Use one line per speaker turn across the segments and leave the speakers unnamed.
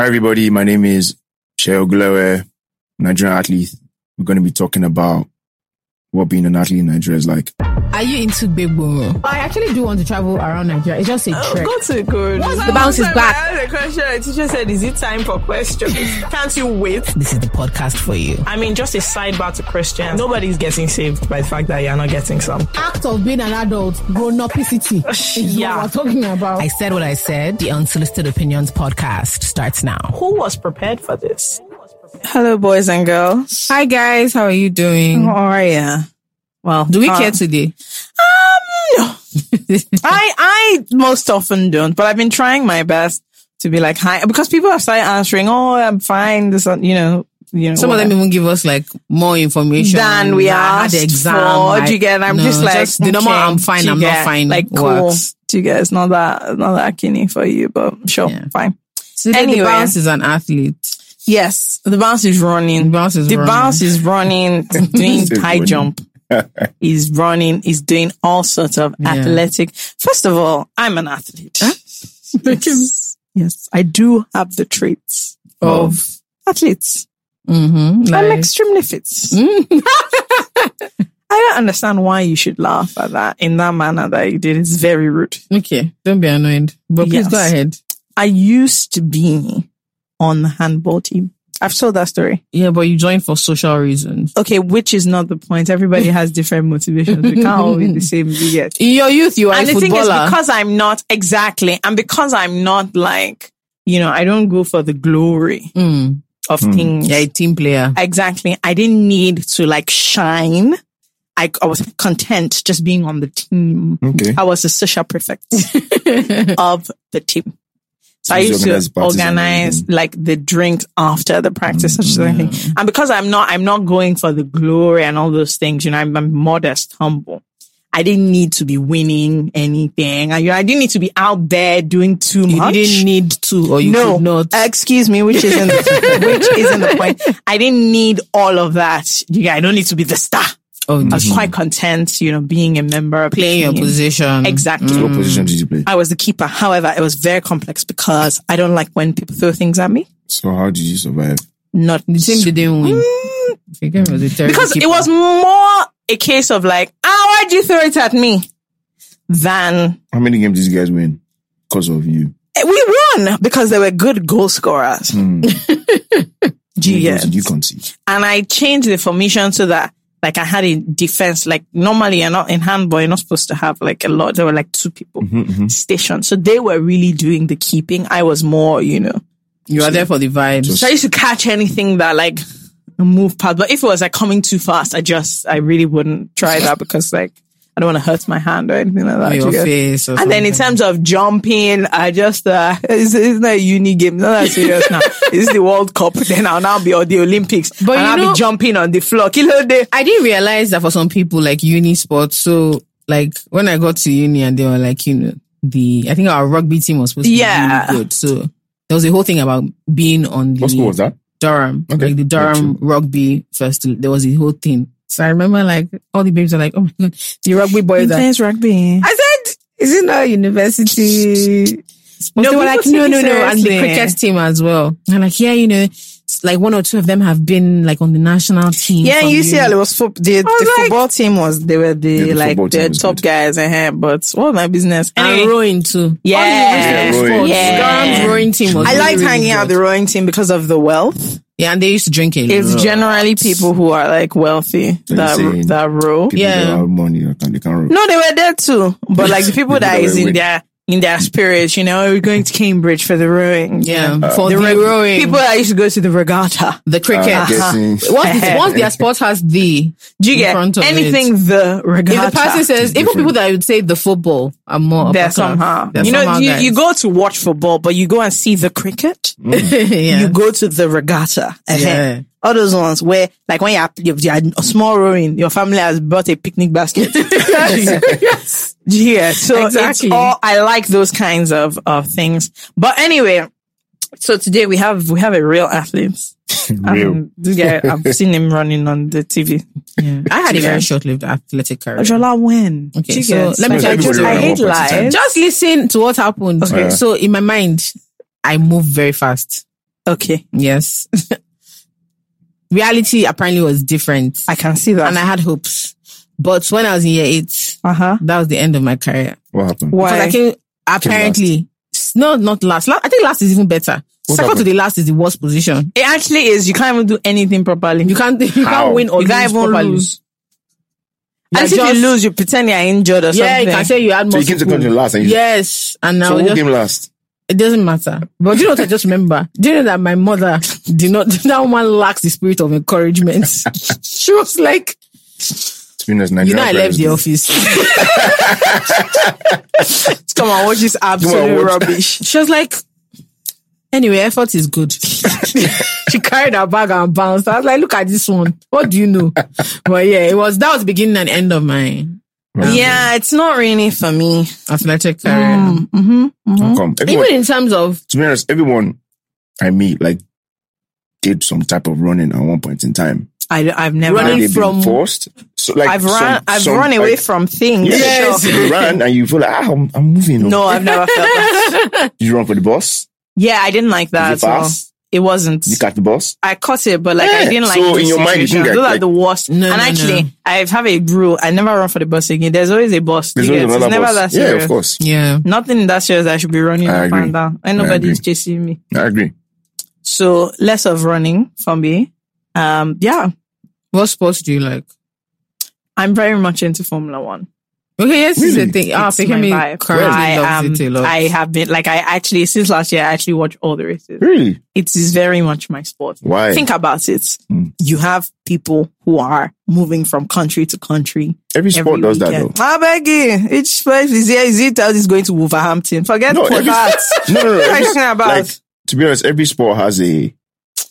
Hi, everybody. My name is Seye Ogunlewe, Nigerian athlete. We're going to be talking about what being an athlete in Nigeria is like.
Are you into big boom? I actually do want to travel around Nigeria. It's just a oh, trek.
Go to good.
The bounce is back.
I asked a question. The teacher said, "Is it time for questions? Can't you wait?"
This is the podcast for you.
I mean, just a sidebar to Christians. Nobody's getting saved by the fact that you're not getting some.
Act of being an adult, grown upicity. is
Yeah.
what we're talking about. I said what I said. The Unsolicited Opinions podcast starts now.
Who was prepared for this?
Hello, boys and girls.
Hi guys, how are you doing?
How are ya? Well,
Do we
uh,
care today?
Um, no. I I most often don't, but I've been trying my best to be like hi because people have started answering. Oh, I'm fine. This, uh, you know, you know.
Some of them even give us like more information
than we asked
the exam.
for. Do you get? I'm
No,
just like
the normal.
okay,
I'm fine. I'm not fine.
Like cool.
works.
Do you get? It's not that not that kidney for you, but sure,
Yeah.
fine.
Today
Anyway.
the bounce is an athlete.
Yes, the bounce is running.
The bounce is
the
running.
bounce is running, doing high jump. He's running. He's doing all sorts of
Yeah.
athletic. First of all, I'm an athlete. yes. yes, I do have the traits of athletes.
Mm-hmm.
I'm extremely fit. I don't understand why you should laugh at that in that manner that you did. It's very rude.
okay, don't be annoyed. But please
Yes.
go ahead.
I used to be on the handball team. I've told that story.
Yeah, but you joined for social reasons.
Okay, which is not the point. Everybody has different motivations. We can't all be the same. You get.
In your youth, you were
And
a
the thing is, because I'm not exactly, and because I'm not like, you know, I don't go for the glory
Mm.
of things.
Yeah, a team player.
Exactly. I didn't need to like shine. I, I was content just being on the team.
Okay.
I was the social prefect of the team. So I used to
parties and
organize like the drinks after the practice, such as anything. And because I'm not, I'm not going for the glory and all those things, you know, I'm, I'm modest, humble. I didn't need to be winning anything. I, I didn't need to be out there doing too
You
much.
didn't need to, or you
no,
could not.
excuse me, which isn't which isn't the point. I didn't need all of that. Yeah, I don't need to be the star.
Oh,
I was quite content, you know, being a member of
playing your position.
Exactly. Mm-hmm.
What position did you play?
I was the keeper. However, it was very complex because I don't like when people throw things at me.
So how did you survive?
Not
The team didn't win. Mm. The game was a terrible
because it was more a case of like, ah, why'd you throw it at me? Than
How many games did you guys win because of you?
Eh, we won because they were good goal scorers. Do hmm. you
What
get?
did you concede?
and I changed the formation so that like I had a defense. Like normally you're not in handball, you're not supposed to have like a lot. There were like two people mm-hmm, mm-hmm. stationed. So they were really doing the keeping. I was more, you know.
you are there for the vibes.
Just-
So I used to catch anything that like move past. But if it was like coming too fast, I just I really wouldn't try that because like I don't want to hurt my hand or anything like that.
Or
you
your
get?
face. Or
And then in terms of jumping, I just, uh, it's, it's not a uni game. Not that serious now. It's the World Cup. Then I'll now be on the Olympics.
But
and
you
I'll
know-
be jumping on the floor. Kilo day.
I didn't realize that for some people, like uni sports. So, like when I got to uni and they were like, you know, the I think our rugby team was supposed to
Yeah.
be really good. So there was a whole thing about being on the
What school was that?
Durham,
Okay.
like the Durham rugby festival. There was a whole thing. So I remember like all the babes are like, oh my god, the rugby boys. Are,
Intense rugby.
I said, is it not a university?
No,
No, were like, no, no, no. And the cricket team as well. And like, yeah, you know, it's like one or two of them have been like on the national team.
Yeah,
from
UCL,
uni.
it was fo- the, the
was like-
football team was, they were the,
Yeah, the
like, the top
good.
guys ahead, but what was my business?
And
Anyway,
rowing too.
Yeah.
All the
Yeah,
university
rowing.
Yeah.
Durham's rowing team was
I
really,
liked
really
hanging out
good.
the rowing team because of the wealth.
Yeah, and they used to drink a
It's
lot.
generally people who are like wealthy that,
saying
that row.
People
Yeah.
that have money that can, they can roll.
No, they were there too. But like the people
People
that
that
is in
with-
their in their spirits, you know, we're going to Cambridge for the rowing.
Yeah,
Uh,
for the,
The
rowing,
People that used to go to the regatta.
the cricket.
I'm guessing.
once, the- once their sport has the
Do you
in
get
front of
anything
it.
the regatta?
If the person says, even people that would say the football are more
there
upper
somehow.
They're
You know,
somehow
you, you go to watch football, but you go and see the cricket.
yeah.
You go to the regatta.
Yeah.
All those ones where, like, when you're, you're, you're a small rowing, your family has brought a picnic basket.
yes.
Yeah, so
Exactly.
it's all I like those kinds of of things. But anyway, so today we have we have a real athlete.
Real.
Um, this guy, I've seen him running on the TV.
Yeah. I had a very short-lived athletic career.
Ojola when?
Okay, so let me tell you.
everybody
I
ran
hate
one person
lies.
time.
Just listen to what happened.
Okay.
So in my mind, I move very fast.
Okay.
Yes. Reality apparently was different.
I can see that.
and I had hopes. But when I was in year eight,
uh huh.
that was the end of my career.
What happened?
Because I
Why?
came, apparently, no, not last. La- I think last is even better.
What
Second to the last is the worst position.
It actually is. You can't even do anything properly.
You can't, you
How?
can't win or
You can't
lose
even
properly.
lose.
You're
And if you lose, you pretend you're injured or
yeah,
something.
you can say you had
So
more.
you came to country last and you
Yes, and now
so who
just,
came last?
It doesn't matter. But do you know what I just remember? Do you know that my mother did not? That woman lacks the spirit of encouragement. she was like,
To be honest,
you know, I left the office.
Come on, watch this absolute rubbish.
She was like, anyway, effort is good. she carried her bag and bounced. I was like, look at this one. What do you know? But yeah, it was, that was the beginning and end of my
Yeah, it's not really for me.
athletic career.
Mm-hmm.
How come? Everyone,
Even in terms of,
to be honest, everyone I meet like did some type of running at one point in time.
I, I've never.
Running
Have been
from-
forced. So like
I've run.
some-
I've
some,
run away
like,
from things.
Yes,
Sure.
you ran and you feel like ah, I'm, I'm moving.
No, I've never felt that.
Did you run for the bus?
Yeah, I didn't like that.
it
at all.
fast?
It wasn't.
Did you catch the bus?
I caught it, but like I didn't like.
So in your mind, you think
situations.
like-
those are the worst.
No,
and
no,
actually,
no.
I have a rule: I never run for the bus again. There's always a bus.
There's always another
it's never
bus.
that
Yeah,
serious.
of course.
yeah.
Nothing in that serious. I should be running
I
up
agree.
and down, and
I
nobody's
agree.
chasing me.
I agree.
So less of running for me. Um, yeah,
What sports do you like?
I'm very much into Formula One.
Okay, yes, this is
Really?
the thing. Ah,
It's
Pekemi
my vibe. I
loves
am.
it a lot.
I have been like I actually since last year I actually watch all the races.
Really?
It is very much my sport.
Why?
Think about it.
Hmm.
You have people who are moving from country to country.
every sport
every
does that though.
I beg you. Each sport is here. Is it out is going to Wolverhampton? Forget
No,
for
every-
that.
No, no, no.
What are you
every-
about?
like, to be honest, every sport has a,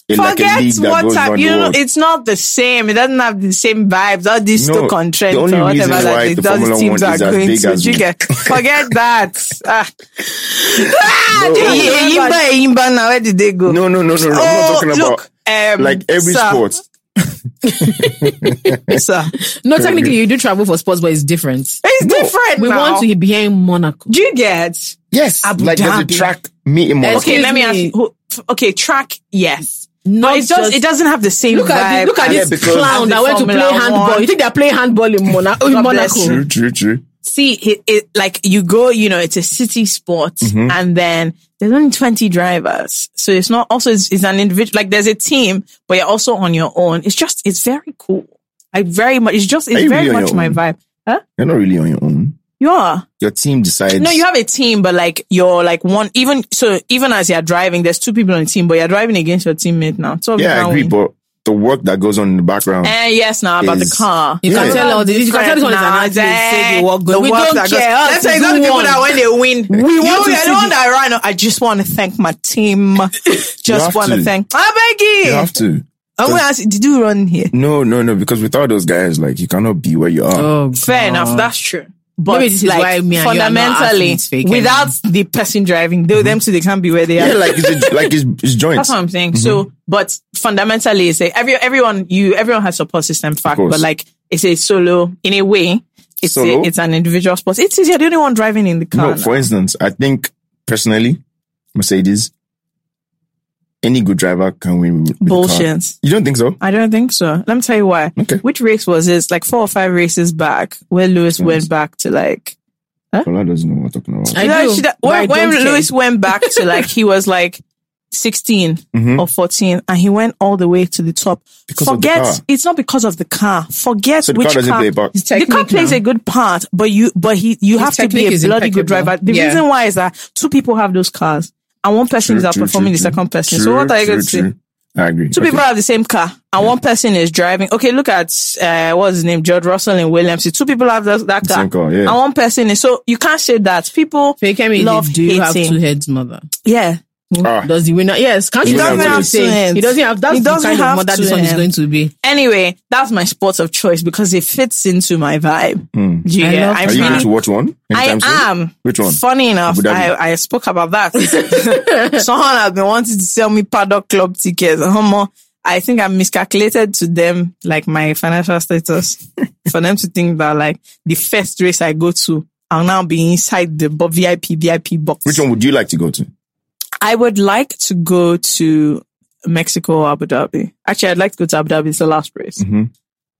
a like a
Forget
league that
what
goes
You know, it's not the same. It doesn't have the same vibes. All these
No,
Stoke on Trent or whatever
reason
that
why
they-
the
all
Formula
these teams are going to.
as
You get, forget that. Ah. Ah,
No.
the- Yimba, Yimba, now where did they go?
no, no, no, no, no. I'm not
oh,
talking about
look, um,
like every
sir,
sport.
Sir.
no, technically you do travel for sports, but it's different.
It's different
We
now.
want to be in Monaco.
Do you get?
Yes,
Abu
like there's a
Dhabi.
track meeting Monaco.
Okay,
Excuse
let me ask
me.
you. who- Okay, track, yes.
Not
But it does. It doesn't have the same
Look
vibe.
at this, look at this
because-
clown
As
that went to play handball.
One.
You think they're playing handball in, Mona- in Monaco?
True, true, true.
See, it, it like you go. You know, it's a city sport,
Mm-hmm.
and then there's only twenty drivers, so it's not. Also, it's, it's an individual. Like there's a team, but you're also on your own. It's just. It's very cool. I very much. It's just it's very
really
much my
own?
vibe. Huh?
You're not really on your own.
You are.
Your team decides.
No, you have a team, but like you're like one. Even so, even as you're driving, there's two people on the team, but you're driving against your teammate now. So
Yeah, I agree, but the work that goes on in the background.
Eh, yes, now about
Is-
the car.
You can
Yeah.
tell all this. You can tell this one is an
Nah,
athlete. Say
eh,
the work
the.
We
work
don't care.
goes- Let's say
we
the people that when they win,
We
you,
want to
you're
see
the one
the-
that ran. I just want to thank my team. Just want to
to.
thank. I beg
you
you.
have to.
I'm gonna ask did you run here?
No, no, no, because without those guys, like you cannot be where you are.
Oh,
Fair enough, that's true. But
Maybe this is
like,
why me and you are not
fundamentally,
fake
without the person driving, they, them two, they can't be where they are.
yeah, like it's a, like it's, it's joints.
That's what I'm saying.
Mm-hmm.
So, but fundamentally, it's a, every everyone you everyone has support system fact, but like it's a solo in a way. It's
Solo?
a, it's an individual sport. It is you're the only one driving in the car.
No, for instance, I think personally, Mercedes, any good driver can win. With, with the car.
Bullshit.
You don't think so?
I don't think so. Let me tell you why.
Okay.
Which race was this? Like four or five races back, where Lewis went back to like.
Well, doesn't know what I'm talking about.
I
You know,
do,
she-
but I
when when. Lewis went back to like he was like 16
Mhm.
or 14 and he went all the way to the top.
Because of the
Forget
car.
it's not because of the car. Forget
So the
which
car doesn't play a
The car plays
now.
a good part, but you but he you
His
have to be a
is
bloody good driver. The
Yeah.
reason why is that two people have those cars and one person
True,
is
true,
outperforming
true,
the second person. so what are you going to say?
I agree.
Two
Okay.
people have the same car and one person is driving. Okay, look at uh, what's his name, George Russell and Williams. Two people have that, that car,
Same car, yeah.
and one person is. So you can't say that people
Fekemi,
love
do you have two heads, mother?
Yeah,
Ah.
Does the winner? Yes, can't
He
you
doesn't
what
have
I'm
two
saying?
hands.
He doesn't have. That's
He doesn't
kind of
have
mother this one is going to be.
Anyway, that's my sport of choice because it fits into my vibe.
Hmm.
Do you
I
get?
love
I'm
Are you going to watch one?
I
anytime soon?
am.
Which one?
Funny enough, I, I spoke about that. Someone has been wanting to sell me paddock club tickets. Homo, I think I miscalculated to them, like my financial status, for them to think that like the first race I go to, I'll now be inside the VIP VIP box.
Which one would you like to go to?
I would like to go to Mexico or Abu Dhabi. Actually, I'd like to go to Abu Dhabi. It's the last race.
Mhm.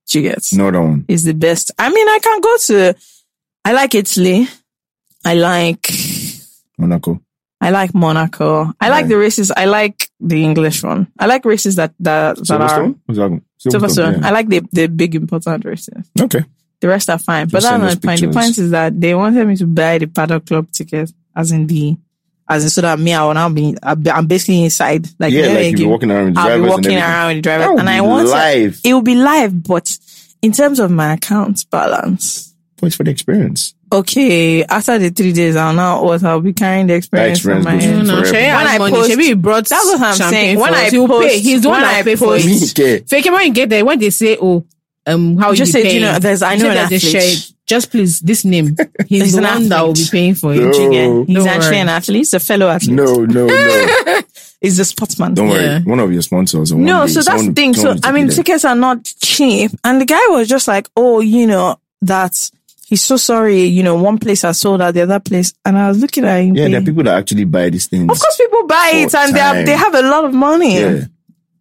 She gets
No one.
is the best. I mean, I can go to. I like Italy. I like.
Monaco.
I like Monaco. I like the races. I like the English one. I like races that that, that are
Silverstone? What's that one?
Silverstone.
yeah.
I like the the big important races.
Okay.
The rest are fine. But
Just
that's not the point. The point is that they wanted me to buy the paddock club ticket, as in the, as in so that me, I will now be, I'll be- I'm basically inside. Like,
Yeah,
you know,
like you'll be
give-
walking around with the
I'll be walking
everything.
around with the driver, and
be
I want
live.
it will be live, but in terms of my account balance,
Points for the experience.
okay, after the three days, I'll now what I'll be carrying the experience,
experience
from my
goes
head.
in
No,
When I
money.
post-
Maybe he brought
That's what I'm saying.
for
When. I
He'll
post-
pay. He's the one
I
pay for
post-
Me,
it.
okay.
Fake when you get there, when they say, "Oh, um, how
Just
you
say,
paying?
you know, there's- I
You
know
say
an
there's a
athlete.
share. Just please, this name. He's,
He's
the
an
one that will be paying for it.
No.
You? He's
Don't
actually
worry.
an athlete. He's a fellow athlete.
No, no, no.
He's a sportsman.
Don't worry.
Yeah.
One of your sponsors.
No,
day,
so that's the thing. So,
someone needs to
I mean, tickets are not cheap. And the guy was just like, oh, you know, that he's so sorry. You know, one place has sold out, the other place. And I was looking at him.
Yeah, there are people that actually buy these things.
of course, people buy it
for
and they,
have,
they have a lot of money.
Yeah.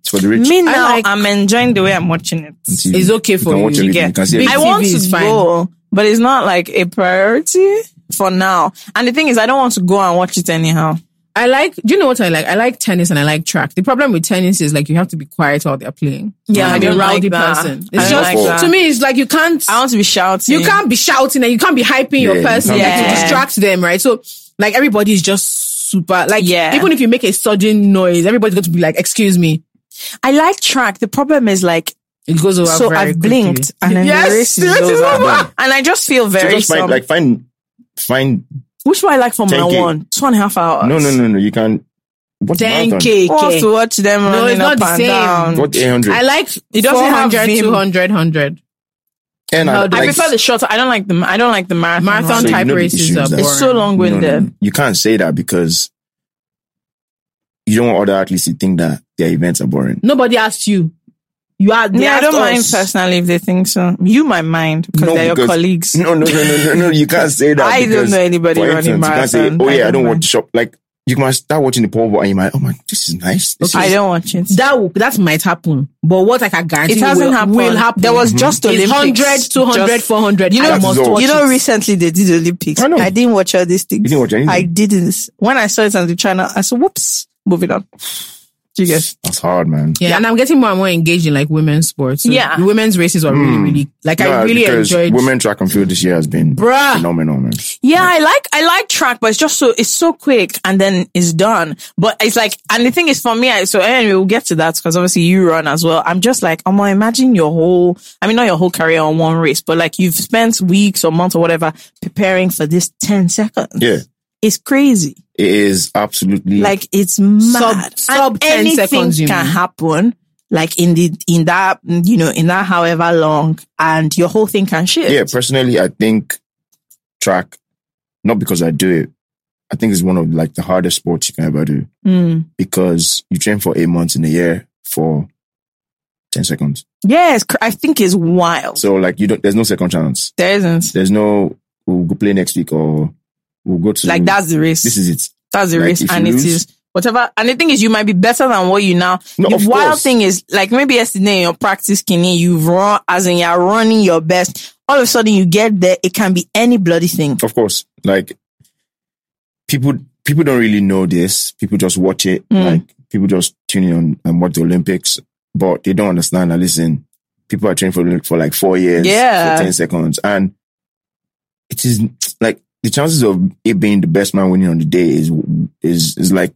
It's for the rich.
Me now,
like-
I'm enjoying the way I'm watching it.
TV.
It's okay
You
for
can
you.
watch
You get
You can
I want
TV
to
is fine.
go, but it's not like a priority for now. And the thing is, I don't want to go and watch it anyhow.
I like, do you know what I like? I like tennis and I like track. The problem with tennis is like you have to be quiet while they're playing.
Yeah,
I'm
I
a
don't
rowdy
like that.
person. It's
don't
just,
like
to me, it's like you can't,
I want to be shouting.
you can't be shouting and you can't be hyping
Yeah,
your person
can't
like, to distract them, right? So like everybody is just super, like
Yeah.
even if you make a sudden noise, everybody's going to be like, excuse me.
I like track. The problem is like,
It goes over
so
very
I've
quickly.
blinked and then
Yes,
the race is
the
over.
over.
And I just feel
So
very
just find, like, find, find,
Which one I like Formula
10K.
One? Two and a half hours.
no, no, no, no. You can, what's marathon?
10K.
Who wants to watch them
No,
running
it's not
up
the
and
same.
down?
What 800?
I like
It doesn't have
400,
vim.
200, 100.
and
how do
I
like,
prefer the shorter. I don't like the. I don't like the marathon.
Marathon
one.
So you
type
know the
races
issues
are boring.
It's so long
No, no,
winded.
no. You can't say that because you don't want other athletes to think that their events are boring.
Nobody asked you. You are. They
Yeah, I don't mind personally if they think so. You might mind because
No,
they're your colleagues.
No, no, no, no, no, no. You can't say that.
I don't know anybody
for
running
instance, you can't say, oh yeah, I
don't
don't
mind.
watch shop. Like you might start watching the pole, and you might, oh my, this is nice. This
I
is-
don't watch it.
That will- that might happen, but what I can guarantee
It hasn't
will,
happened.
will happen.
There was mhm. just
It's
Olympics.
100, 200,
Just-
400.
You know,
I must watch
you know,
it.
recently they did Olympics.
I know.
I didn't watch all these things.
You didn't watch anything.
I didn't. When I saw it on the channel, I said, "Whoops!" Moving on. Do you guys?
That's hard, man.
Yeah, and I'm getting more and more engaged in like women's sports. So
Yeah.
women's races are really, really like I really
Hmm. because
enjoyed.
women track and field this year has been
Bruh.
phenomenal, man.
Yeah, I like I like track, but it's just so it's so quick and then it's done. But it's like, and the thing is for me, I, so anyway, we'll get to that because obviously you run as well. I'm just like, I'm imagine your whole, I mean, not your whole career on one race, but like you've spent weeks or months or whatever preparing for this 10 seconds.
Yeah,
It's crazy.
it is absolutely
Like it's mad.
sub
And
10
anything
seconds, you
can
mean?
happen. Like in the, in that, you know, in that however long and your whole thing can shift.
yeah. Personally, I think track, not because I do it, I think it's one of like the hardest sports you can ever do
Mm.
because you train for eight months in a year for ten seconds.
Yes. cr- I think it's wild.
So like you don't, there's no second chance.
There isn't.
There's no we'll go play next week or we'll go to
Like that's the race.
This is it.
That's the
Like,
race, and
you
it
lose-
is whatever. And the thing is, you might be better than what you now.
No,
the wild
course.
thing is, like maybe yesterday in your practice, Kenny, you've run as in you're running your best. All of a sudden, you get there. It can be any bloody thing.
Of course, like people people don't really know this. People just watch it.
Mm.
Like people just tune in on and watch the Olympics, but they don't understand that. Listen, people are training for for like four years,
Yeah.
for ten seconds, and it is like the chances of it being the best man winning on the day is is is like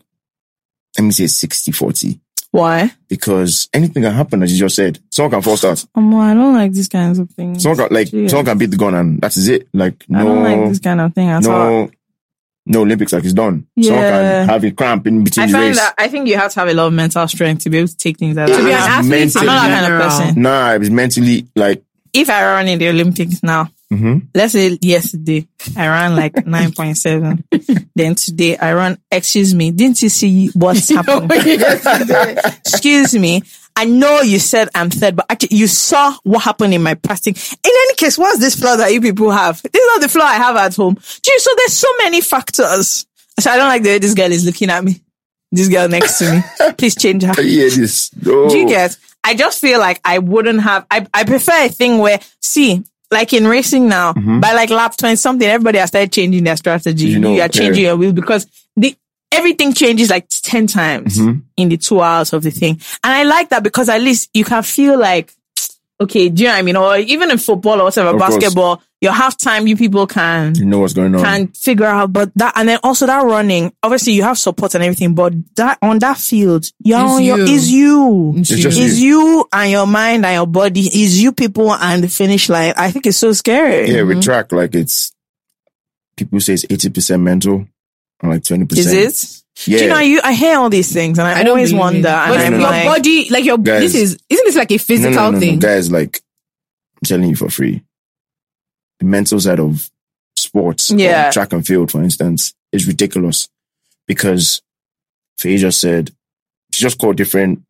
let me say 60-40.
Why?
because anything can happen, as you just said. Someone can false start.
Um, I don't like these kinds of things.
Someone can like
Yeah.
someone can beat the gun and that is it. Like no.
I don't like this kind of thing at all.
no no Olympics like it's done. Someone
Yeah.
can have a cramp in between
I
the
find
race.
that I think you have to have a lot of mental strength to be able to take things like that.
To be an athlete,
meant
I'm not that kind of
general.
person.
Nah, it's mentally like
If I run in the Olympics now,
mhm.
let's say yesterday I ran like 9.7. then today I run, excuse me, didn't you see what's happening? excuse me. I know you said I'm third, but actually you saw what happened in my practice. In any case, what's this floor that you people have? This is not the floor I have at home. Gee, so there's so many factors. So I don't like the way this girl is looking at me. this girl next to me. Please change her.
Yeah, this. Oh.
Do you get? I just feel like I wouldn't have. I I prefer a thing where see. Like in racing now, mm-hmm. by like lap 20 something, everybody has started changing their strategy.
You know,
you are changing
yeah.
your wheel because the everything changes like 10 times mm-hmm. in the two hours of the thing. And I like that because at least you can feel like, okay, do you know what I mean? Or even in football or whatever,
Of course.
Basketball, your halftime, you people can
You know what's going on.
can figure out, but that, and then also that running, obviously you have support and everything, but that, on that field, you're
It's
on your,
you.
is you.
It's
It's
you.
Is you and your mind and your body, is you people and the finish line. I think it's so scary.
yeah, with mm-hmm. track, like it's, people say it's 80% mental and like 20%.
Is it?
Yeah.
Do you know, you, I hear all these things and I,
I
always wonder.
it.
And
But
I'm
your
like,
body, like your,
Guys.
this is, isn't this like a physical
no, no, no,
thing?
guys, like, I'm telling you for free. The mental side of sports, or
Yeah.
track and field, for instance, is ridiculous because Faye just said, she just called different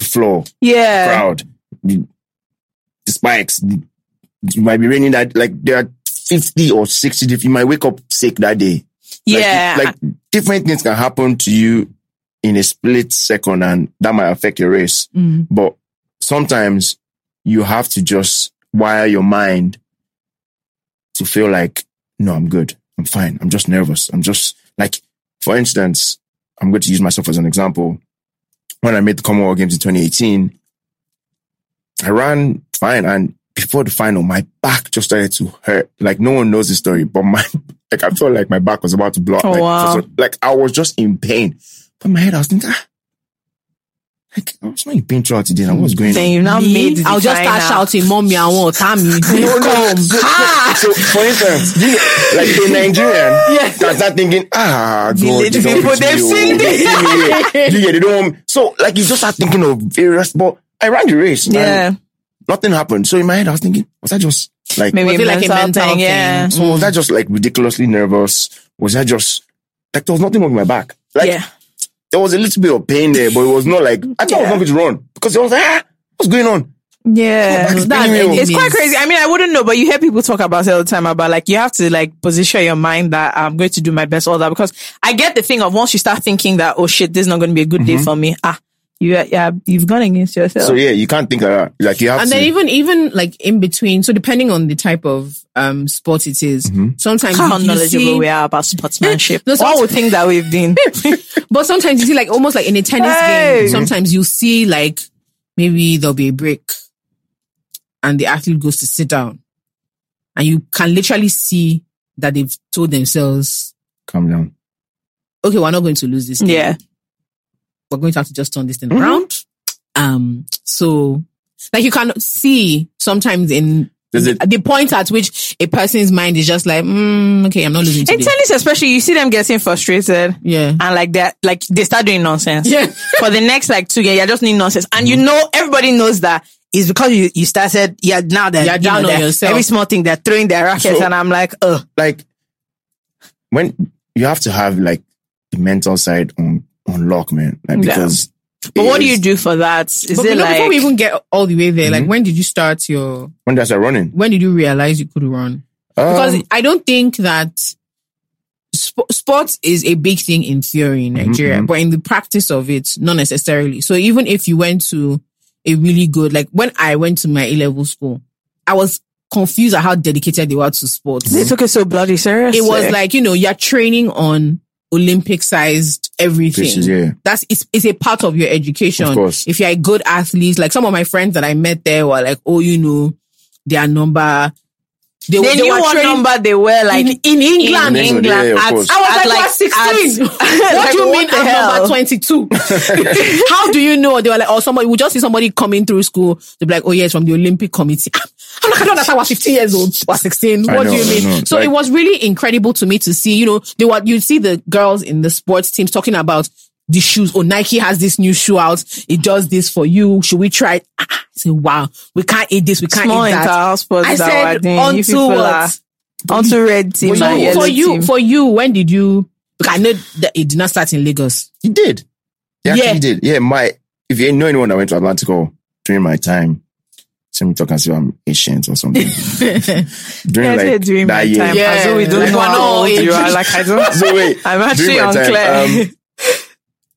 floor,
yeah.
crowd, the, the spikes. it might be raining that, like, there are 50 or 60 different, you might wake up sick that day. Like,
Yeah.
Like, different things can happen to you in a split second and that might affect your race.
Mm.
But sometimes you have to just wire your mind to feel like, no, I'm good. I'm fine. I'm just nervous. I'm just like, for instance, I'm going to use myself as an example. When I made the Commonwealth Games in 2018, I ran fine. And before the final, my back just started to hurt. Like no one knows the story, but my, like I felt like my back was about to blow. up.
Oh,
like,
wow.
like I was just in pain. But my head, I was thinking, ah, I was not in pain throughout the day. What was going
Then
on?
you've now
Me,
made
I'll just start
final.
shouting, mommy, I want Tammy.
No, no,
Come.
so,
Ah!
so, for instance, you know, like a Nigerian can start thinking, ah, God,
Village
they don't
people, they've seen
they see me, yeah. Do you get it? They don't. So, like, you just start thinking of various, but I ran the race.
Yeah.
Nothing happened. So in my head, I was thinking, was that just like,
Maybe
Was it like a
mental
mental
thing,
thing?
yeah.
so was that just like ridiculously nervous? Was that just, like, there was nothing wrong with my back. Like,
yeah.
There was a little bit of pain there, but it was not like, I thought I was
Yeah.
not going to run because it was like, ah, what's going on?
Yeah.
That's
It's quite crazy. I mean, I wouldn't know, but you hear people talk about it all the time about like, you have to like position your mind that I'm going to do my best, all that, because I get the thing of once you start thinking that, oh shit, this is not going to be a good day for me. Ah, you, uh, yeah, you've gone against yourself.
So yeah, you can't think like that. Like, you have
and
to.
then even even like in between so depending on the type of um sport it is, mm-hmm. sometimes
how
you, you
knowledgeable
see,
we are about sportsmanship.
No,
All
some-
would think that we've been.
but sometimes you see like almost like in a tennis
Hey.
game mm-hmm. sometimes you see like maybe there'll be a break and the athlete goes to sit down and you can literally see that they've told themselves
calm down.
okay we're not going to lose this game.
yeah.
We're going to have to just turn this thing
Mhm.
around um so like you can see sometimes in
it-
the point at which a person's mind is just like, mm, okay, I'm not losing
In
today.
tennis, especially, you see them getting frustrated.
yeah.
And like that, like they start doing nonsense.
Yeah.
For the next like two games, you're just doing nonsense. And you know, everybody knows that it's because you, you started, yeah, now that
You're
you
down
know,
on yourself.
Every small thing, they're throwing their rackets
So-
and I'm like, oh,
like when you have to have like the mental side on on lock, man. Like
Yeah.
because.
but what do you do for that? Is
But
it
you
like,
before we even get all the way there,
Mm-hmm.
like when did you start your,
when does I running?
when did you realize you could run? Because
Um,
I don't think that sp- sports is a big thing in theory in
Mm-hmm,
Nigeria, but in the practice of it, not necessarily. So even if you went to a really good, like when I went to my A level school, I was confused at how dedicated they were to sports.
they took it so bloody serious?
it was like you know you're training on olympic sized everything
yeah.
that's it's, it's a part of your education
Of course.
if you're a good athlete like some of my friends that i met there were like oh you know their number they,
they, knew
were
what
training
number they were like
in, in england
In England, yeah, yeah,
at-
course.
I was
at
like,
like
what, 16?
at-
what
like,
do you
what
mean
the
I'm
hell?
number 22? How do you know? They were like, or somebody, we just see somebody coming through school. They'll be like, oh, yes, from the Olympic committee. Ah, I'm like, I don't understand. I was 15 years old. I was 16. What
know,
do you mean? So
Like-
it was really incredible to me to see, you know, they were, you see the girls in the sports teams talking about the shoes. Oh, Nike has this new shoe out. It does this for you. Should we try it? Ah, I say, wow, we can't eat this. We can't
small
eat that.
sports
I said,
were
onto what?
are onto red team
So
and
you-
yellow
for you,
team.
for you, when did you? Because I know that it did not start in Lagos.
He did. He actually
Yeah.
did. Yeah, my if you know anyone that went to Atlantic Hall during my time, send me talk as if I'm ancient or something. during
Yeah,
like
during
that
my
year.
time.
Yeah.
As though we don't
Like,
know how old you are. Like I don't.
So wait,
I'm actually
during my time, um,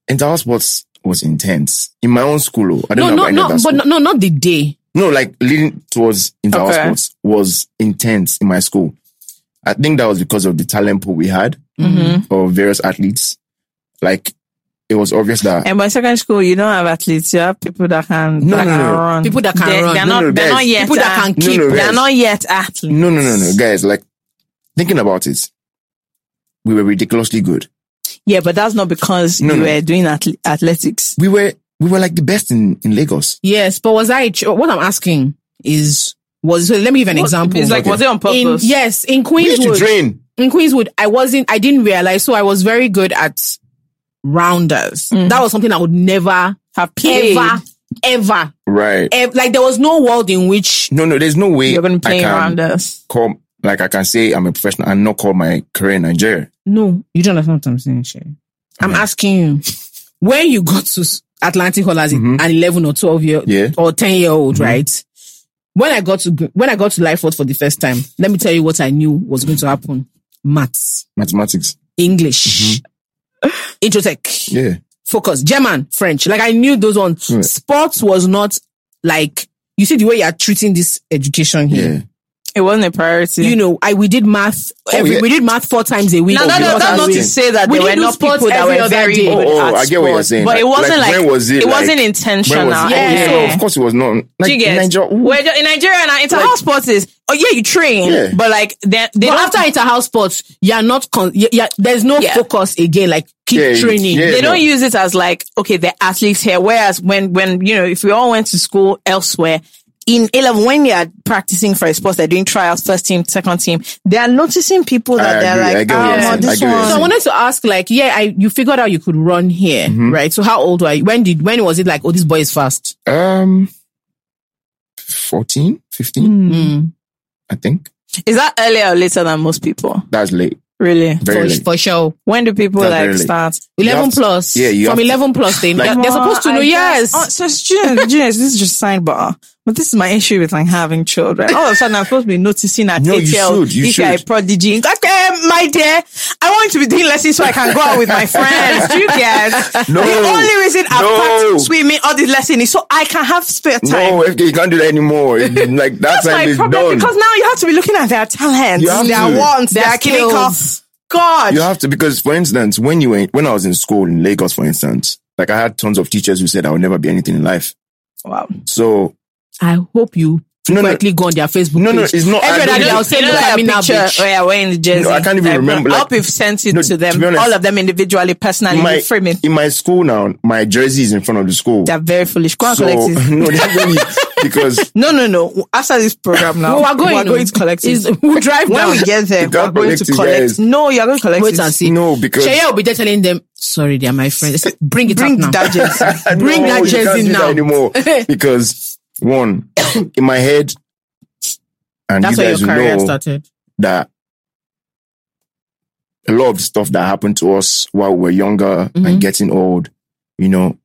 inter-house sports was intense in my own school. oh, I don't know
no,
about
no, but
school.
no, no, not the day.
No, like leading towards inter-house
Okay.
sports was intense in my school. I think that was because of the talent pool we had
Mm-hmm.
of various athletes. Like it was obvious that
And by secondary school, you don't have athletes. You have people that can,
No,
that
no,
can
no.
run.
People that can
they,
run.
They're
No,
not,
no,
they're
guys.
not yet.
People that
uh,
can
No,
keep.
no,
They're not yet athletes.
no, no, no, no, guys. Like thinking about it, we were ridiculously good.
Yeah, but that's not because
No,
you
no.
were doing athle- athletics.
We were we were like the best in in Lagos.
Yes, but was I? What I'm asking is, was so let me give an example.
It's like,
Okay.
was it on
in,
purpose?
yes, in
We used to
Queenswood,
train.
in Queenswood, I wasn't, I didn't realize, so I was very good at rounders. Mm. That was something I would never
Have played.
ever, ever,
Right.
ev- like there was no world in which
No, no, there's no way
You're going to
I
play
can
around us.
call like I can say I'm a professional and not call my career in Nigeria.
no, you don't understand what I'm saying, Shay. I'm asking you when you got to Atlantic Hall as
Mhm.
an 11 or 12 year
Yeah.
or 10 year old,
Mhm.
right? When I got to when I got to Lifeforte for the first time, let me tell you what I knew was going to happen: maths,
Mathematics.
English, Introtech,
Yeah.
focus, German, French. Like I knew those ones.
Right.
Sports was not like you see the way you are treating this education here.
Yeah.
It wasn't a priority.
You know, I we did math oh, every
yeah.
we did math four times a week.
now,
Oh,
that,
yeah,
that, that's not to say that
We
there were
didn't do
not people that
every
were
other
very
day.
good
Oh, oh,
at
I get what you're saying.
But it wasn't
like,
like,
when was it,
it wasn't intentional.
Was it?
Yeah.
Oh, yeah. Of course it was not. Like
Do you get?
Nigeria. ooh.
In Nigeria now, inter-house sports is, oh yeah, you train,
Yeah.
but like, they, they
but
don't,
after inter-house sports, you're not con- you yeah, there's no
Yeah.
focus again. Like keep
Yeah,
training.
yeah.
they
no.
don't use it as like, okay, the athletes here. Whereas when, when, you know, if we all went to school elsewhere, in A-level, when they are practicing for a sport, they're doing trials, first team, second team, they are noticing people that
I
they're
agree. I
like,
get
oh,
you're saying. I
this
get what you're
one.
So I wanted to ask, like, yeah, I you figured out you could run here,
Mm-hmm.
right? So how old were you? When did when was it like, oh, this boy is fast?
Um, 14, 15,
Mm.
I think.
Is that earlier or later than most people?
That's late.
Really?
Very
For,
late.
for sure.
When do people
That's
like start?
Eleven
have to-
plus.
yeah, you
from
have to-
eleven plus. They
Like-
they're supposed to know.
I guess-
Yes.
Oh, so students, juniors, this is just sign sidebar. But this is my issue with like having children. All of a sudden, I'm supposed to be noticing at
No, you
eight year old
should, you
if you're a
should.
prodigy. Okay, my dear, I want you to be doing lessons so I can go out with my friends. Do you get?
No.
The only reason I've
No.
practiced swimming all this lesson is so I can have spare time.
No, FK, you can't do that anymore. It- like that
That's
time
my
is
problem
done.
because now you have to be looking at their talents,
You have
their
to.
wants,
Their
their,
skills.
God.
You have to because, for instance, when you were when I was in school in Lagos, for instance, like I had tons of teachers who said I would never be anything in life.
wow.
So
I hope you
No, no.
quickly go on their Facebook
No, no,
page.
it's not-
Every
I
other
don't-
day I'll
you
say,
you know
look at
that
me now,
picture
bitch.
where you're wearing the jersey.
No, I can't even remember,
I
like-
hope you've sent it
No,
to
to
them,
be honest,
all of them individually, personally.
in my
frame it.
in my school now, my jersey is in front of the school.
They're very foolish. Go and
so
collect it.
no, they're really because
No, no, no. After this program now,
we're going.
we're going to collect it.
Is- We'll drive
when
down.
we get there, we're going to
collect it,
collect.
guys.
No, you're going to collect
Wait
it.
and see.
no because
Shaya will be there telling them, sorry, they are my friends. Bring it
Bring
up now.
that jersey.
Bring
No,
that
you can't
jersey now.
anymore because one in my head, and
That's
you
where
guys
your career
know
started.
that a lot of stuff that happened to us while we were younger
Mhm.
and getting old, you know,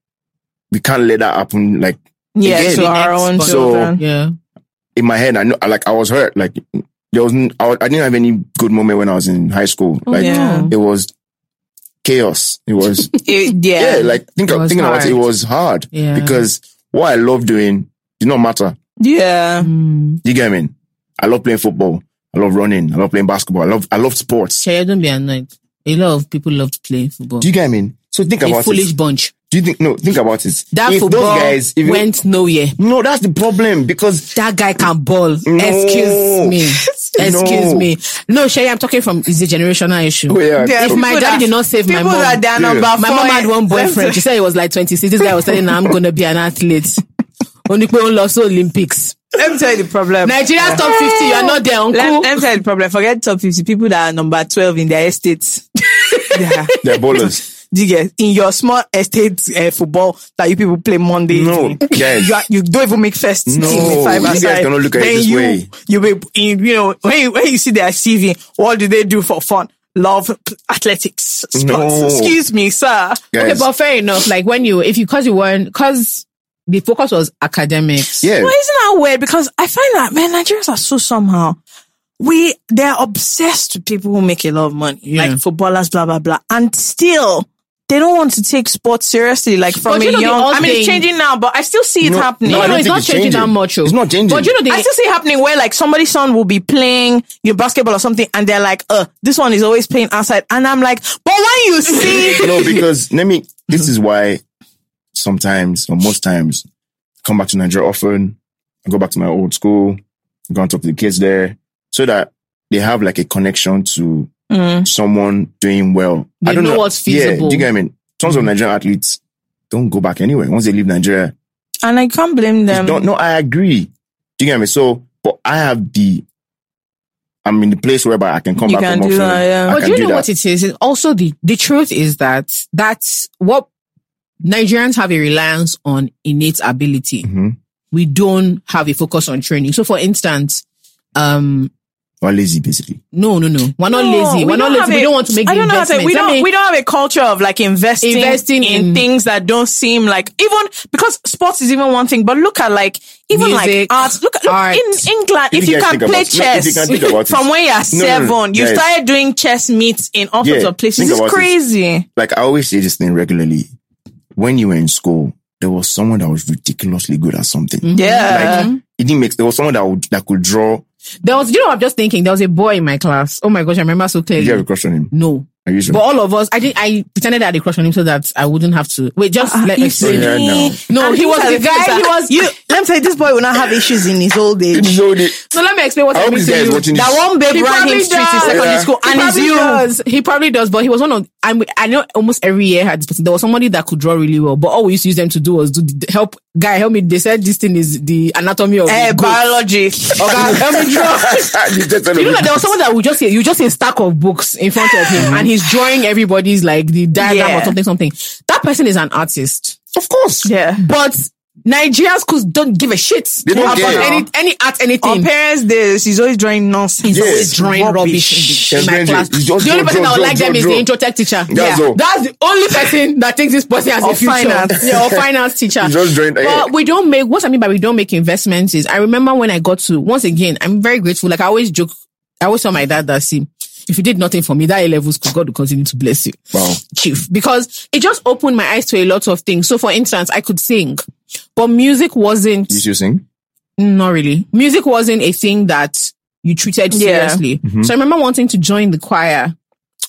we can't let that happen. Like
Yeah,
Again,
to our own
So- Yeah.
in my head, I know, like I was hurt. Like there wasn't, I, I didn't have any good moment when I was in high school.
Oh,
like
yeah.
it was chaos. It was
It-
yeah,
yeah.
like think
was
thinking about it, it was hard
Yeah.
because what I love doing did not matter.
yeah.
Mm.
You get me? I love playing football. I love running. I love playing basketball. I love I love sports.
Shaya, don't be annoyed. A lot of people love to play football.
Do you get me? So think
a
about
foolish
it.
bunch.
Do you think no? Think about it.
That
if
football
those guys, if you-
went nowhere.
no, that's the problem because
That guy can ball.
No.
Excuse me. Excuse
No.
me. No, Shaya, I'm talking from it's a generational issue.
oh, yeah,
Yeah,
If my dad
that-
did not save my mom,
that they're
Yeah.
my mom had one boyfriend. She said he was like 26. This guy was telling her, I'm going to be an athlete. Only pé ó ń lọ sí Olympics.
Let me tell you the problem.
Nigeria's top 50. You are not there, uncle.
Let, let me tell you the problem. Forget top 50 people that are number 12 in their estates. yeah.
they're ballers.
Do you get in your small estate uh, football that you people play Monday?
No,
evening,
guys.
you, are, you don't even make first
No,
team in five
you guys
aside.
cannot look at it this
you,
way.
You be in, you know when you, when you see their CV, what do they do for fun? Love athletics, sports.
No.
Excuse me, sir.
Okay, but fair enough. Like when you, if you, cause you weren't, cause the focus was academics.
yeah,
Well, isn't that weird? Because I find that man, Nigerians are so somehow. We they're obsessed with people who make a lot of money,
Yeah.
like footballers, blah blah blah, and still they don't want to take sports seriously, like from
But you
a
know the
young. I mean, it's changing now, but I still see it
No,
happening.
no,
No,
I don't
it's
think
not
it's
changing that much. oh.
It's not changing.
But you know,
I still see it happening where like somebody's son will be playing your basketball or something, and they're like, "Uh, this one is always playing outside," and I'm like, "But when you see,
no, because let me. This is why sometimes or most times come back to Nigeria often. I go back to my old school. Go and talk to the kids there, so that they have like a connection to mm. someone doing well.
They
I don't
know
know
what's
Yeah,
feasible.
do you get what I mean? Tons of mm. Nigerian athletes don't go back anywhere once they leave Nigeria.
and I can't blame them.
don't no, I agree. Do you get me? So, but I have the. I'm in the place whereby I can come
You
back
can
from
do that, yeah.
But
can
you know
that.
what it is? It's also the the truth is that that's what Nigerians have a reliance on innate ability.
Mhm.
We don't have a focus on training. So, for instance, um,
Or lazy, basically.
no, no, no, we're not
No,
lazy.
we
We're not
don't have
lazy. We
a-
don't want to make
I don't know how to say, we don't
mean,
we don't have a culture of like investing,
Investing
in,
in-
things that don't seem like even because sports is even one thing, but look at like even
Music,
like art. Look, look
art.
in England,
If
if,
you
you can play
about it- no, you
chess
can think about it.
from when you're
No, no, no,
seven, you
guys.
started doing chess meets in all sorts
Yeah,
of places. It's
about it.
crazy.
Like I always say this thing regularly. When you were in school, there was someone that was ridiculously good at something. Mm-hmm.
Yeah.
Like it didn't make. There was someone that would that could draw.
there was, you know, I'm just thinking, there was a boy in my class. Oh my gosh, I remember so
Did
clearly.
you have a crush on him?
No.
Are you sure?
But all of us, I did, I pretended I had a crush on him so that I wouldn't have to. Wait, just ah, let me explain.
yeah, no.
No, he was
these are
the guy,
things
he was,
You, let me say, this boy will not have issues in his old age.
So the-
so let me explain what
I
I,
hope
mean to you.
That one babe
He
ran him
probably
street in secondary
Yeah.
school,
He
and it's you.
does. He probably does, but he was one of. I'm, I know almost every year had this person. There was somebody that could draw really well, but all we used to use them to do was do the, help. Guy, help me. They said this thing is the anatomy of the eh, goat.
biology.
Okay, help me draw.
You just said
You know that there was someone that would just say, you just say a stack of books in front of him and he's drawing everybody's like the diagram
Yeah.
or something, something. That person is an artist.
Of course.
Yeah.
But Nigerian schools don't give a shit
They don't
about
care.
any, any art,
On
anything.
parents' days, he's always drawing nonsense.
He's
Yes.
always drawing rubbish, in, the, in my class.
just
the only
draw,
person
draw,
that would
draw,
like them
draw,
is the intro tech teacher.
That's
yeah.
all.
That's the only person that thinks this person has
Or
a future.
finance.
Yeah, or finance teacher.
Just drawing- yeah.
But we don't make, what I mean by we don't make investments is, I remember when I got to, once again, I'm very grateful. Like I always joke, I always tell my dad that, see, if you did nothing for me, that A level school, God will continue to bless you.
Wow.
Chief. Because it just opened my eyes to a lot of things. So for instance, I could sing, but music wasn't,
You still sing?
not really. Music wasn't a thing that you treated
Yeah.
seriously.
Mm-hmm.
So I remember wanting to join the choir.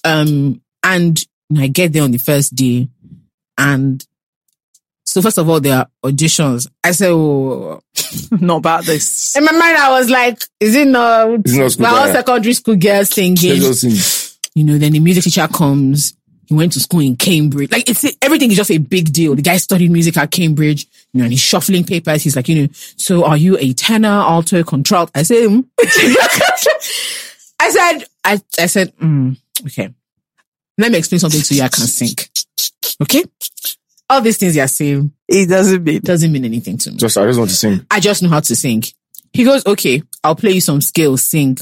Um, and I get there on the first day and so first of all, there are auditions. I said, oh,
Not about this.
in my mind, I was like, is it not,
It's not school
all secondary school girls singing?
Sing.
you know, then the music teacher comes. He went to school in Cambridge. Like it's everything is just a big deal. The guy studied music at Cambridge, you know, and he's shuffling papers. He's like, you know, so are you a tenor, alto, contralt? I said, mm. I said, I, I said, mm, okay. Let me explain something to you. I can sing. Okay. All these things you're saying
It doesn't mean.
doesn't mean anything to me.
Just, I just want to sing.
I just know how to sing. He goes, okay, I'll play you some scales, sing.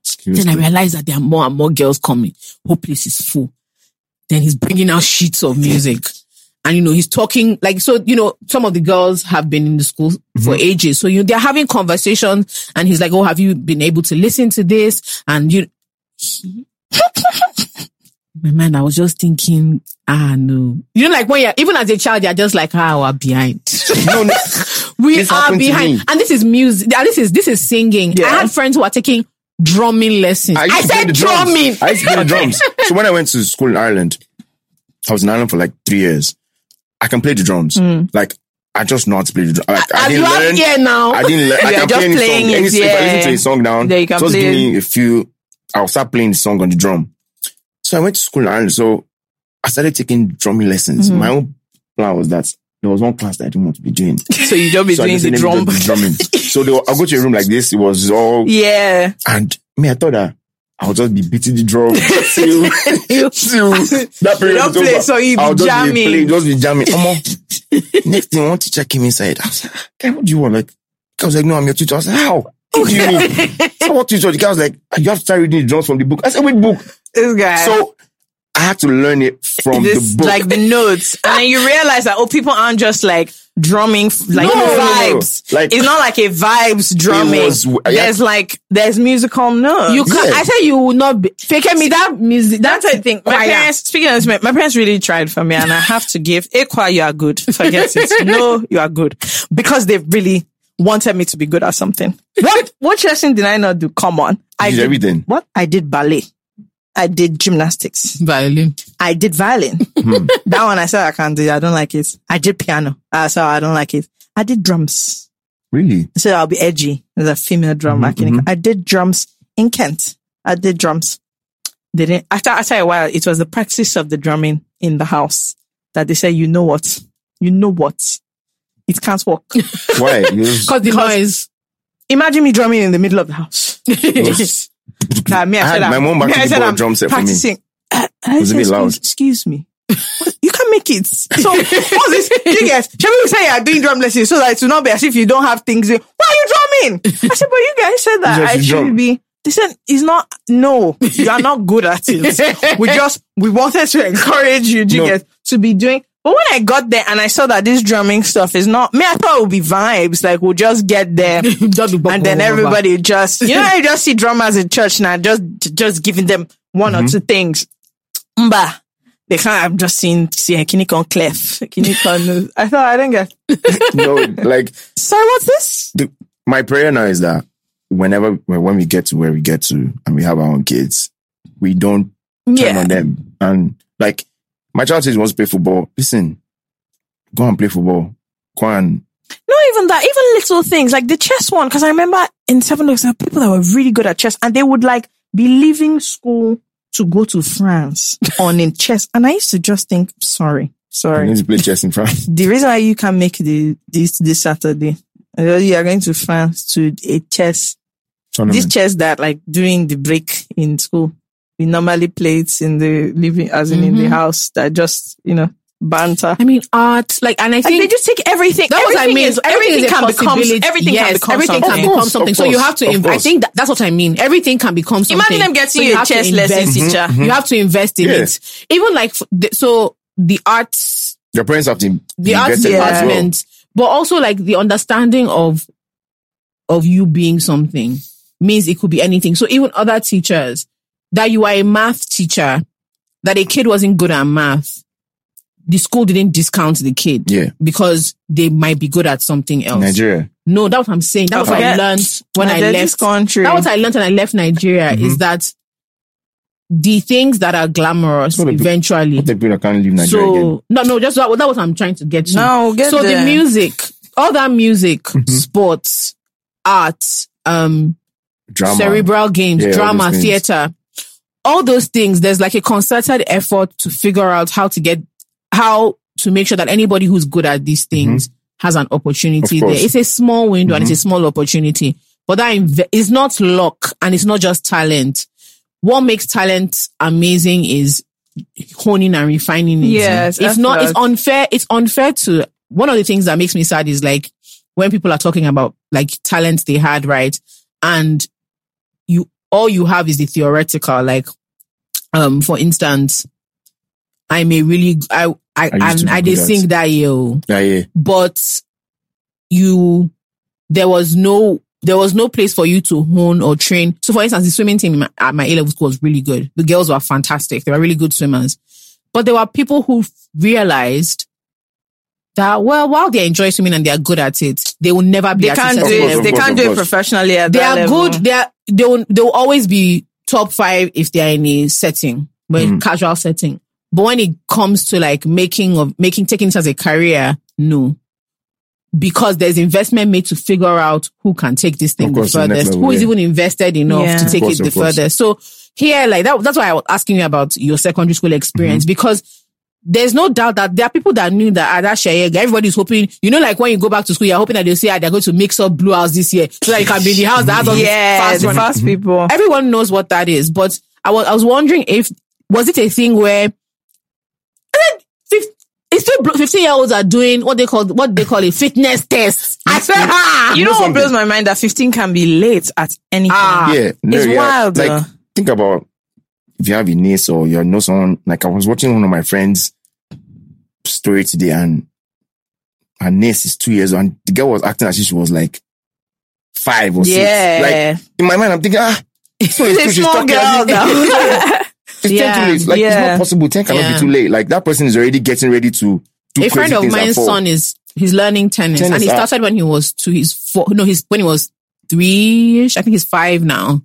Excuse
Then I
me.
realized that there are more and more girls coming. Whole place is full. Then he's bringing out sheets of music. And, you know, he's talking like, so, you know, some of the girls have been in the school for ages. So, you know, they're having conversations and he's like, Oh, have you been able to listen to this? And you, my man, I was just thinking, ah, no. You know, like when you're, even as a child, you're just like, ah, we're behind.
No, no.
we are behind. And this is music. This is, this is singing. Yeah. I had friends who are taking drumming lessons. I,
play
said drumming.
I used to play the drums. So when I went to school in Ireland, I was in Ireland for like three years. I can play the drums. Like I just know how to play the drums. Like, I
As
didn't learn.
here now.
I didn't learn. I can
just
play any
playing
song.
it,
Any, If I
yeah.
listen to a song down,
you can
just
play
give me a few. I'll start playing the song on the drum. So I went to school in Ireland. So I started taking drumming lessons.
Mm-hmm.
My own plan was that there was one class that I didn't want to be doing.
So you don't be
So I
doing
just
the
said, let me
drum.
just drumming. so were, I'll go to a room like this. It was all
Yeah.
and me, I thought that I'll just be beating the drum till, till that period
don't
is
play,
over.
so you be
I'll just
jamming.
be playing, just be jamming. Omo. Next thing, one teacher came inside. I was like, ah, "Guy, what do you want? Like, I was like, no, I'm your tutor. I was like, how? What do you mean? so what tutor? The guy was like, ah, you have to start reading the drums from the book. I said, which book?
This guy.
So I had to learn it from
this,
the book.
like the notes. And then you realize that, oh, people aren't just like drumming like
No, no, no,
no.
vibes.
Like-
it's not like a vibes drumming.
was- yeah.
There's like there's musical notes.
You can
Yeah.
I said you will not be fake me that music.
That's
That's
the thing. My
choir.
parents, speaking of this, my, my parents really tried for me, and I have to give Equa, you are good. Forget it. No, you are good because they really wanted me to be good at something. What what lesson did I not do? Come on, I
did everything.
What I did ballet, I did gymnastics,
violin.
I did violin. that one I said I can't do. it. I don't like it. I did piano. I said I don't like it. I did drums.
Really?
So I'll be edgy as a female drum. drummer.
Mhm,
I did drums in Kent. I did drums. They didn't, after, after a while, it was the practice of the drumming in the house that they said, you know what? You know what? It can't work.
Why?
Because the noise.
Imagine me drumming in the middle of the house. Nah, me, I
I
said
had my
I'm-
mom back
me, I
in
said I'm
drum set for me.
practicing. Uh, I
was a
said,
loud.
Excuse, excuse me. You can make it. So, what's this? You guys, shall we say you're doing drum lessons so that it will not be as if you don't have things. Why are you drumming? I said, but you guys said that
Yes,
I should
drum.
be. They said, it's not, no, you are not good at it. we just, we wanted to encourage you, you
No.
guys, to be doing. But when I got there and I saw that this drumming stuff is not, me, I thought it would be vibes. Like, we'll just get there and then everybody just you know you just see drummers in church now just just giving them one or two things Mba. They can't i'm just seeing see kini con clef kini con i thought i didn't get
no, like
sorry what's this
the, my prayer now is that whenever when when we get to where we get to and we have our own kids, we don't turn
yeah
on them. And like my child says he wants to play football. Listen, go and play football. Go and
not even that even little things like the chess one because i remember in seven looks there were people that were really good at chess and they would like be leaving school to go to france on in chess and i used to just think sorry sorry
need to play chess in France.
the reason why you can make the this this Saturday, uh, you are going to France to a chess. This chess that like during the break in school, we normally play it in the living, as in in the house. That just you know banter.
I mean, art, like, and I
Like
think
they just take everything.
That was what I mean.
Is,
everything,
everything
is
can become everything
yes,
can become
everything
something.
can become something.
of
So you have to.
of
Inv- I think that, that's what I mean. Everything can become something.
Imagine them getting
So
you a
have to
chess
invest-
lesson teacher. Mm-hmm.
You have to invest in
Yeah.
it. Even like the, so, the arts,
Your parents have to
the arts
invested as well.
department, but also like the understanding of of you being something means it could be anything. So even other teachers that you are a math teacher, that a kid wasn't good at math, the school didn't discount the kid
Yeah,
because they might be good at something else.
Nigeria.
No, that's what I'm saying. That was what I learned when I
Forget this
left.
country.
That was what I learned when I left Nigeria is that the things that are glamorous
So the-
eventually.
What the people can't leave Nigeria again?
So no, no, just that, that was what I'm trying to get to.
No, get
so
there.
the music, all that music,
Mm-hmm.
sports, art, um,
Drama.
cerebral games,
Yeah,
drama,
those
theater, all those things. There's like a concerted effort to figure out how to get how to make sure that anybody who's good at these things has an opportunity there.
Mm-hmm.
It's a small window and it's a small opportunity, but that inve- is not luck and it's not just talent. What makes talent amazing is honing and refining it.
Yes,
If not, it's unfair. It's unfair to one of the things that makes me sad is like when people are talking about like talent they had, right? And you, all you have is the theoretical. Like, um, for instance, I'm a really, I, I,
I used
and I did
at-
sing that year,
Yeah, yeah.
but you, there was no, there was no place for you to hone or train. So for instance, the swimming team at my A-level school was really good. The girls were fantastic. They were really good swimmers. But there were people who realized that, well, while they enjoy swimming and they are good at it, they will never be
they
at
can't
a
do it. They can't
of
do it professionally at
They
that
are
level.
good. They are, they will, they will always be top five if they are in a setting, but in mm. casual setting. But when it comes to like making of making taking it as a career, no. Because there's investment made to figure out who can take this thing
Of
the
course, the
furthest,
level,
who is
yeah.
even invested enough
Yeah.
to take
course,
it the furthest. So here, like that, that's why I was asking you about your secondary school experience because there's no doubt that there are people that knew that ah, that Shayega, everybody's hoping, you know, like when you go back to school, you're hoping that they'll say ah, they're going to mix up Blue House this year so that you can be in the house that has all these
Yeah,
fast
the fast people.
everyone knows what that is, but I was, I was wondering if, was it a thing where, and then fif- it's still 15 year olds are doing what they call, what they call a fitness test. I said, ah,
You know what blows my mind? That 15 can be late at anything.
Ah.
yeah, no,
it's
yeah.
wild,
Like,
though.
think about if you have a niece or you know someone. Like I was watching one of my friends' story today, and her niece is two years old, and the girl was acting as if she was like five or
Yeah.
six. Like in my mind, I'm thinking, ah, so
It's a
she's
small
talking
girl
as if-
now.
it's
Yeah,
10 too late. Like it's
yeah.
not possible. 10 cannot
Yeah.
be too late. Like that person is already getting ready to do
a friend of mine's son is he's learning tennis,
Tennis,
and he
ah.
started when he was two. He's four. No, he's when he was three ish. I think he's five now.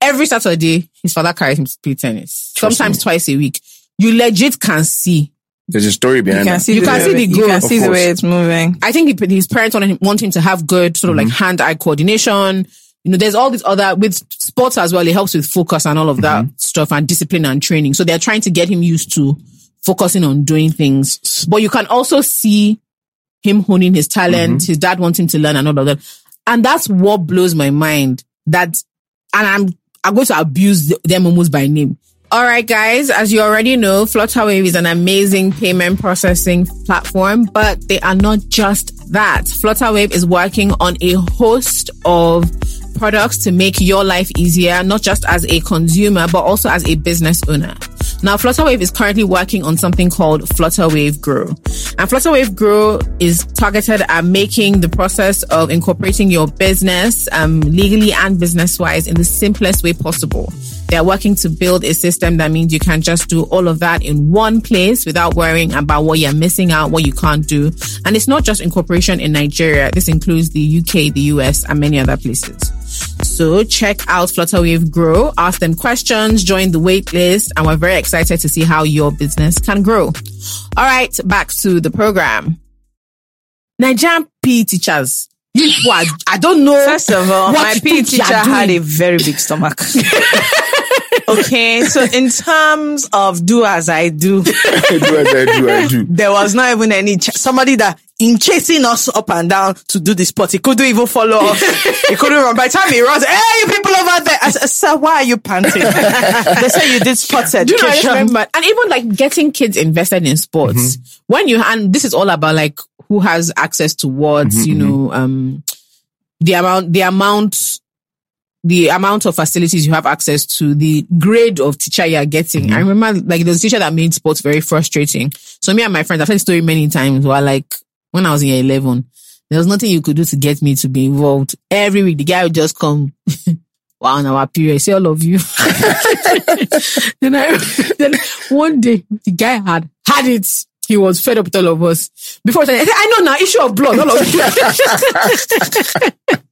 Every Saturday, his father carries him to play tennis.
Trust
Sometimes
me.
twice a week. You legit can see.
There's a story
You
behind
can
that.
see,
You
the
can
way-
see the
You can see the way it's moving.
I think his parents want him, want him to have good sort of like hand-eye coordination. You know, there's all these other with sports as well. It helps with focus and all of that mm-hmm. stuff and discipline and training. So they're trying to get him used to focusing on doing things. But you can also see him honing his talent. Mm-hmm. His dad wants him to learn and all of that. And that's what blows my mind. That, and I'm, I'm going to abuse th- them almost by name. All right, guys, as you already know, Flutterwave is an amazing payment processing platform, but they are not just that. Flutterwave is working on a host of products to make your life easier, not just as a consumer, but also as a business owner. Now, Flutterwave is currently working on something called Flutterwave Grow. And Flutterwave Grow is targeted at making the process of incorporating your business, um, legally and business wise in the simplest way possible. They're working to build a system that means you can just do all of that in one place without worrying about what you're missing out, what you can't do. And it's not just incorporation in Nigeria. This includes the UK, the US, and many other places. So check out Flutterwave Grow, ask them questions, join the wait list, and we're very excited to see how your business can grow. All right, back to the program. Nigerian PE teachers. You people are- I don't know.
First of all, my
you
PE teacher had a very big stomach. okay, so in terms of do as I do,
do as I do, I do.
there was not even any ch- somebody that in chasing us up and down to do the sport, he couldn't even follow us. he couldn't run. By the time he runs, hey, you people over there! I said, sir, why are you panting? they say you did sports
Do you know, I
education.
remember, and even like getting kids invested in sports. Mm-hmm. When you, and this is all about like who has access to what, mm-hmm, you know, mm-hmm. um, the amount, the amount, the amount of facilities you have access to, the grade of teacher you're getting. I remember like a teacher that made sports very frustrating. So me and my friends, I've heard the story many times were like, when I was in year 11, there was nothing you could do to get me to be involved. Every week, the guy would just come. Wow, on our period, see all of you. then I, then one day, the guy had had it. He was fed up with all of us. Before I said, I know now, issue of blood, all of you.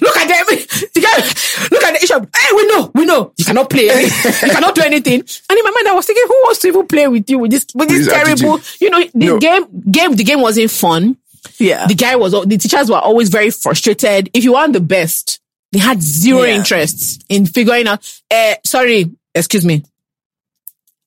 Look at them. The guy, look at the issue. Hey, we know, we know. You cannot play. You cannot do anything. And in my mind, I was thinking, who wants to even play with you with this, with this
This
terrible,
attitude.
you know, the
No.
game, game, the game wasn't fun
Yeah.
the guy was the teachers were always very frustrated. If you want the best, they had zero
Yeah.
interest in figuring out. Uh, sorry, excuse me.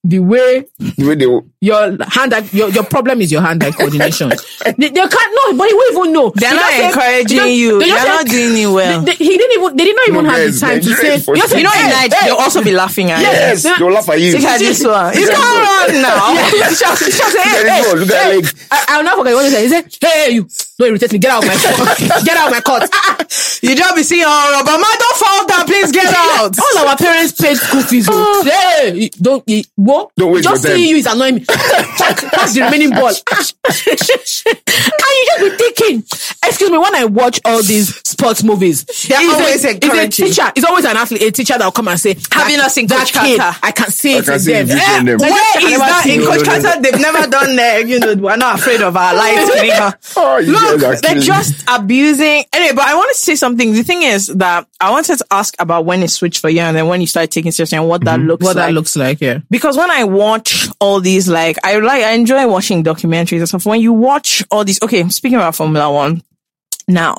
The way
The way they,
your hand, eye- your your problem is your hand eye coordination. they, they can't know, but he won't even know.
They're
They
not
just say-
encouraging
they just-
you.
they
You're not
say-
doing it well.
They, they- he didn't even. They did not even
No,
have the time to say. just
you know, in
"Hey,
Nigeria,
hey,
they'll also be laughing at
yes,
you.
they'll laugh at you.
Look at this one. It's
Look at
not wrong now.
Teacher- teacher say,
Look at
"Hey,
look at
hey,
leg.
I, I'll not forget what he said. He said, "Hey, hey, you, don't irritate me. Get out of my court. Get out of my court."
You just be seeing, oh, but man, don't fall down. Please get out.
All our parents paid school fees. oh. Hey, don't you, what?
Don't waste
Just
your time.
seeing you is annoying me. Pack- Pass the remaining ball. and you just be thinking, excuse me, when I watch all these sports movies,
They're
it's
always
a, it's a teacher. It's always an athlete, a teacher that will come and say,
Have you
that-
not seen Coach
kid,
Carter?
I can see
I
it
can
in
see
them.
the in them.
Like, eh,
Where
I
is that
seen
in
it.
Coach
No, no, no.
Carter? They've never done that. You know, we're not afraid of our lives.
Oh, you guys
Look, they're
killing
just abusing. Anyway, but I want to say something. The thing is that I wanted to ask about when it switched for you and then when you started taking seriously and what that mm-hmm. looks
What
like.
that looks like, yeah.
because when I watch all these, like I like, I enjoy watching documentaries and stuff. When you watch all these, okay, speaking about Formula One, now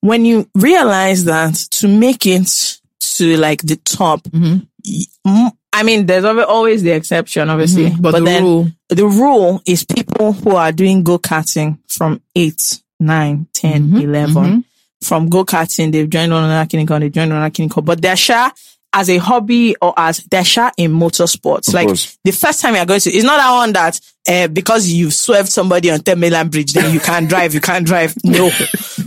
when you realize that to make it to like the top, y- mm, I mean, there's always the exception, obviously,
Mhm, but the
then
rule-
the rule is people who are doing go karting from eight, nine, 10,
Mm-hmm,
11. From go karting, they've joined on another clinical, they joined on another clinical, but they're sure as a hobby or as they're in motorsports.
Of
like
course.
the first time you're going to, it's not that one that uh, because you've swerved somebody on Third Mainland Bridge, then you can't drive, you can't drive. No.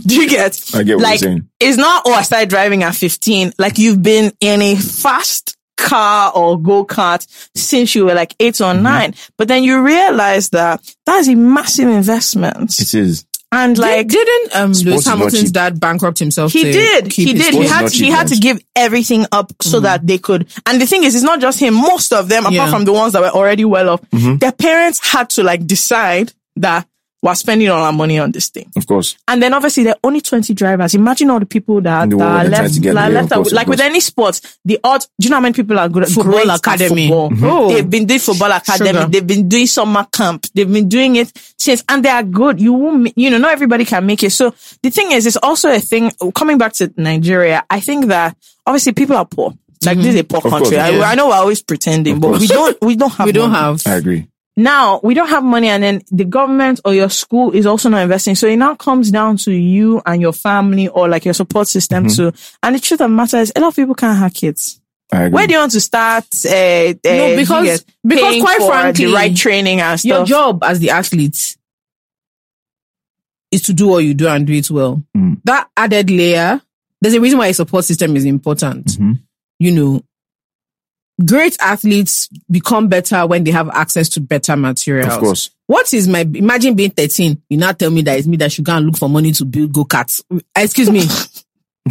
Do you get?
I get what you're
like,
saying.
It's not, oh, I started driving at 15. Like you've been in a fast car or go kart since you were like eight or nine. But then you realize that that's a massive investment.
It is.
And like,
didn't um, Lewis Hamilton's dad bankrupt himself?
he did. He did. He had to, he had to give everything up so that they could. And the thing is, it's not just him. Most of them, apart
Yeah.
from the ones that were already well off,
Mm-hmm.
their parents had to like decide that we're spending all our money on this thing.
Of course.
And then obviously there are only 20 drivers. Imagine all the people that,
the
that are left, that are
there,
left
course, of
like with any sport, the odds, do you know how many people are good at
Football
great at
academy.
football?
Mm-hmm.
Oh.
They've been doing football academy.
Sugar.
They've been doing summer camp. They've been doing it since, and they are good. You won't, you know, not everybody can make it. So the thing is, it's also a thing, coming back to Nigeria, I think that obviously people are poor. Like this is a poor
Of course,
country.
of
I,
course.
I know we're always pretending,
Of
but we don't, we don't have
We don't
money.
have.
I agree.
Now we don't have money and then the government or your school is also not investing. So it now comes down to you and your family or like your support system
Mm-hmm.
too. And the truth of the matter is a lot of people can't have kids.
I.
Where do you want to start? Uh, uh,
No, because-
get
because quite
for
frankly,
the right training and
Your job as the athlete is to do what you do and do it well.
Mm.
That added layer, there's a reason why a support system is important.
Mhm.
You know, great athletes become better when they have access to better materials.
Of course.
What is my, imagine being 13, you now tell me that it's me that should go and look for money to build go-karts. Excuse me.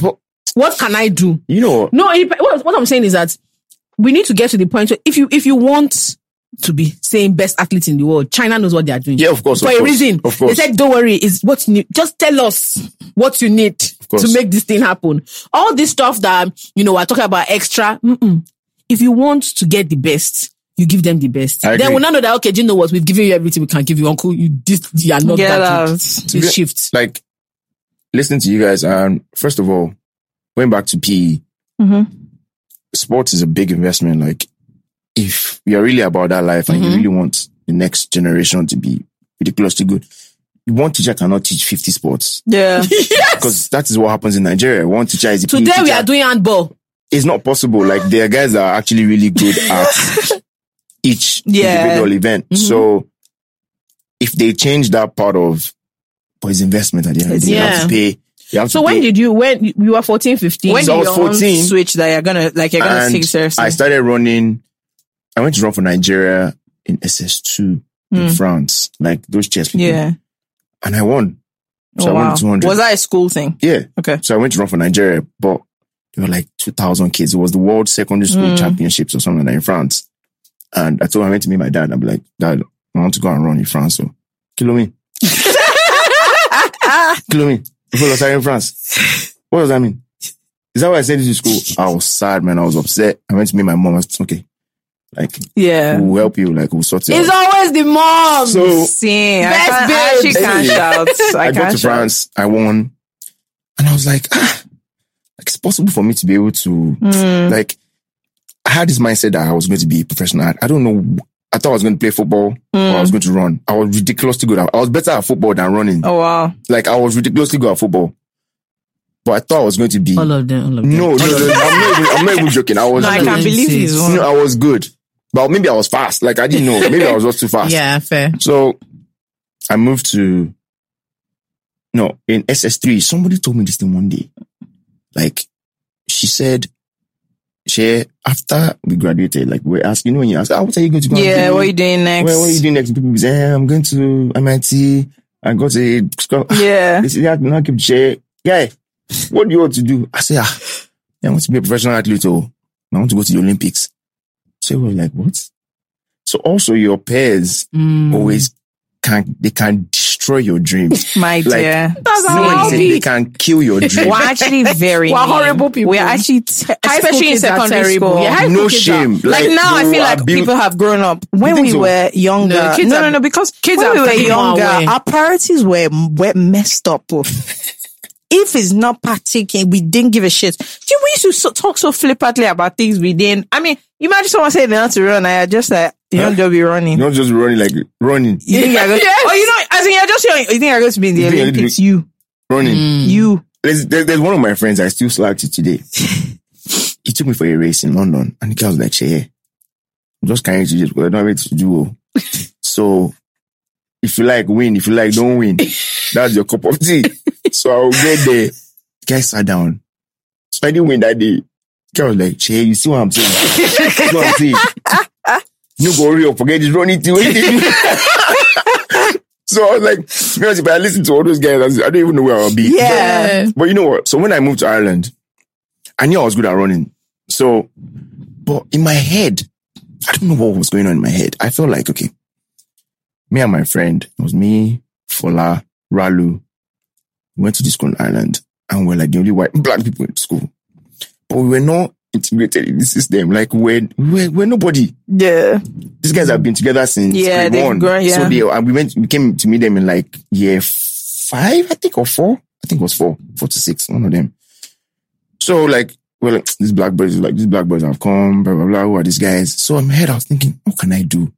But
what can I do?
you know,
No, it, what, what I'm saying is that we need to get to the point where if you if you want to be saying best athlete in the world, China knows what they are doing.
Yeah, of course,
For
of
a
course,
reason.
of course.
They said, don't worry, is what you need. Just tell us what you need to make this thing happen. All this stuff that, you know, we're talking about extra. Mm-mm. If you want to get the best, you give them the best.
I
Then
agree.
we'll now know that, okay, do you know what? We've given you everything we can give you, uncle. You, this, you are not
Get
that good.
out.
Please shift.
like listening to you guys, and first of all, going back to PE,
Mhm.
sports is a big investment. Like, if you're really about that life and you really want the next generation to be ridiculously good, one teacher cannot teach 50 sports
Yeah.
because that is what happens in Nigeria. One teacher is a PE
Today we are doing handball.
It's not possible. Like, there are guys that are actually really good at each
Yeah.
individual event.
Mm-hmm.
So, if they change that part of, but it's investment at the end of the day, you have to pay. You have
So
to
when
pay.
did you, when you were 14, 15?
when
So I
you
was
on
14,
switch that you're gonna, like, you're gonna
and
take seriously.
I started running. I went to run for Nigeria in SS2 in France, like those chess people.
Mm. yeah.
And I won. So
Oh,
I
wow.
won 200.
Was that a school thing?
yeah.
Okay.
So I went to run for Nigeria, but there were like 2,000 kids. It was the World Secondary School
Mm.
Championships or something like that in France. And I told him I went to meet my dad. I'm like, Dad, I want to go and run in France. So kill me. kill me. Before I started in France. What does that mean? Is that why I sent you to school? I was sad, man. I was upset. I went to meet my mom. I was okay. Like,
Yeah.
we'll help you. Like, we'll sort it
It's
out.
always the mom.
So
See, I,
Best
can't, I
babes.
actually can't shout. I,
I, got
can't
to
shout.
France. I won. And I was like, ah, like, it's possible for me to be able to,
Hmm.
like, I had this mindset that I was going to be a professional. I don't know. I thought I was going to play football or I was going to run. I was ridiculously good. At, I was better at football than running.
Oh wow.
Like, I was ridiculously good at football. But I thought I was going to be.
All of them, all of them.
No, no, no, I'm not even, I'm not even joking. I was
No, I can't believe he's
You
one.
know, I was good. But maybe I was fast. Like, I didn't know. Maybe I was just too fast.
Yeah, fair.
So I moved to no in SS3. Somebody told me this thing one day. Like she said, she after we graduated, like we're asking, you know, when you ask, ah, what are you going to go?
Yeah, what are you doing next?
Well, what are you doing next? People saying, eh, I'm going to MIT. I got a
Yeah.
They say, yeah, no, keep share. Guy, what do you want to do? I say, ah, I want to be a professional athlete. Oh, I want to go to the Olympics. So we were like, what? So also your peers
Mm.
always can they can destroy your dreams.
My
Like,
dear.
That's
You
how
know what
I'll
I'm saying?
be.
They can kill your dream.
We're actually very
We're
mean.
horrible people.
We're actually, te- especially in secondary school.
Yeah,
no shame.
like, now, I feel like
being-
people have grown up. When
think
we
so?
were younger,
No,
no,
kids
no,
are-
no, because
kids
when
are
we were younger,
away.
our priorities were, were messed up. if it's not partaking, we didn't give a shit. Do we used to so, talk so flippantly about things we didn't? I mean, imagine someone saying they want to run, I just like, you
Huh?
don't just be running.
You're not just running like running,
You think going,
Yes.
oh, you know, as in you're just you think you're going to be in the
You
Olympics? You,
running.
Mm.
you.
There's, there's there's one of my friends I still slack to today. he took me for a race in London, and the guy was like, "Shey, I'm just carrying you because I don't have anything to do. oh. so if you like win, if you like don't win, that's your cup of tea. So I'll get there. The guy sat down. So I didn't win that day. Guy was like, Che, you see what I'm saying? you see what I'm saying? no go real, up, oh, forget this running to So I was like, to be honest, if I listen to all those guys, I don't even know where I'll be.
Yeah.
But you know what? So when I moved to Ireland, I knew I was good at running. So, but in my head, I don't know what was going on in my head. I felt like, okay, me and my friend, it was me, Fola, Ralu, we went to this school in Ireland and we're like the only white, black people in school. But we were not integrated in the system. Like we're, we're, we're nobody.
Yeah.
These guys have been together since
Yeah,
grade
they've
one.
grown, yeah.
So they, and we went, we came to meet them in like year five, I think, or four. I think it was four, four to six, one of them. So like, well, like, these black boys, like these black boys have come, blah, blah, blah. Who are these guys? So in my head, I was thinking, what can I do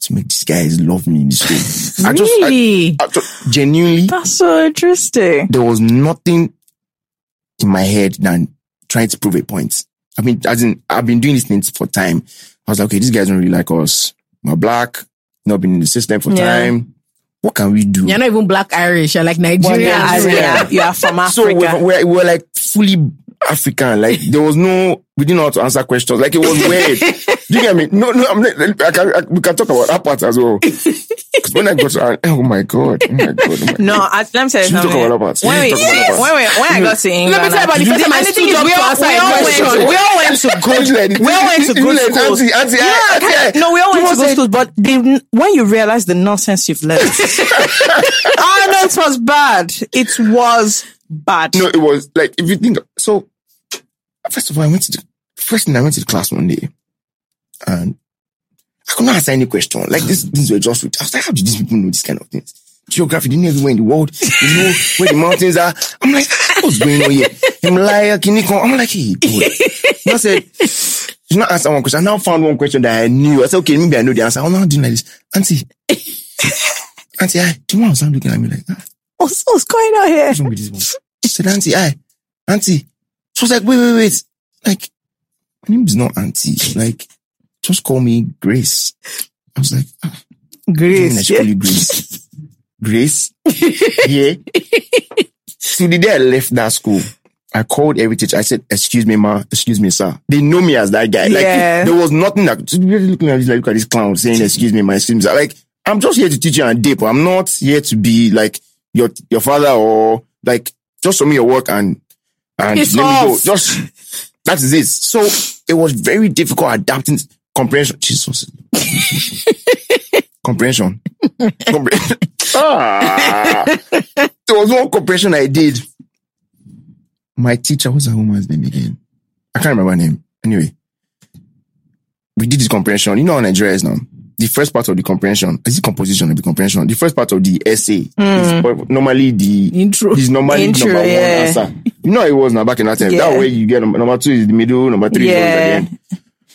to make these guys love me in this way? I just, I,
Really?
I just, genuinely,
That's so interesting.
there was nothing in my head than trying to prove a point. I mean, as in, I've been doing these things for time. I was like, okay, these guys don't really like us. We're black, not been in the system for
Yeah.
time. What can we do?
You're not even black Irish. You're like Nigerian.
Yeah, I
Yeah.
you are from
so
Africa.
we're, we're, we're like fully African. Like there was no, we didn't know how to answer questions. Like it was weird. Do you get me? No, no, I'm I can, I, we can talk about that part as well. Because when I got to, oh my God, oh my God, oh my
no,
God.
I, let me tell you
Should we talk
something.
about that part?
When, we,
Should we talk about that part?
when, we, when I got to England,
Let me tell you about the first time I
and the thing
stood up
we
to
all,
answer
we
a
all went
question.
to, we all went to good, we all went to good
Like,
schools.
Auntie, auntie,
Yeah,
auntie,
kind
auntie,
no, we all went to
Someone
good schools, but they, when you realize the nonsense you've learned, oh no, it was bad. It was bad.
No, it was like if you think so. First of all, I went to the first thing I went to the class one day, and I could not answer any question. Like this, these were just. With. I was like, how did these people know this kind of things? Geography, didn't everywhere in the world. You know where the mountains are. I'm like, ah, what's going on here? Himalaya, Kiniko. I'm like, hey, boy. And I said, you not answer one question. I now found one question that I knew. I said, okay, maybe I know the answer. I'm not doing like this, Auntie. Auntie, I, do you want to start looking at me like that?
What's, what's going on here?
What's wrong with this one? She said, Auntie, I, Auntie. She was like, wait, wait, wait. Like, my name is not Auntie. Like, just call me Grace. I was like, ah,
Grace.
I you Grace. Grace? yeah. so the day I left that school, I called every teacher. I said, excuse me, ma, excuse me, sir. They know me as that guy. Like,
Yeah.
there was nothing that, looking at this, like, look at this clown saying, excuse me, my me, sir. Like, I'm just here to teach you and dip. I'm not here to be like your, your father or like, just show me your work and, and
Piss
let me go. Just, that is it. So it was very difficult adapting comprehension. Jesus. comprehension. comprehension. Ah. there was one comprehension I did. My teacher, what's her woman's name again? I can't remember her name. Anyway, we did this comprehension. You know how Nigeria is now. The first part of the comprehension is the composition of the comprehension. The first part of the essay is hmm. normally the
Intro.
is normally
Intro,
number one
yeah.
answer. You know it was now back in that time.
Yeah.
That way you get number, two is the middle, number three
Yeah.
is the end.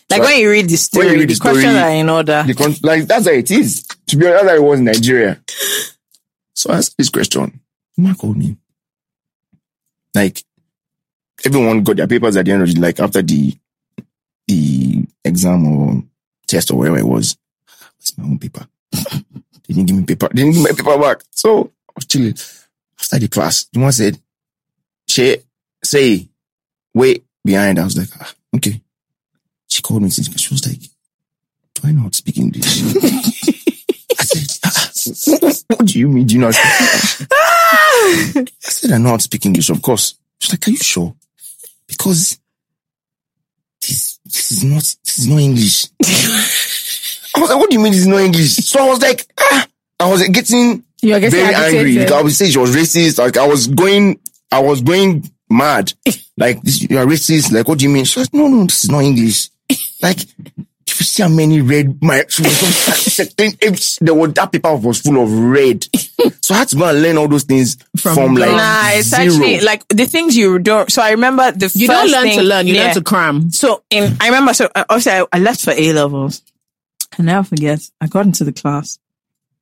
Like
So-
when you read the story,
read
the,
the
questions are in order.
The con- like that's how it is. To be honest, that's how it was in Nigeria. So I asked this question. Mama called me. Like everyone got their papers at the end of the like after the the exam or test or whatever it was. What's my own paper? they didn't give me paper. They didn't give my paper back. So I was chilling. After the class, the one said, She say, wait behind. I was like, ah, okay. She called me. since She was like, do I not speak English? I said, "Ah, what, do you mean? Do you not speak? I said, I know how to speak English, of course. She's like, are you sure? Because this, this is not, this is not English. I was like, what do you mean this is not English? So I was like, ah, I was getting
You're getting
very angry.
agitated.
Like, I would say she was racist. Like I was going, I was going mad. Like this, you are racist. Like what do you mean? She was no, no, this is not English. Like if you see how many red my she was just if there was that paper was full of red. So I had to go and learn all those things from,
From
like
Nah, it's
zero.
actually like the things you don't. So I remember the
You
first
don't learn
thing,
to learn. You
yeah.
learn to cram.
So in, I remember, so uh, obviously I, I left for A levels. I never forget. I got into the class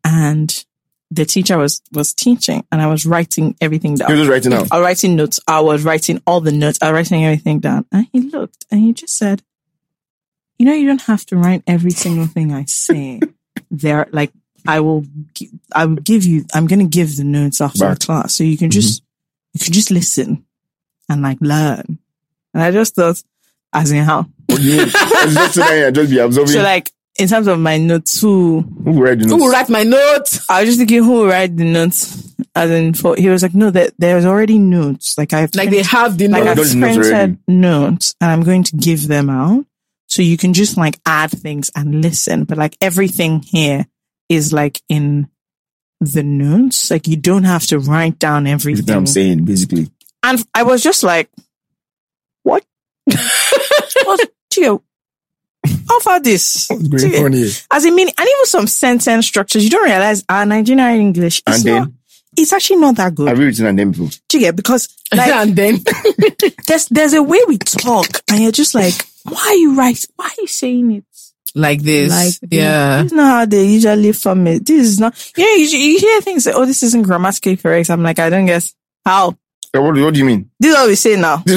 and the teacher was, was teaching and I was writing everything down.
He was just writing out.
I was writing notes. I was writing all the notes. I was writing everything down. And he looked and he just said, you know, you don't have to write every single thing I say. there, like, I will, I will give you, I'm going to give the notes after
Back.
the class. So you can just, mm-hmm. you can just listen and like learn. And I just thought, As in how?
What do you mean? just sit there and just be absorbing.
So like in terms of my notes, who
who will write the
Who will write my notes?
I was just thinking who will write the notes. As in for he was like, no, that there's already notes. Like I've
Like they have the
like oh,
I've
notes.
I've
done the
printed notes and I'm going to give them out. So you can just like add things and listen. But like everything here is like in the notes. Like you don't have to write down
Everything
everything.
I'm saying, basically.
And I was just like, what? what? Gio, how far this?
What's going
Gio,
on here?
As in meaning, and even some sentence structures, you don't realize our Nigerian English is
And
not, it's actually not that good.
I've written and then before.
Do you get? Because like,
and then
there's, there's a way we talk and you're just like, why are you right? Why are you saying it?
like this.
Like,
yeah.
This is not how they usually form it. This is not, you know, you, you hear things like, oh, this isn't grammatically correct. I'm like, I don't guess how.
What, what do you mean?
This is what we say now.
no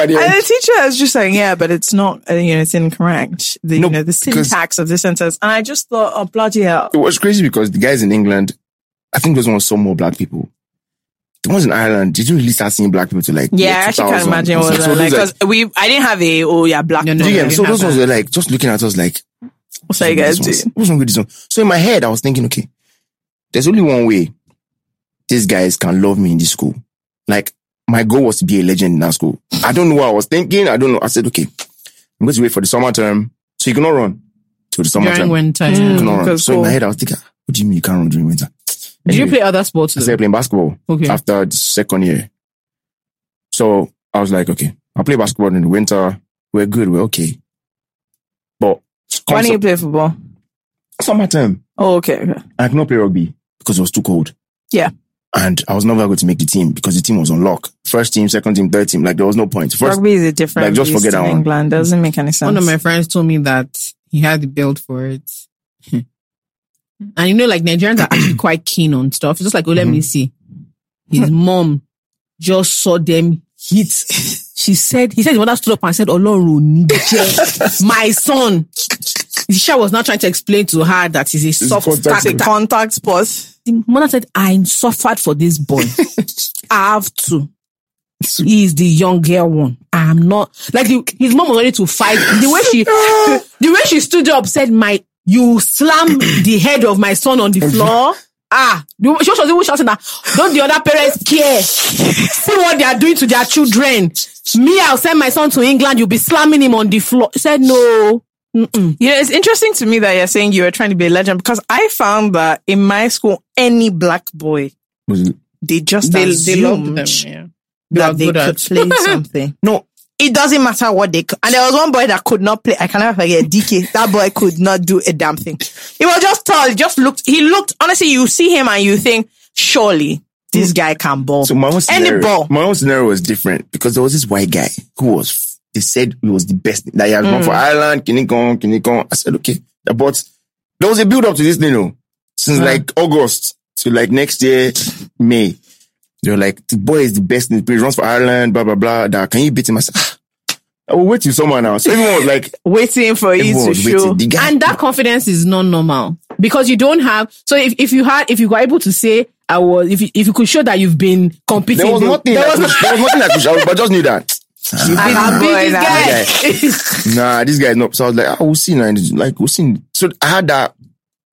idea.
And the teacher is just saying, yeah, but it's not, uh, you know, it's incorrect. The,
No,
you know, the syntax of the sentence. And I just thought, oh, bloody hell.
It was crazy because the guys in England, I think those ones saw more black people. The ones in Ireland, did you really start seeing black people to like?
Yeah, I actually can't imagine what
So
like,
those,
cause we, I didn't have a, oh yeah, black.
No, no, no,
get So those ones
that.
were like just looking at us like,
What's that you guys
wrong with this
doing?
What's wrong with this one? So in my head, I was thinking, okay, there's only one way these guys can love me in this school. Like my goal was to be a legend in that school. I don't know what I was thinking. I don't know. I said, okay, I'm going to wait for the summer term. So you cannot run to the summer
During
term.
winter.
Mm.
You cannot run.
Because
So in my
cool.
head, I was thinking, what do you mean you can't run during winter?
Did you play other sports?
I
though?
started playing basketball
Okay.
after the second year. So I was like, okay, I'll play basketball in the winter. We're good. We're okay. But
Why
come
didn't you play football?
summertime,
Oh, okay. okay.
I could not play rugby because it was too cold.
Yeah.
And I was never going to make the team because the team was on lock. First team, second team, third team. Like there was no point. First,
Rugby is a different
like, just forget
in
that one.
England. Doesn't make any sense.
One of my friends told me that he had the build for it. Hmm. and you know, like Nigerians are actually quite keen on stuff. It's just like, oh, let me mm-hmm. see. His mom just saw them hit. She said, he said his mother stood up and said, Olorun nije, my son. The was not trying to explain to her that he's a soft
contact
stack.
contact sport.
The mother said, I suffered for this boy. I have to. He is the younger one. I'm not like the, his mom was ready to fight. The way she, the way she stood up said, "My, you slam the head of my son on the floor." Ah, she was even shouting that. Don't the other parents care? See what they are doing to their children. Me, I'll send my son to England. You'll be slamming him on the floor. Said no. Mm-mm.
You know, it's interesting to me that you're saying you were trying to be a legend because I found that in my school, any black boy, they just
They, they
assumed
loved them. Yeah. They
that they
good
could
at-
play something.
no,
It doesn't matter what they could. And there was one boy that could not play. I can never forget DK. That boy could not do a damn thing. He was just tall. He just looked, he looked, honestly, you see him and you think, surely this mm. guy can ball.
So my own
Any ball.
my own scenario was different because there was this white guy who was, they said he was the best. That he had gone for Ireland, Kinikon, Kinikon. I said, okay. But there was a build up to this you know, since like August to like next year, May. They were like, the boy is the best in the place, runs for Ireland, blah, blah, blah. That, can you beat him? I said, ah, I will wait till summer now. So everyone was like,
waiting for you to show.
Guy,
and that confidence is not normal because you don't have so if, if you had if you were able to say i was if you, if you could show that you've been competing
there was nothing,
there was
could, there was nothing that could show, but just knew that.
Can
boy
this guy
nah, this guy is not. So I was like, ah, we'll see now. Like, we'll see. So I had that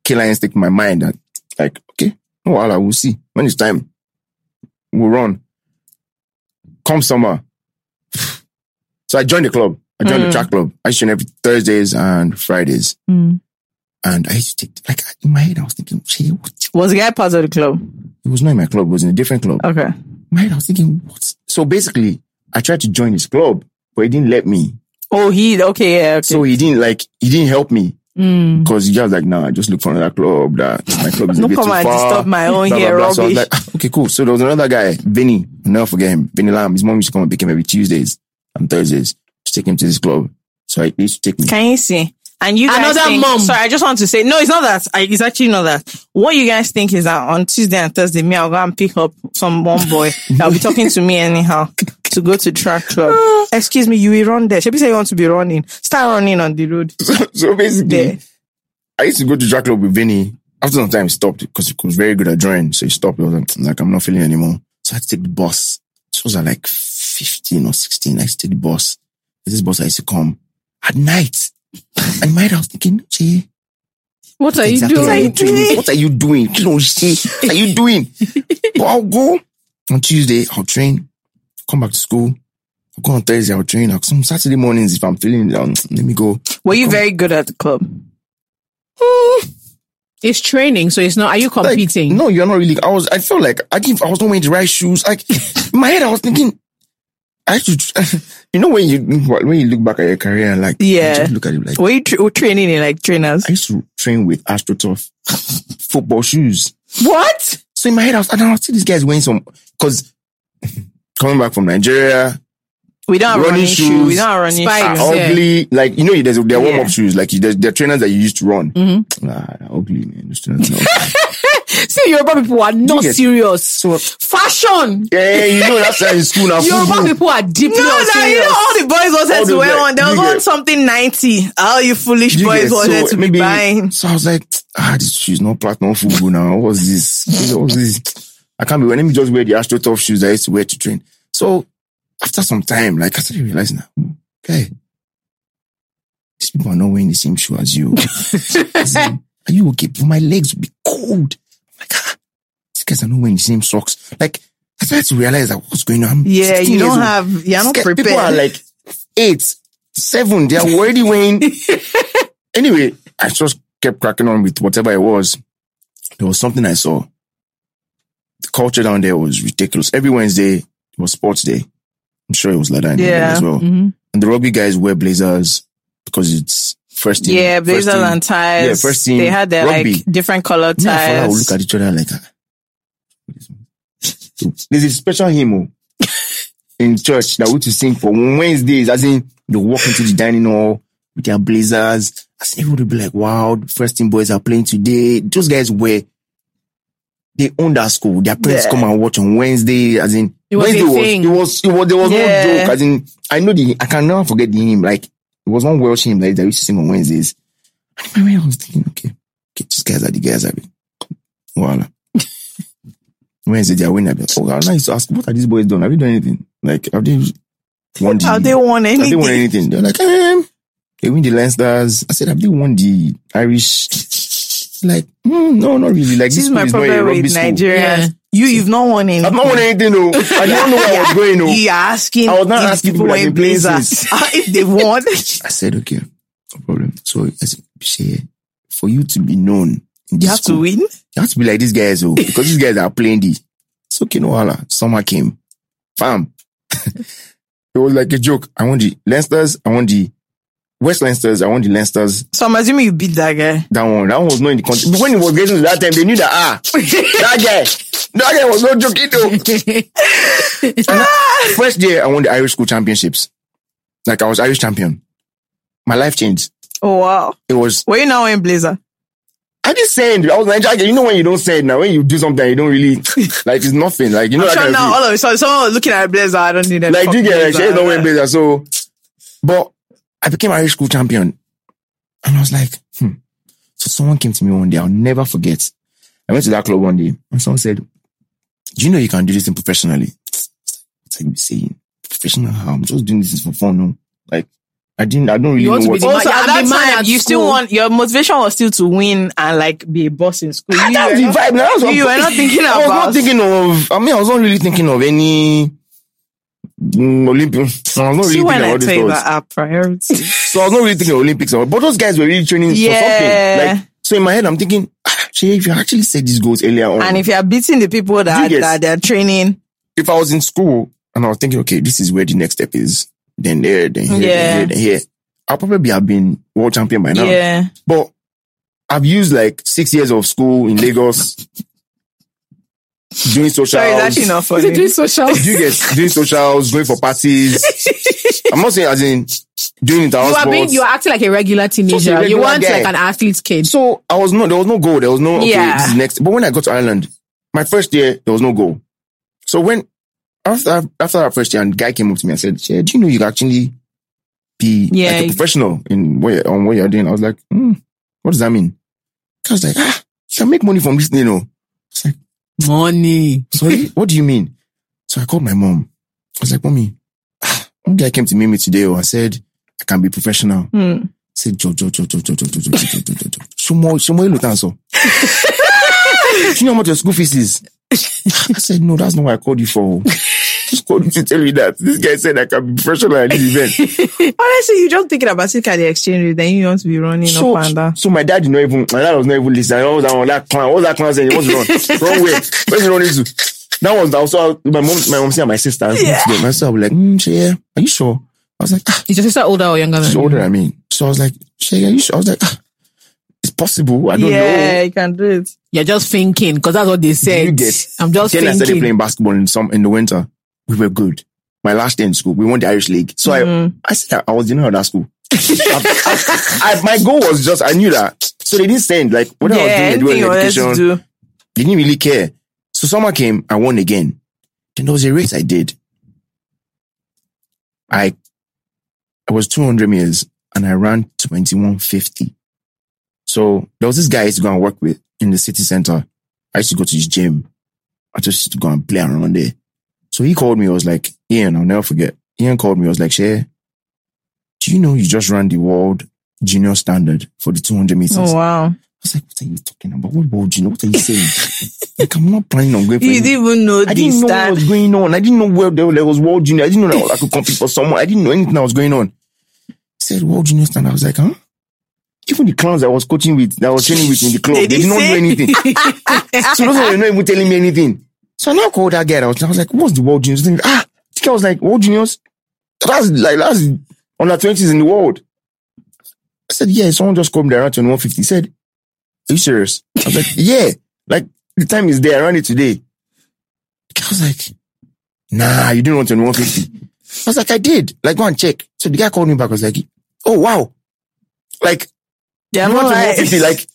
killer instinct in my mind that, like, okay, no, well, we'll see. When it's time, we'll run. Come summer. So I joined the club. I joined the track club. I used to every Thursdays and Fridays.
Mm.
And I used to take, like, in my head, I was thinking, "Shey, what?
Was the guy part of the club?
it was not in my club. It was in a different club.
Okay.
In my head, I was thinking, what? So basically, I tried to join his club, but he didn't let me.
Oh, he, okay, yeah, okay.
So he didn't like, he didn't help me.
Mm.
Because he just like, nah, just look for another club. That my club is a
Don't
bit
come
too
and
far.
disturb my own
blah, blah,
here,
blah. So I was
rubbish.
like, okay, cool. So there was another guy, Vinny. I'll never forget him. Vinny Lam. His mom used to come and pick him every Tuesdays and Thursdays to take him to this club. So he used to take me.
Can you see? And you guys
Another
think,
mom.
Sorry, I just want to say, no, it's not that. I, it's actually not that. What you guys think is that on Tuesday and Thursday, me, I'll go and pick up some one boy that'll be talking to me anyhow to go to track club. Excuse me, you will run there. Should say you want to be running? Start running on the road.
so basically,
There.
I used to go to track club with Vinny. After some time, he stopped because he was very good at drawing. So he stopped. He was like, like, I'm not feeling anymore. So I had to take the bus. This was at like 15 or 16. I used to take the bus. This bus I used to come at night. And my I was thinking, Jay,
What are you
doing? what are you
doing?
What are you doing? You know, Jay, what are you doing? but I'll go on Tuesday, I'll train, come back to school. I'll go on Thursday, I'll train. I'll, some Saturday mornings, if I'm feeling down, let me go.
Were you very good at the club? Hmm.
It's training, so it's not. Are you
Like,
competing?
no, you're not really. I was, I felt like I didn't, I was not wearing the right shoes. Like in my head, I was thinking, I should, you know, when you, when you look back at your career like,
Yeah.
just look at it like,
Were you tra- training in like trainers?
I used to train with AstroTurf football shoes.
What?
So in my head, I was, and I was see these guys wearing some, cause coming back from Nigeria,
We don't have
Running
running,
shoes,
shoes. We don't have running
spikes.
shoes.
are
Yeah.
ugly. Like, you know, there's, there are warm up
Yeah.
shoes. Like, there's, there are trainers that you used to run.
Mm-hmm.
Ah, they're ugly, man. Those trainers, no.
See, Yoruba people are not
get-
serious.
so,
Fashion.
yeah, you know, that's in school now.
Yoruba people are deeply
No, no, you know all the boys
All
wanted to wear
like,
one. There was
you
one something 90. All you foolish
You
boys
get-
wanted to be buying.
So I was like, ah, this shoes not platinum football now. What was this? What was this? I can't be. wearing. Let me just wear the AstroTurf shoes I used to wear to train. So after some time, like I started realizing, hmm, okay, these people are not wearing the same shoe as you. In, are you okay? But my legs will be cold. I'm like, ah, these guys are not wearing the same socks. Like I started to realize that what's going on. I'm
Yeah, you don't have, you're not prepared.
People are like eight, seven. They are already wearing. anyway, I just kept cracking on with whatever it was. There was something I saw. The culture down there was ridiculous. Every Wednesday was sports day. I'm sure it was like that
Yeah.
as well.
Mhm.
And the rugby guys wear blazers because it's first team.
yeah, blazers
team.
and ties.
Yeah, first team
They had their
rugby.
like different color
Me and Fola will
ties.
look at each other like, there's a special hymn oh, in church that we to sing for Wednesdays, as in they walk into the dining hall with their blazers. As everybody will be like, wow, first team boys are playing today. Those guys were, they own that school. Their parents
Yeah.
come and watch on Wednesday, as in,
It was
Wednesday was, it was, it was, there was
Yeah.
no joke, as in, I know the, I can never forget the hymn, like, it was one Welsh hymn like, that we used to sing on Wednesdays. And in my mind, I was thinking, okay, okay, these guys are the guys I've been, voila. Wednesday, they are winning. I've been, oh, I used to ask, what are these boys doing? Have you done anything? Like, have they won the,
Have they won anything?
have they won anything? They're like, um, they win the Leinsters. I said, have they won the Irish? Like, hmm, no, not really. Like,
This
this
is my
school is not a
problem with
school.
Nigerians.
Yeah.
You, you've not won anything.
I've not won anything, though. I don't know where I was going, though.
You are asking
I was not asking
people
people that
wearing
they
blazers if they won.
I said, okay, no problem. So I said, Shay, for you to be known in this
You have
school,
to win.
you have to be like these guys, oh, because these guys are playing the. It's okay, no holla. Summer came, fam. it was like a joke. I want the Leinsters. I want the West Leinsters. I won the Leinsters.
So I'm assuming you beat that guy.
That one, that one was not in the country. But when it was getting to that time, they knew that ah, that guy, that guy was not joking though. First year, I won the Irish school championships. Like I was Irish champion. My life changed.
Oh wow.
It was
Were you now wearing blazer?
I just saying, I was Nigerian. You know when you don't say it now, when you do something, you don't really like it's nothing. Like you know,
I'm sure now all of a sudden someone looking at a blazer. I don't need that.
like you get like she's not wearing blazer. So, but I became Irish school champion, and I was like, hmm. So someone came to me one day. I'll never forget. I went to that club one day, and someone said, "Do you know you can do this thing professionally?" It's like you saying professional. How I'm just doing this for fun. No, like I didn't. I don't really
You
know
want to
what.
be the
Also, at
I'm
that time,
at
you still want your motivation was still to win and like be a boss in school. You,
that was
were
the
not-
vibe. Now, that's
you
I'm-
were not thinking
I was not thinking of. I mean, I was not really thinking of any mm, Olympics. I was not really
See
thinking
when
of
I
all these thoughts.
our.
So I was not really thinking Olympics. But those guys were really training
Yeah.
for something. Like, so in my head, I'm thinking, ah, Shay, if you actually said these goals earlier on,
and if you are beating the people that, that they're training,
if I was in school and I was thinking, okay, this is where the next step is, then there, then here,
Yeah.
then here, then here, I'll probably have been world champion by now.
yeah.
But I've used like six years of school in Lagos, doing socials.
Sorry, it's actually not
Is it doing
funny.
social?
Do you get doing socials, going for parties? I'm not saying as in doing inter
You are being,
sports.
you are acting like a regular teenager. you
regular
want
guy.
like an athlete's kid.
So I was no, there was no goal. There was no okay,
Yeah.
this is next. But when I got to Ireland, my first year there was no goal. So when after after that first year, and guy came up to me and said, "Che, "Do you know you can actually be
Yeah.
like a professional in what you're, on what you're doing?" I was like, hmm, "What does that mean?" I was like, "Ah, you can make money from this, you know." It's like,
Money.
sorry, what do you mean? So I called my mom. I was like, "Mommy, one guy came to meet me today oh, I said, I can be professional.
Hmm.
I said, Joe, Joe, Joe, Joe, Joe, Joe, Joe, Joe, Joe, Joe, Joe, Joe. Shumo, Shumo, Ilu Tanso. Do you know how much your school fees is? I said, no, that's not what I called you for. Just called you to tell you that. This guy said I can be professional at this event.
Honestly, you just thinking about Sika the exchange rate, then you want to be running
So,
up and down.
so my dad did not even, my dad was not even listening. What was that one? That clown, what was that clown saying? He wants to run. Wrong way. Where's he running to? That was also my mom, my mom and my sister. Yeah. My sister was like, mm, Shea, are you sure? I was like, ah,
Is your sister older or younger than
she's
you?
older than me. So I was like, Shea, are you sure? I was like, ah, it's possible. I don't
Yeah,
know.
Yeah, you can do it.
You're just thinking because that's what they said.
you get?
I'm just
Then I started playing basketball in some, in the winter. We were good. My last day in school, we won the Irish League. So I, mm-hmm. I said, I was in that school. I, I, my goal was just, I knew that. So they didn't send, like, what I was
yeah,
doing, they
anything you
in education.
do.
They didn't really care. So summer came, I won again. Then there was a race I did. I, I was 200 meters and I ran 2150. So there was this guy I used to go and work with in the city center. I used to go to his gym. I just used to go and play around there. So he called me. I was like, Ian, I'll never forget. Ian called me. I was like, Shay, do you know you just ran the world junior standard for the 200 meters?
Oh wow.
I was like, what are you talking about? What world junior? What are you saying? like, I'm not planning on going for
You
any-
didn't even know
I didn't know what was going on. I didn't know where there, there was World Junior. I didn't know that I could compete for someone. I didn't know anything that was going on. He said World Junior stand. I was like, huh? Even the clowns I was coaching with, that I was training with in the club, they,
They
did not do anything. so those were not even telling me anything. So I now called that guy. and I was, I was like, what's the World Juniors? thing? Ah, the guy was like, World Juniors? That's like, that's under 20s in the world. I said, yeah, someone just called me around 2150. He said, are you serious? I was like, yeah. Like, the time is there. I ran it today. The guy was like, nah, you didn't run 2150. I was like, I did. Like, go and check. So the guy called me back. I was like, oh, wow. Like,
Yeah,
you
like,
2150. Like,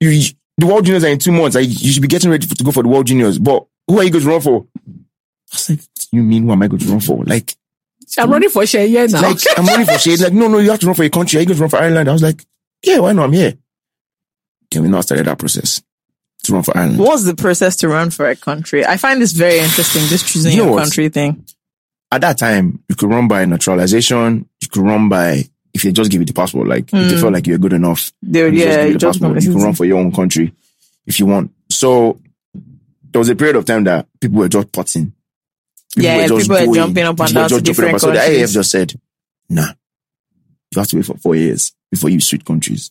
you, the World Juniors are in two months. Like, you should be getting ready for, to go for the World Juniors. But who are you going to run for? I was like, you mean who am I going to run for? Like,
I'm running for share here now.
like, I'm running for shade. Like, no, no, you have to run for a country. Are you going to run for Ireland? I was like, yeah, why not? I'm here. Then we now started that process to run for Ireland.
what's the process to run for a country? I find this very interesting, this choosing
You know
your
what?
country thing.
At that time, you could run by naturalization. You could run by, if they just give you the passport, like, if they hmm. felt like you're good enough.
They,
just
yeah,
give
you
the
just
passport, you can run for your own country if you want. So there was a period of time that people were just potting.
Yeah, people were jumping up and down to different
up. So the
countries.
IAF just said, nah, you have to wait for four years before you switch countries.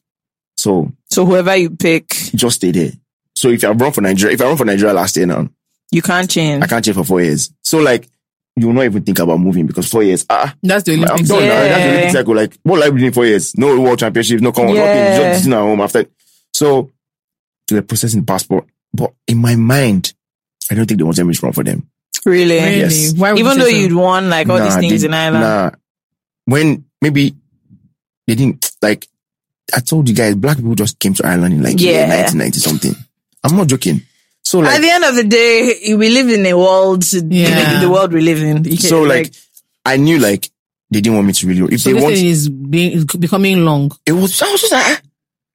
So
So whoever you pick,
just stay there. So if I run for Nigeria, if I run for Nigeria last year now,
you can't change.
I can't change for four years. So like, you will not even think about moving because four years, ah,
That's the
I'm
Olympics.
done now. That's the
Yeah.
Olympic cycle. Like, what life doing four years? No world championships, no come on,
Yeah.
nothing. Just sitting at home after. So, they were processing passport. But in my mind, I don't think they wanted me wrong run for them.
really?
Really?
Yes.
Why would
Even
you
though
so?
you'd won like all these things
they-
in Ireland.
Nah. When maybe they didn't, like, I told you guys, black people just came to Ireland in like
Yeah.
1990 something. I'm not joking. So like,
At the end of the day, we live in a world,
Yeah.
the world we live in. You
so
can-
like, I knew like, they didn't want me to really, if
So
they want,
is being is becoming long.
it was, I was just like, ah,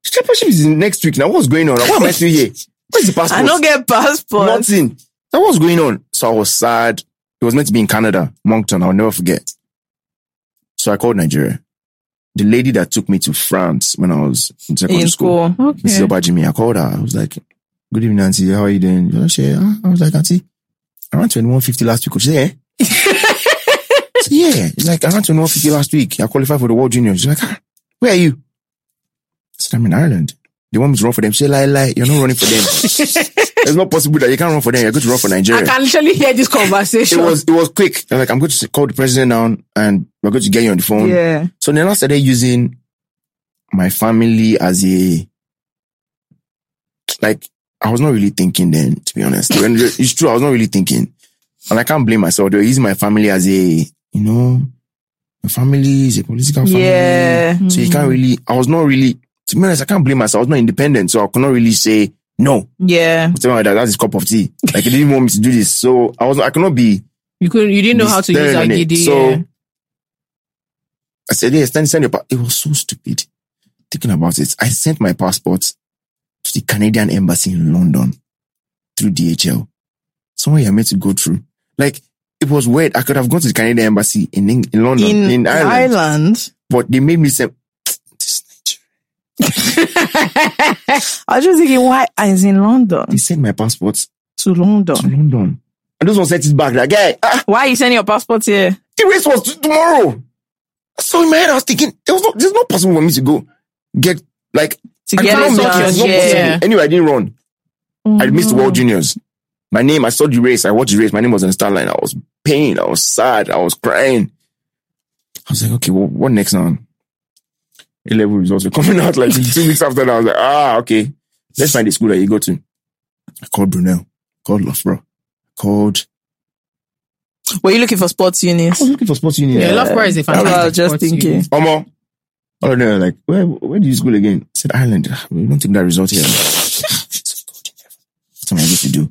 the championship is next week now. What's going on? Why am I still here? Where's the passport?
I don't get passport.
Nothing. That was going on. So I was sad. It was meant to be in Canada, Moncton. I'll never forget. So I called Nigeria. The lady that took me to France when I was in secondary
in
school,
school.
Mrs. Obajimi, I called her. I was like, good evening, Auntie. How are you doing? You know, she, ah. I was like, Auntie, I ran 2150 last week. She said, eh? Said, yeah. It's like, I ran 2150 last week. I qualified for the World Juniors. She's like, ah, where are you? I said, I'm in Ireland. They want me run for them. Said, lie, lie. You're not running for them. it's not possible that you can't run for them. You're going to run for Nigeria
I can literally hear this conversation.
it was it was quick. They're like, I'm going to call the president down and we're going to get you on the phone.
Yeah.
So then I started using my family as a like I was not really thinking then, to be honest. It's true, I was not really thinking. And I can't blame myself. They were using my family as a, you know, my family is a political family.
Yeah.
So you can't mm. really I was not really to be honest, I can't blame myself. I was not independent, so I could not really say no.
Yeah.
Tell my dad, that's his cup of tea. Like he didn't want me to do this. So I was I could not be
you could you didn't know how to use
on So
yeah.
I said, yes, send, send your pa-" It was so stupid. Thinking about it, I sent my passport to the Canadian embassy in London through DHL. Somewhere you're meant to go through. Like, it was weird. I could have gone to the Canadian embassy in in London,
In,
in, Ireland,
Ireland.
but they made me say, "This Nigeria."
I was just thinking, why is in London
They sent my passport
to London.
to
London?
And those one sent it back. Like, guy, ah,
Why are you sending your passport here?
the race was tomorrow. So in my head, I was thinking, there was no, there's not possible for me to go get like
To
I
get it done. Yeah.
Anyway, I didn't run. I missed the World Juniors. My name, I saw the race. I watched the race. My name was on the start line. I was pain. I was sad. I was crying. I was like, okay, well, what next now? A level results were coming out like two weeks after that. I was like, ah, okay. Let's find the school that you go to. I called Brunel. Called Loughborough. Called.
Were you looking for sports
I was looking for sports union.
Yeah, Loughborough is a
That's what I was
fantastic
just thinking.
unit.
Omo. All of them were like, where, where do you school again? I said, Ireland. "Ah, We don't take that result here. What am I supposed to do?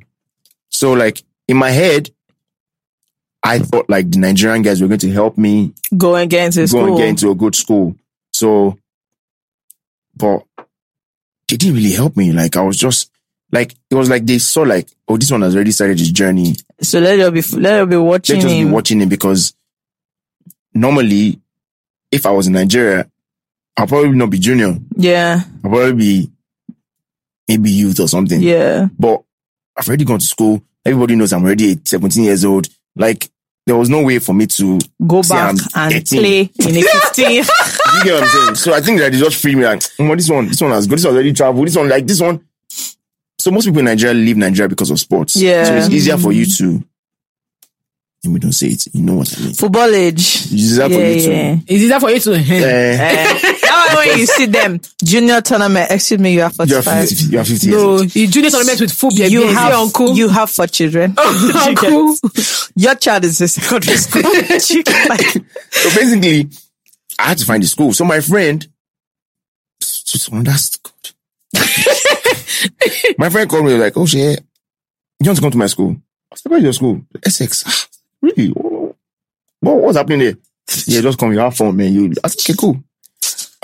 So like, in my head, I thought like the Nigerian guys were going to help me
Go and get into
go
school.
and get into a good school. So, but they didn't really help me. Like, I was just, like, it was like they saw like, oh, this one has already started his journey.
so let them be let them be watching
Let us be watching it because normally, if I was in Nigeria, I'll probably not be junior.
yeah,
I'll probably be maybe youth or something.
yeah.
But I've already gone to school. Everybody knows I'm already 17 years old. Like, there was no way for me to,
Go back and
13.
play in a 15.
you get what I'm saying? So I think that they just freed me like, "Mm, this one, this one has good. This one already traveled. This one, like this one. So most people in Nigeria leave Nigeria because of sports.
Yeah.
So it's easier for you to, and we don't say it. You know what I mean?
Football age.
It's easier for
Yeah,
you to,
yeah.
Is it that for you to?
eh,
That when you see them junior tournament. Excuse me, you are
are
45.
50, you are 50 years
no, you junior tournament with football.
You
You
have
uncle.
you have four children.
uncle.
Your child is in secondary school.
So basically, I had to find the school. So my friend, that's good. my friend called me like, oh shit, you want to come to my school? I said, where's your school? Essex. "Ah, Really? What, what's happening there? Yeah, just come. You have fun, man. You. I said, okay, cool.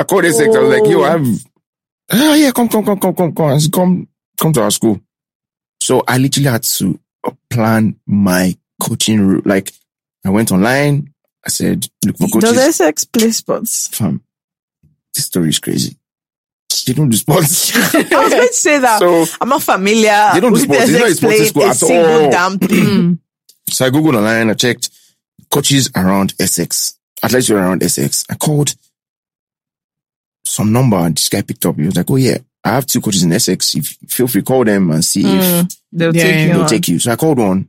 I called Essex. I was like, yo, I have. Oh ah, yeah, come, come, come, come, come, come. Come, come to our school. So I literally had to plan my coaching route. Like, I went online. I said, look for coaches.
does Essex play sports?
Fam, this story is crazy. They don't do sports.
I was going to say that.
so,
I'm not familiar
They don't do sports. A
Essex
sports school at
single
all.
damn thing.
so I googled online. I checked coaches around Essex, athletes were around Essex. I called some number and this guy picked up. He was like, "Oh yeah, I have two coaches in Essex. If feel free call them and see if
Mm, they'll
Yeah,
take you
they'll
on.
take you." So I called one.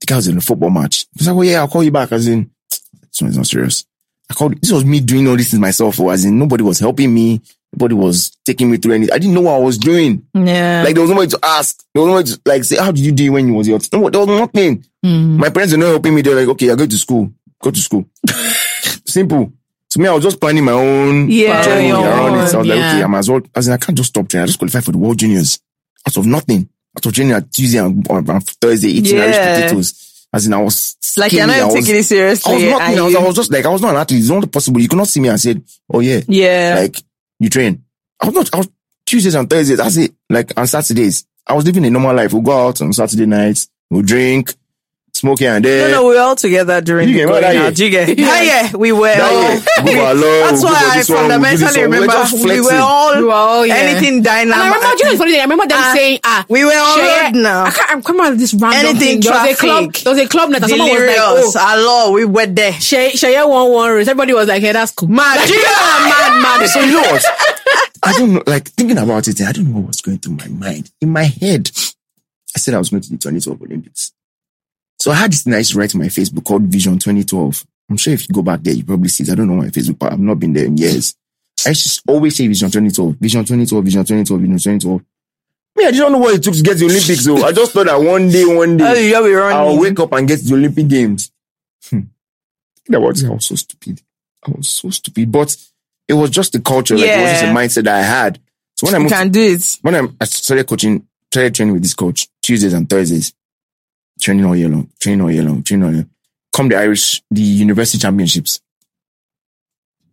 The guy was in a football match. He was like, "Oh yeah, I'll call you back." As in, this one is not serious. I called. This was me doing all this things myself. Or as in, nobody was helping me. Nobody was taking me through anything. I didn't know what I was doing.
Yeah.
Like there was nobody to ask. There was nobody to like say, how did you do it when you was your no, there was nothing. My parents were not helping me. They're like, okay, I go to school. Go to school. Simple. So me, I was just planning my own
Yeah,
journey around it. So I was like, okay,
yeah.
I might as well. As in, I can't just stop training. I just qualify for the World Juniors out of nothing. Out of training at Tuesday and, on Thursday, eating
Yeah.
Irish potatoes. As in, I was
like you're not
I was-
taking it
I was
seriously.
nothing. I was, I was just like, I was not an athlete. It's not possible. You could not see me and said, oh yeah,
yeah.
like you train. I was not. I was Tuesdays and Thursdays. That's it. Like on Saturdays, I was living a normal life. We'll go out on Saturday nights. We'll drink, smoke here and
no, no, we were all together during
You
the
get
going
what I
out.
hear?
You get that year we were
That
all.
year, we were alone,
That's why
go
I
this one, we'll do this
fundamentally
one. We're
remember we were all,
We were all, yeah.
anything dynamic.
And I remember, do you know what's funny? thing? I remember them
Ah,
saying, ah,
we were all
Seye-
road now.
I can't, I'm coming out of this random
Anything
thing. There was a club,
traffic.
there was a club night and someone was like,
Delirious.
oh,
Allah, we were there.
Seye, Seye won one race. Everybody was like, hey, that's cool.
Mad, mad, mad.
So you know what? I don't know. Like thinking about it, I don't know what was going through my mind. In my head, I said I was going to the 2012 Olympics. So I had this nice write on my Facebook called Vision 2012. I'm sure if you go back there, you probably see it. I don't know my Facebook, but I've not been there in years. I just always say Vision 2012, Vision 2012, Vision 2012, Vision 2012. Me, I didn't know what it took to get to the Olympics. So I just thought that one day, one day,
be running.
I'll wake up and get to the Olympic Games. Hmm. Think about I was so stupid. I was so stupid. But it was just the culture. Like, it was just a mindset that I had. So when I
You
moved,
can do it.
when I, I started coaching, started training with this coach Tuesdays and Thursdays, training all year long, training all year long, training all year. Come the Irish, the university championships.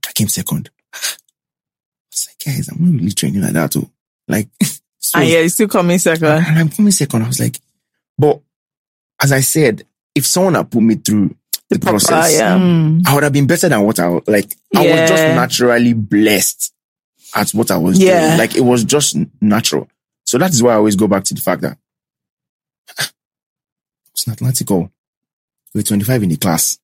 I came second. I was like, guys, I'm not really training like that too. Like, so,
And yeah, it's still coming second.
and I'm coming second. I was like, but as I said, if someone had put me through the,
proper,
process,
yeah. Hmm.
I would have been better than what I was like. I was just naturally blessed at what I was
Yeah.
doing. Like it was just natural. So that is why I always go back to the fact that it's an Atlantic Hall. We're 25 in the class.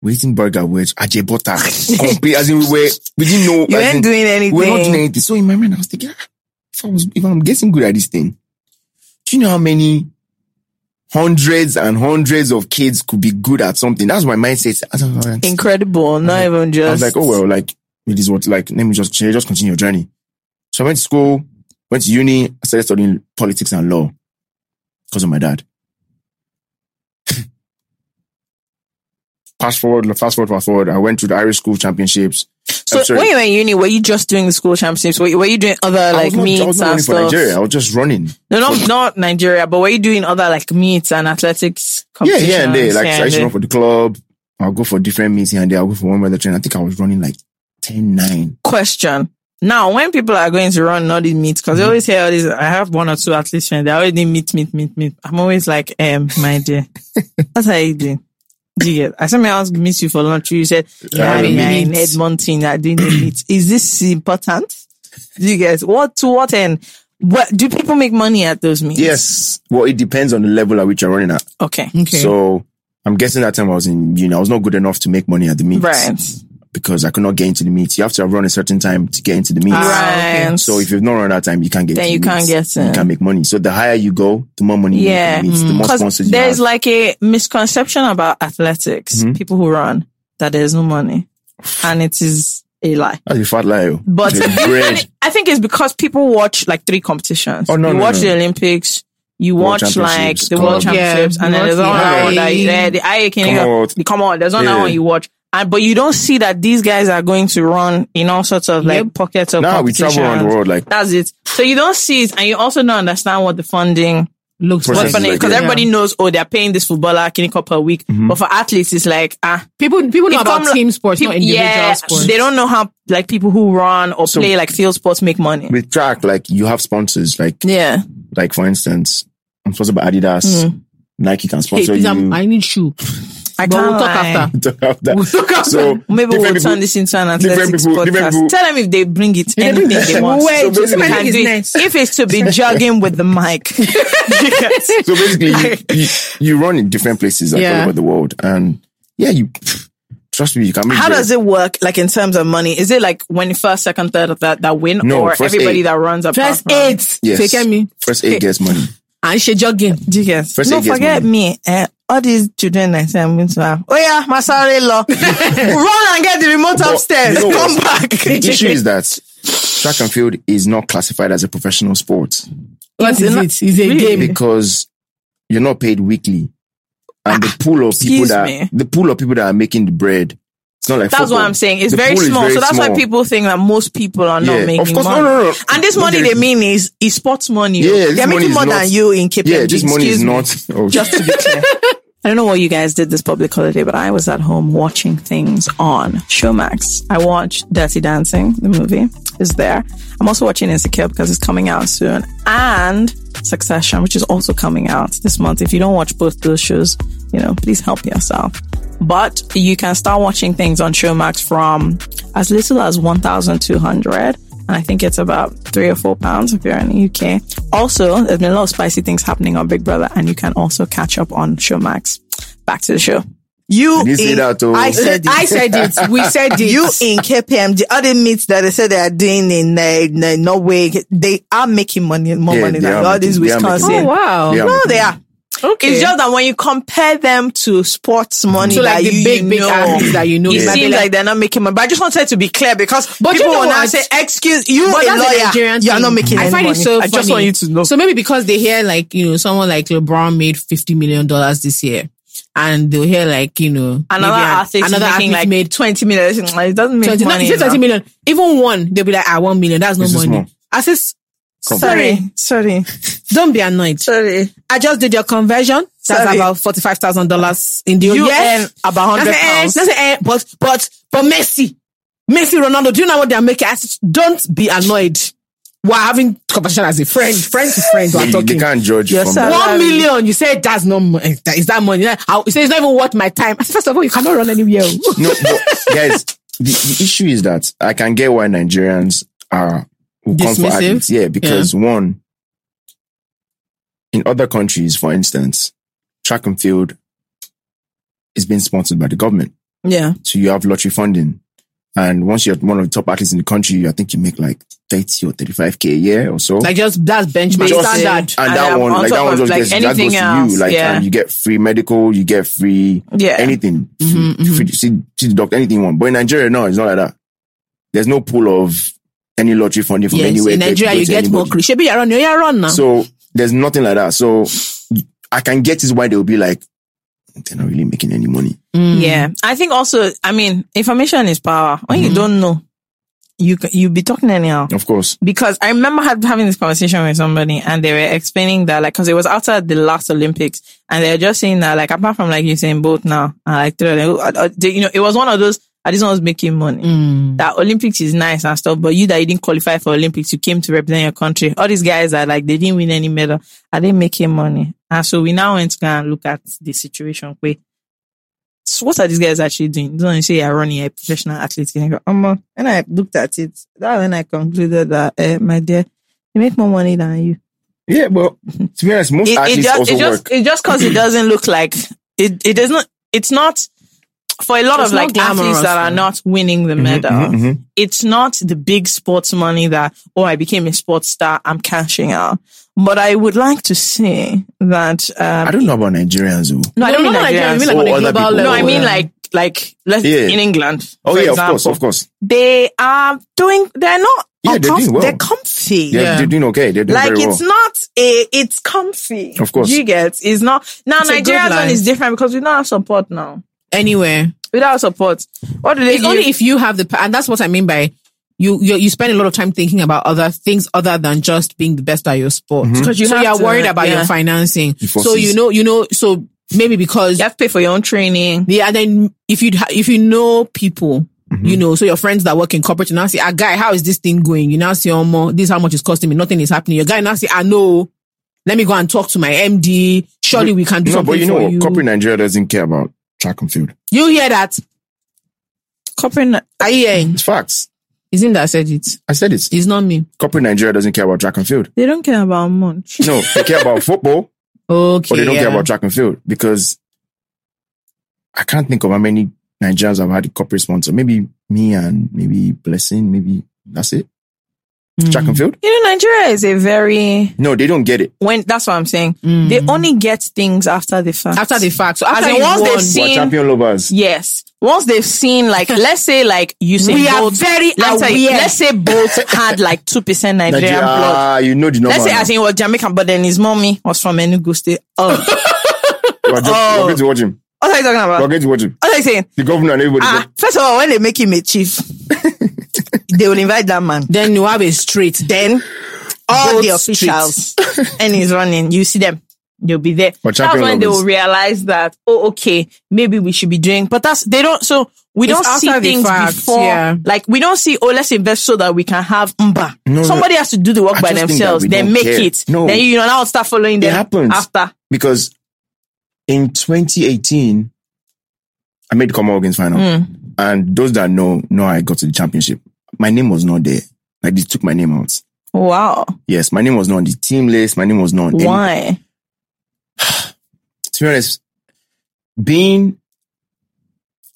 We're eating burger with ajebutter. Complete, as in we were, we didn't know.
You
in-
doing anything.
we're not doing anything. So in my mind, I was thinking, ah, if I was, if I'm getting good at this thing, do you know how many hundreds and hundreds of kids could be good at something? That's my mindset. Like,
Incredible. Not even just.
I was like, oh well, like it is what like let me just just continue your journey. So I went to school, went to uni, I started studying politics and law because of my dad. fast forward, fast forward, fast forward. I went to the Irish School Championships.
So when you were in uni, were you just doing the school championships? Were you, were you doing other
I
like
was not, I
meets
was not
and
running for? Nigeria. I was just running.
No, not not Nigeria, but were you doing other like meets and athletics
Yeah, yeah, and there. Like
Yeah,
so I used to run for the club. I'll go for different meets here and there. I'll go for one weather train. I think I was running like 10, 9.
question. Now, when people are going to run all these meets, because
Mm-hmm.
I always hear all these, I have one or two athletes friends, they always need meet, meet, meet, meet. I'm always like, um, my dear, what are you doing? Do you get? I said, I was meet you for lunch. You said, yeah,
Yeah,
yeah, in. Edmonton, I didn't meet. Is this important? Do you get what to what end? What do people make money at those meets?
Yes. Well, it depends on the level at which you're running at.
Okay.
Okay.
So I'm guessing that time I was in uni. I was not good enough to make money at the meets.
Right.
Because I could not get into the meet. You have to have run a certain time to get into the meet.
Right.
okay.
So if you've not run that time, you can't get
Then
into
you
the
can't
meets.
get in.
You can't make money. So the higher you go, the more money
Yeah.
you make. at the meets, The more sponsors
there's
have.
like a misconception about athletics,
Mm-hmm.
people who run, that there's no money. And it is a lie.
That's a fat lie. oh.
But I think it's because people watch like three competitions.
Oh, no,
you
no,
watch
no.
the Olympics, you
World
watch like
Championships,
the World Championships,
Yeah,
and then there's
not
another one that
IA.
yeah, the IA can
Come on.
come on, there's another
Yeah.
one you watch. And but you don't see that these guys are going to run in all sorts of like
Yep.
pockets of
Now we travel around the world like
That's it. So you don't see it, and you also don't understand what the funding
Looks
Process
What's
is
like
funny
like
because
that.
everybody knows, oh, they're paying this footballer clinical per week, but for athletes, it's like ah,
people people know
It
about
come-
team sports, not individual
yeah,
sports.
they don't know how like people who run or play like field sports make money.
with track, like you have sponsors, like
Yeah,
like for instance, I'm sponsored by Adidas. Nike can
Hey,
sponsor
please,
you.
I'm- I need shoe.
I
But
can't
we'll talk
lie.
after.
That-
We'll talk after.
so
Maybe we'll
different
turn this into an
different
athletics
people-
podcast.
people-
Tell them if they bring it
they
anything they
it.
want.
Wait,
So
this
basically-
Can do it.
nice.
If it's to be jogging with the mic,
so basically, you, you, you run in different places like,
Yeah.
all over the world, and yeah, you trust me, you can make.
how
bread.
does it work? Like in terms of money, is it like when first, second, third of that that win,
No,
or
first
everybody
eight.
that runs up?
First eight.
Yes.
Take me.
First eight gets money.
And she jogging.
Do you get?
First
no,
aid gets
forget
money.
me. Eh, all these children I say I'm going to have. Oh yeah, my sorry law. Run and get the remote
But
upstairs.
you know
Come back.
The issue is that track and field is not classified as a professional sport
What is
not-
it? It's a game.
because you're not paid weekly, and the ah, pool of people that
me.
the pool of people that are making the bread. It's not like
That's
football.
what I'm saying. It's
The
very
pool is
small.
very
so that's why people think that most people are not
Yeah,
making
of course,
money.
no, no, no.
And this
Don't
money they mean is is sports money.
Yeah, this
They're
money
making
is
more
not-
than you in KPMG.
Yeah, this money is
Excuse me.
not. Oh,
Just to be clear. I don't know what you guys did this public holiday, but I was at home watching things on Showmax. I watched Dirty Dancing, the movie is there. I'm also watching Insecure because it's coming out soon and Succession, which is also coming out this month. If you don't watch both those shows, you know, please help yourself. But you can start watching things on Showmax from as little as 1,200 and I think it's about three or four pounds if you're in the UK. Also, there's been a lot of spicy things happening on Big Brother, and you can also catch up on Showmax. Back to the show. You,
You say
in-
that, oh.
I said it.
I said it. We said it.
you in KPM, the other meets that they said they are doing in uh, uh, Norway, they are making money, more
Yeah,
money than all these
making- they
Wisconsin.
Oh wow.
Yeah.
No, they are.
Okay.
It's just that when you compare them to sports money,
So, like,
that
the
you,
big,
you
big
know,
athletes that you know,
it seems like they're not making money. But I just wanted to be clear because
But you
people
know
will now say, "Excuse you,
But
a
that's a
lawyer,
Nigerian
you are
thing.
not making money.
I
any
find
money."
it so
I just want you to know.
So maybe because they hear like, you know, someone like LeBron made $50 million this year. And they'll hear like, you know,
another
maybe
athlete
another athlete
like
made
twenty million. It doesn't make
20,
money.
he said 20 Even one, they'll be like, ah, one million. That's no
This
money.
small.
I says,
Sorry, sorry,
don't be annoyed.
sorry.
I just did your conversion. That's
Sorry.
about $45,000 in the
You
yes.
earn about hundred
That's it, eh,
pounds.
that's it, eh, but, but, but Messi, Messi, Ronaldo, do you know what they're making? I said, don't be annoyed. we're having conversation as a friend, friend to friend. We're
They, they can't judge
Your
from
salary-
One million. You say that's not money. That is that money. How- You say it's not even worth my time. I said, First of all, you cannot run anywhere.
No, but guys, the, the issue is that I can get why Nigerians are will come for
Dismissive?
athletes. Yeah, because one, in other countries, for instance, track and field is being sponsored by the government.
Yeah.
So you have lottery funding. And once you're one of the top athletes in the country, I think you make like 30 or 35k a year or so.
like just that's benchmark standard.
and
and,
that one,
on
like that one just
like,
gets, that goes
anything
to you. Like,
yeah.
and you get free medical, you get free
Yeah.
anything,
Mhm,
free, free, see, see the doctor, anything you want. But in Nigeria, no, it's not like that. There's no pool of any lottery funding from
Yes,
anywhere.
in Nigeria you
to
get more.
anybody.
Should be run. you're run now.
So there's nothing like that. So I can get is why they'll be like, they're not really making any money.
Mm.
Yeah. I think also, I mean, information is power. When
Mm-hmm.
you don't know, you, you be talking anyhow.
Of course.
because I remember had, having this conversation with somebody and they were explaining that like, cause it was after the last Olympics and they were just saying that like, apart from like you saying both now, and like, three of them, uh, uh, they- you know, it was one of those, uh, this one was making money.
Mm.
That Olympics is nice and stuff, but you that you didn't qualify for Olympics, you came to represent your country. All these guys are like, they didn't win any medal. Are they making money? And so we now went to go and look at the situation. Wait, so what are these guys actually doing? Don't you say you're running a professional athlete? And I go, um, and I looked at it. That when I concluded that, uh, my dear, you make more money than you.
Yeah, but to be honest, most
It, it
athletes
just,
also
it just,
work.
it just cause it doesn't look like it, it does not, it's not for a lot
It's
of like
not
athletes that are not winning the medal.
Mhm, mhm.
It's not the big sports money that, oh, I became a sports star. I'm cashing out. But I would like to say that, um,
I don't know about Nigerians though.
no, I don't
No,
mean
not
Nigerians.
I mean like
Oh,
on a global level.
no, I mean like, like, let's,
Yeah.
in England.
Oh
for
yeah,
example,
of course, of course.
They are doing, they're not,
Yeah, they're doing well.
they're comfy.
They're,
Yeah.
they're doing okay. They're doing
Like
very
it's
well.
not a, it's comfy.
Of course.
you get. It's not now.
It's a
Nigeria's one is different because we don't have support now.
Anywhere.
Without support, what do they
It's
give?
only if you have the, and that's what I mean by you, you, you spend a lot of time thinking about other things other than just being the best at your sport.
Because you
so
have
you're
to,
worried about
yeah.
your financing.
Before
So you know, you know, so maybe because
you have to pay for your own training.
yeah, and then if you if you know people,
Mm-hmm.
you know, so your friends that work in corporate, you now say, "Ah, guy, how is this thing going?" You now say, "Oh, more, this is how much it's costing me. Nothing is happening." Your guy now say, "I know. Let me go and talk to my MD. Surely we can do
No,
something
but you know
for
what?
you."
Corporate Nigeria doesn't care about track and field.
you hear that?
Corporate,
Are you hearing?
It's facts.
Isn't that I said it?
I said it.
It's not me.
Corporate Nigeria doesn't care about track and field.
they don't care about much.
No, they care about football,
Okay.
but they don't
yeah.
care about track and field because I can't think of how many Nigerians have had a corporate sponsor. Maybe me and maybe Blessing. Maybe that's it. Track and field.
You know, Nigeria is a very
No, they don't get it.
when. That's what I'm saying. They only get things after the fact.
after the fact. So
As
after
in once
won,
they've
We're
seen
champion lovers.
Yes. Once they've seen, like, let's say, like, you say
We are very
let's say,
aware.
let's say Bolt had like 2% Nigerian
Nigeria,
blood.
ah, you know the number.
Let's say
now.
as in he was Jamaican, but then his mommy was from Enugu State. Oh,
we're, just,
Oh.
we're going to watch him.
what are you talking about?
We're going to watch him.
What are you saying?
The governor and everybody.
Ah, first of all, when they make him a chief, they will invite that man.
then you have a street.
Then all
Both
the officials and he's running. You see them. They'll be there.
But
That's when they will realize that, oh, okay, maybe we should be doing, but that's, they don't, so we
It's
don't see things
fact,
before,
yeah.
like we don't see, oh, let's invest so that we can have umba.
No, no.
Somebody has to do the work
I
by
just think that
themselves,
we
then make
care.
it.
No.
Then you know, now start following them
happens.
after.
because in 2018, I made the Commonwealth Games final.
Mm.
And those that know, know I got to the championship. My name was not there. Like they took my name out.
Wow.
Yes, my name was not on the team list. My name was not on any-
Why?
to be honest, being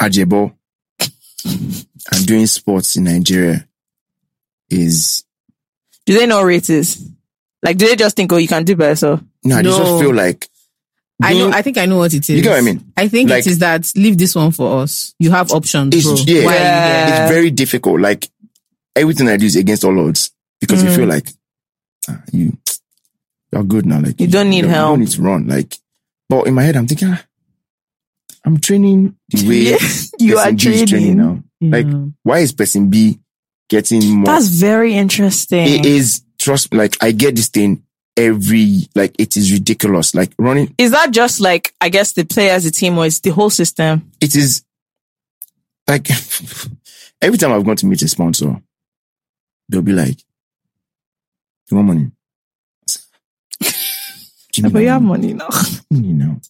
Ajebo and doing sports in Nigeria is
Do they know rates? Like, do they just think, oh, you can do by yourself?
no, I just feel like
I know. I think I know what it is.
You get what I mean?
I think
Like-
it is that leave this one for us. You have options,
It's-
bro.
yeah.
Why are
it's very difficult. Like everything I do is against all odds because you feel like ah, you you're good now. Like
You don't need
you
help.
don't need to run. Like, but in my head, I'm thinking, ah, I'm training the way
you
person
are
is
training.
now. Like, why is person B getting more?
That's very interesting.
it is trust. Like, I get this thing every. Like, it is ridiculous. Like running.
Is that just like, I guess the players, the team, or it's the whole system?
It is like every time I've gone to meet a sponsor, they'll be like, You want money?
But you have money now.
money now?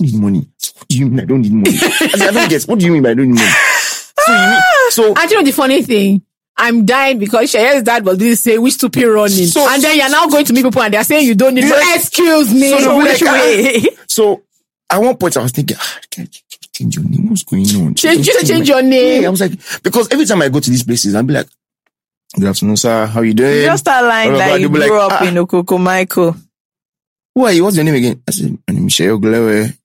Need money. What do you mean I don't need money? I, I don't get. What do you mean by I don't need money? So you mean so?
You know the funny thing? I'm dying because Shaya's dad was doing say which stupid running.
So-
and then you're now going to meet people and they're saying you don't need so excuse me.
So like,
way?
So at one point I was thinking, ah, can I change your name? What's going on?
Change, you change
my-
your name.
Yeah, I was like, because every time I go to these places, I'll be like, good afternoon, sir. How you doing?
You just start lying
Blah, blah,
that you grew
like,
up
ah.
in
Okokomaiko. You? What's your name again? I said, my name is Seye Ogunlewe.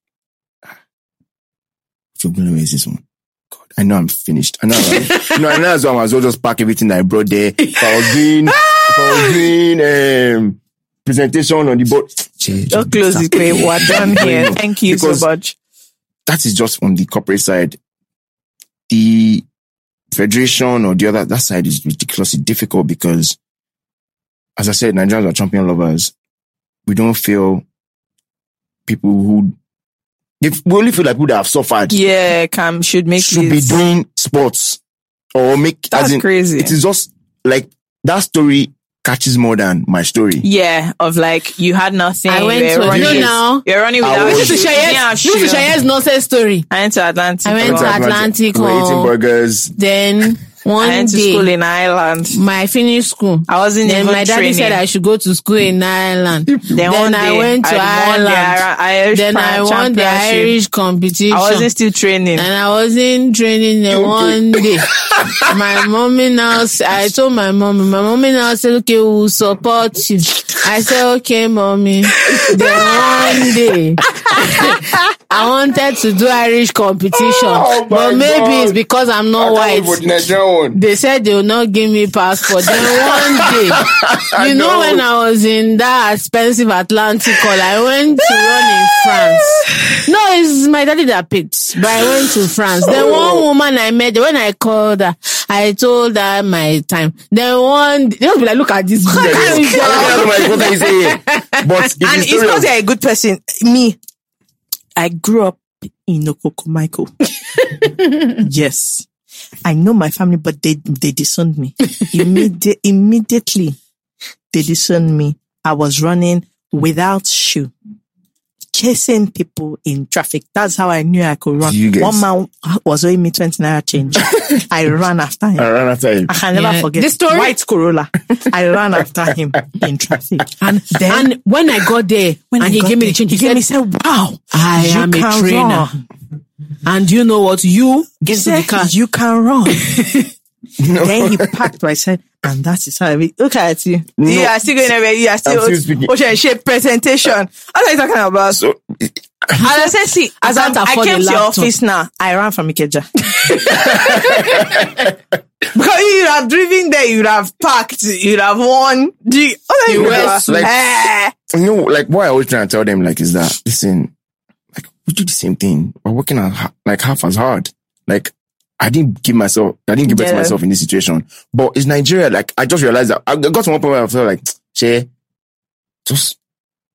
Which Glewe is this one? God, I know I'm finished. I know, I'm, no, I know as well. I might as well just pack everything that I brought there. If I was doing, if I was doing, um, presentation on the board.
Just close it, quick. We're done here. Thank you
because
so much.
That is just on the corporate side. The federation or the other, that side is ridiculously difficult because, as I said, Nigerians are champion lovers. We don't feel people who, if we only feel like people that have suffered
Yeah, Cam should make
should be doing sports or make, as
That's
in,
crazy.
it is just like that story catches more than my story.
Yeah, of like you had nothing.
I went
you were
to, you
running,
know now,
You're running without
was-
this is
shoes. You didn't have
Shaya's, this is
shoes.
Nonsense story.
I went to Atlantic.
I went
Went
to
to
Atlantic
We were eating burgers.
Then one
I went to
day,
school in Ireland.
my finished school.
I wasn't
Then
even
my daddy
training.
said I should go to school in Ireland.
then,
then I
day,
went to
I won the
Ireland.
Irish
Then I won the. Irish competition.
I wasn't still training.
and I wasn't training the one day. my mommy now, I told my mommy, my mommy now said, okay, we'll support you. I said, okay, mommy. then one day, I wanted to do Irish competition,
Oh
but maybe
God.
it's because I'm not
I can't wait for
white.
The
They said they will not give me passport. Then one day, you know,
know.
when I was in that expensive Atlantic Hall, I went to run in France. No, it's my daddy that paid, but I went to France. Then oh. one woman I met, when I called her, I told her my time. Then one, they'll be like, look at this.
Yeah,
guy.
yeah. That's what you say here. But
and it's
story
because
of-
you're a good person. Me, I grew up in Okokomaiko. yes. I know my family, but they, they disowned me. Immedi- immediately, they disowned me. I was running without shoe, chasing people in traffic. That's how I knew I could run.
Guys-
One man was owing me 20 naira change. I ran after him.
I ran after him.
I can never
Yeah.
forget.
This story-
White Corolla. I ran after him in traffic.
And,
Then-
and when I got there,
When
and
I
he
got
gave me the change,
he
he,
gave
said,
me said, "Wow,
I
you
am a trainer.
run."
And you know what? You get to the car.
you can run. then he packed. I said, and that is how we look at you. You are still going there. You are still,
still
ocean shape presentation. What are you talking about?
So
and I said, see, as I'm, I came to your office now, I ran from Ikeja. because you have driven there, you have packed, you have won. Do you, what are you
You were
like-
Eh.
know, like what I always try to tell them, like, is that listen, we do the same thing. We're working on like half as hard. Like I didn't give myself, I didn't give it to myself in this situation. But it's Nigeria. Like I just realized that I got to one point where I felt like, Che, just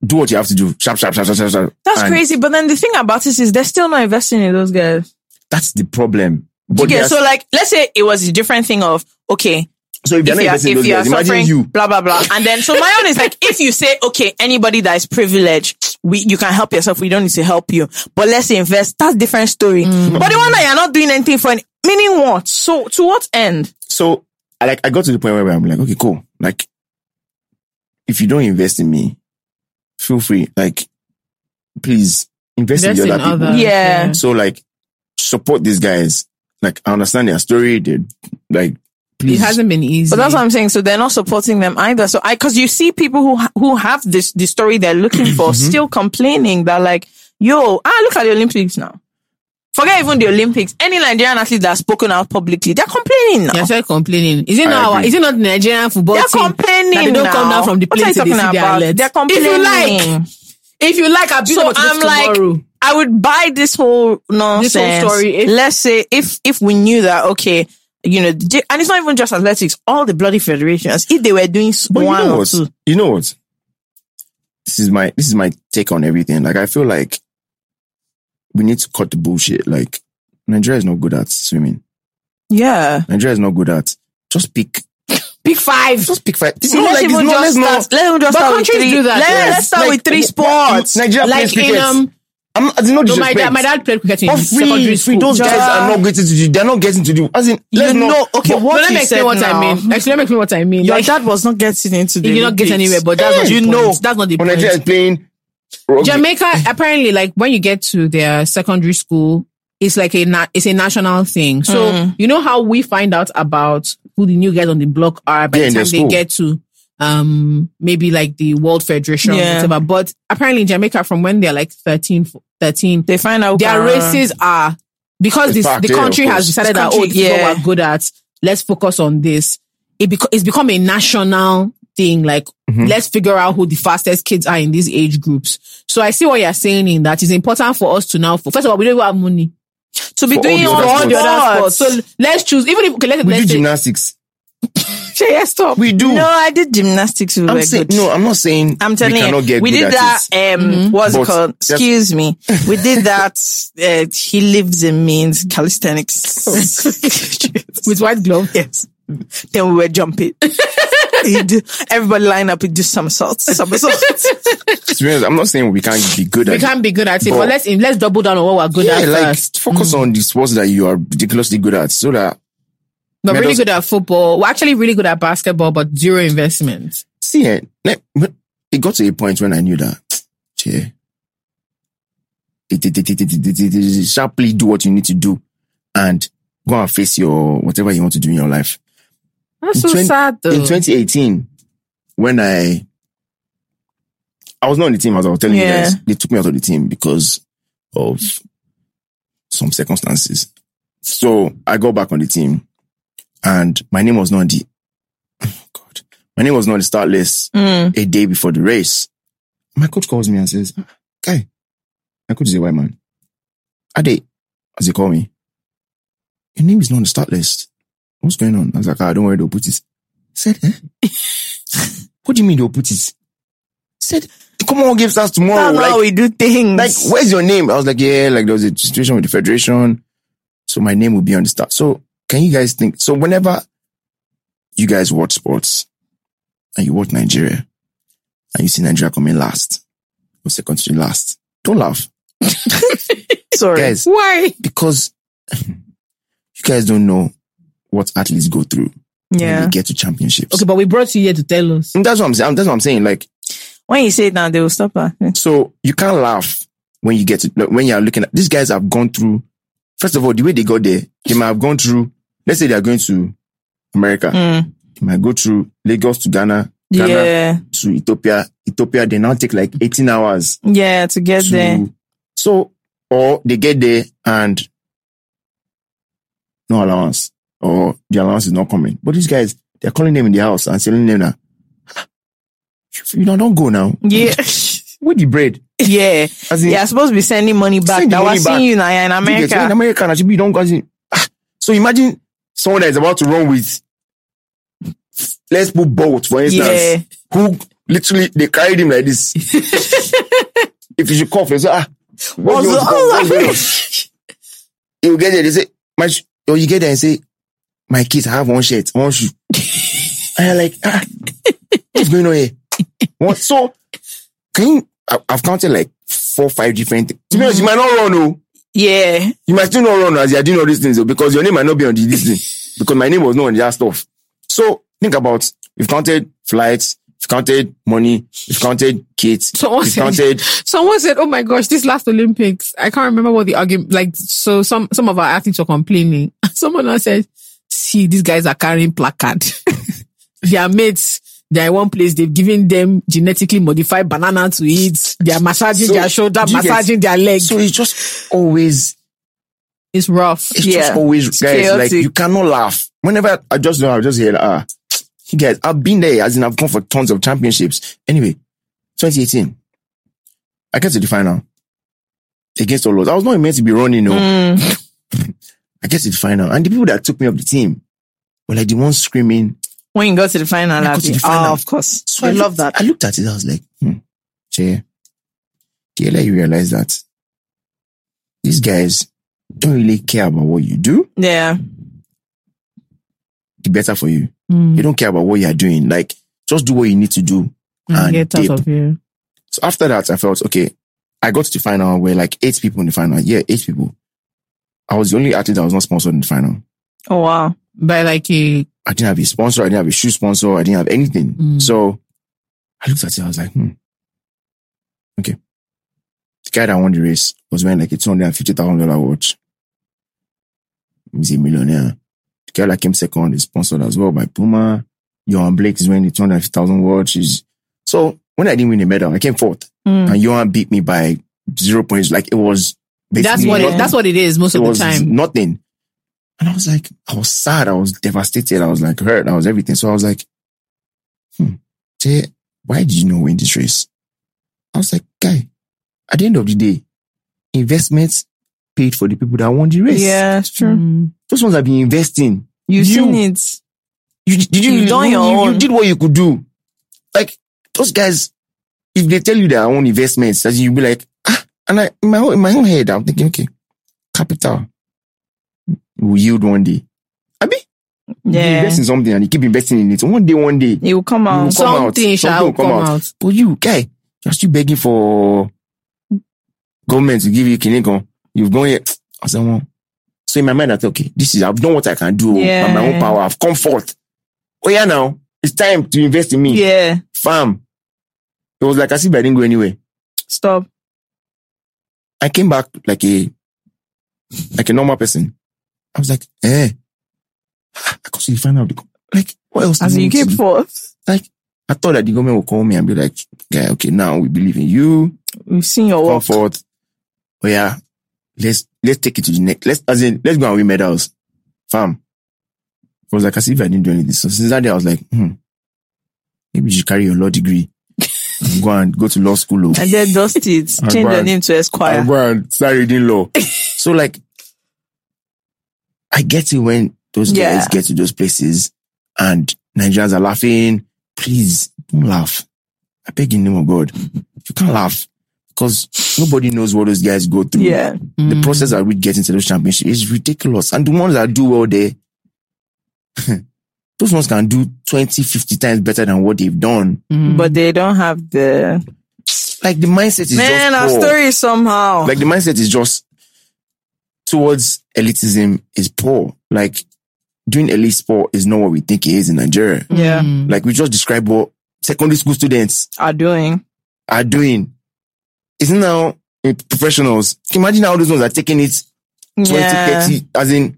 do what you have to do. Sharp, sharp, sharp, sharp, sharp.
That's
And
crazy. But then the thing about this is they're still not investing in those guys.
That's the problem. But
Okay, so like, let's say it was a different thing of, okay,
so if
if you are,
investing in
if
those
you
guys, imagine you.
blah, blah, blah. And then, so my own is like, if you say, okay, anybody that is privileged, we, you can help yourself. We don't need to help you, but let's invest. That's different story.
Mm.
But the one that you're not doing anything for, any, meaning what? So to what end?
So I like I got to the point where I'm like, okay, cool. Like, if you don't invest in me, feel free. Like, please invest,
Invest
in the
in
other people.
others.
Yeah.
So like, support these guys. Like, I understand their story. They like,
It hasn't been easy.
But that's what I'm saying. So they're not supporting them either. So I, cause you see people who, who have this, the story they're looking for
Mm-hmm.
still complaining that like, yo, ah, look at the Olympics now. Forget even the Olympics. Any Nigerian athlete that's spoken out publicly, they're complaining now.
Still complaining. Is it not? is it not Nigerian football
They're
team?
complaining
that they don't come down from the plane they see their alert.
They're complaining.
If you like, if you like, I'll be
so I'm like,
tomorrow.
I would buy this whole nonsense.
This whole story if-
Let's say if if we knew that, okay, you know, and it's not even just athletics, all the bloody federations, if they were doing
But you
one
know
or
what?
two,
You know what? This is my this is my take on everything. Like, I feel like we need to cut the bullshit. Like, Nigeria is not good at swimming.
yeah,
Nigeria is not good at. Just pick
Pick five.
Just pick five. It's
See,
not
let's
like it's
even
not,
just
let's
start.
not.
Let them just
but
start with three.
Do that.
Let,
yes.
Let's start
like,
with three sports.
Nigeria plays
Like in
cricket.
um,
I'm not, it's not
no, my
disrespect.
dad, my dad played cricket in
For
secondary school.
free. Those guys are not getting to do. They're not getting to do. As in, let's
You
not.
know, okay,
but-
what
No, let me explain what
now.
I mean. Actually, let me explain what I mean.
Your
Like,
dad was not getting into the
he did not get anywhere, but that's not
You
the
know.
point. That's not the point.
When Nigeria is playing rugby,
Jamaica, apparently, like when you get to their secondary school, it's like a na- it's a national thing. So
Mm.
you know how we find out about who the new guys on the block are by
Yeah,
the time they get to um maybe like the World Federation,
Yeah.
whatever. But apparently, in Jamaica, from when they're like 13, 13
They find out
their
uh,
races are because this, the country
of
has decided
This
that oh,
country,
this is
yeah.
what we're good at. Let's focus on this. It beco- it's become a national thing. Like
Mm-hmm.
let's figure out who the fastest kids are in these age groups. So I see what you're saying in that it's important for us to now. First of all, we don't even have money
to be
For
doing all,
other
for all the other sports. So let's choose. Even if okay, let's,
we
let's
do
say,
gymnastics.
Say yes, stop.
We do.
No, I did gymnastics. We
I'm
were
saying
good.
no. I'm not saying
I'm telling
we
you,
cannot get
we
good
did
at
that.
it.
Um, what's it called?
just-
Excuse me. We did that. Uh, he lives in means calisthenics.
with white glove.
yes. Then we were jumping. He'd- everybody line up and do somersaults. Somersaults.
To be honest, I'm not saying we can't be good
We
at We
can't be good at it, but,
But-
let's let's double down on what we're good
Yeah,
at
like
first.
focus on the sports that you are ridiculously good at, so that
but
medals.
really good at football. We're actually really good at basketball, but zero investment.
See eh, it. It got to a point when I knew that. Yeah. Eh, sharply do what you need to do and go and face your whatever you want to do in your life.
That's
in
so
20,
sad though.
In 2018, when I I was not on the team as I was telling
yeah.
you guys, they took me out of the team because of some circumstances. So I got back on the team and my name was not on the oh God, my name was not on the start list
Mm.
a day before the race. My coach calls me and says, Guy, my coach is a white man. Ade, as they call me, your name is not on the start list. What's going on? I was like, ah, don't worry, they'll put it. Said, eh? what do you mean they'll put it? Said, come on, game us tomorrow.
That's how we do things.
like, where's your name? I was like, yeah, like there was a situation with the federation. So my name will be on the start. So can you guys think? So whenever you guys watch sports and you watch Nigeria and you see Nigeria coming last or second to last, don't laugh.
Sorry.
Guys,
Why?
because you guys don't know what athletes go through when
Yeah.
they get to championships.
Okay, but we brought you here to tell us.
And that's what I'm saying. That's what I'm saying. Like,
When you say it now, they will stop her.
So you can't laugh when you get to, when you're looking at, these guys have gone through, first of all, the way they got there, they might have gone through, let's say they are going to America.
Mm.
They might go through Lagos to Ghana, Ghana
Yeah.
to Ethiopia. Ethiopia, they now take like 18 hours
Yeah, to get
to,
there.
so, or they get there and no allowance or the allowance is not coming. But these guys, they're calling them in the house and telling them that, you know, don't go now.
Yeah.
With the bread.
yeah.
As in,
Yeah, supposed to be sending money back.
Send
That was seeing you now in
get- In
America.
America, and you don't go ah. So imagine someone that is about to run with, let's put Bolt, for instance,
Yeah.
who literally, they carried him like this. if you should cough, they say, ah, what's
Also-
going on? What's going on? Will get there, they say, my, sh-, or you get there and say, my kids I have one shirt, one shoe. and you're like, ah, what's going on here? What? So, can you, I- I've counted like four, five different things. To be honest, you might not run, oh
Yeah.
you might still not run as you're doing all these things though, because your name might not be on the this thing because my name was not on that stuff. So think about we've counted flights, we've counted money, we've counted kids,
Someone said-
counted
Someone said, "Oh my gosh, this last Olympics, I can't remember what the argument. Like, so some some of our athletes were complaining. Someone else said, "See, these guys are carrying placard. Their mates, they're in one place. They've given them genetically modified banana to eat. They are massaging
So,
their shoulder,
do get-
massaging their legs.
so it's just always
it's rough.
it's
Yeah.
just always
It's
guys like you cannot laugh. Whenever I just know I just hear ah you guys I've been there as in I've gone for tons of championships. Anyway, 2018. I get to the final against all odds. I was not meant to be running, no.
Mm.
I get to the final. And the people that took me off the team were like the ones screaming.
When you go to the final,
I got to the final.
Oh, of course.
So
I
I
love that.
I looked at it. I was like, hmm, Che, okay, let you realize that these guys don't really care about what you do.
Yeah.
The better for you.
Mm.
They don't care about what you're doing. Like, just do what you need to do.
And
and
get out
dip.
of here.
So after that, I felt, okay, I got to the final where like eight people in the final. Yeah, eight people. I was the only athlete that was not sponsored in the final.
Oh wow.
By like a
I didn't have a sponsor. I didn't have a shoe sponsor. I didn't have anything.
Mm.
So I looked at it. I was like, hmm. Okay. The guy that won the race was wearing like a $250,000 watch. He's a millionaire. The guy that came second is sponsored as well by Puma. Yohan Blake is wearing the 250,000 watch. He's- So when I didn't win the medal, I came fourth
Mm.
and Yohan beat me by zero points. Like it was
that's what it, that's what it is most
it
of the time.
nothing. And I was like, I was sad. I was devastated. I was like hurt. I was everything. So I was like, hmm, Jay, why did you not win this race? I was like, guy, at the end of the day, investments paid for the people that won the race.
Yeah, it's true.
Mm.
Those ones have been investing.
You've
You-
seen it.
You did you,
You've done
you,
your
you- you did what you could do. Like those guys, if they tell you their own investments, as you'll be like, ah, and I in my own, in my own head, I'm thinking, okay, capital will yield one day. I mean, you
Yeah.
invest in something and you keep investing in it. One day, one day,
It will come
you will
out.
come out.
Something shall
will
come out.
But you, guy, you're still begging for government to give you Kineko. You've gone here. I said, well, so in my mind, I thought, okay, this is, I've done what I can do
Yeah.
by my own power. I've come forth. Oh yeah, now it's time to invest in me.
Yeah.
Fam. It was like as if I didn't go anywhere.
Stop.
I came back like a, like a normal person. I was like, eh, I got to the final of the, like, what else? do
As
you
you
want me to
came forth,
Like, I thought that the government would call me and be like, yeah, okay, now we believe in you.
we've seen your
Come
work.
forth. Oh yeah, let's, let's take it to the next, let's, as in, let's go and win medals. Fam. I was like as if I didn't do anything. So since that day, I was like, hmm, maybe you should carry your law degree and go and go to law school. oh.
And then dust it. Change your name to Esquire.
I'll go and start reading law. so like, I get it when those guys get to those places and Nigerians are laughing. Please don't laugh. I beg in the name of God. You can't laugh because nobody knows what those guys go through.
Yeah.
The process that we get into those championships is ridiculous. And the ones that do well there, those ones can do 20, 50 times better than what they've done.
Mm.
But they don't have the
Like the mindset is
man.
just
Our
poor.
story is somehow.
like the mindset is just towards elitism is poor. Like doing elite sport is not what we think it is in Nigeria.
yeah,
Mm.
Like we just described what secondary school students
are doing.
are doing. Isn't now professionals. Imagine how those ones are taking it 20,
Yeah.
30, as in,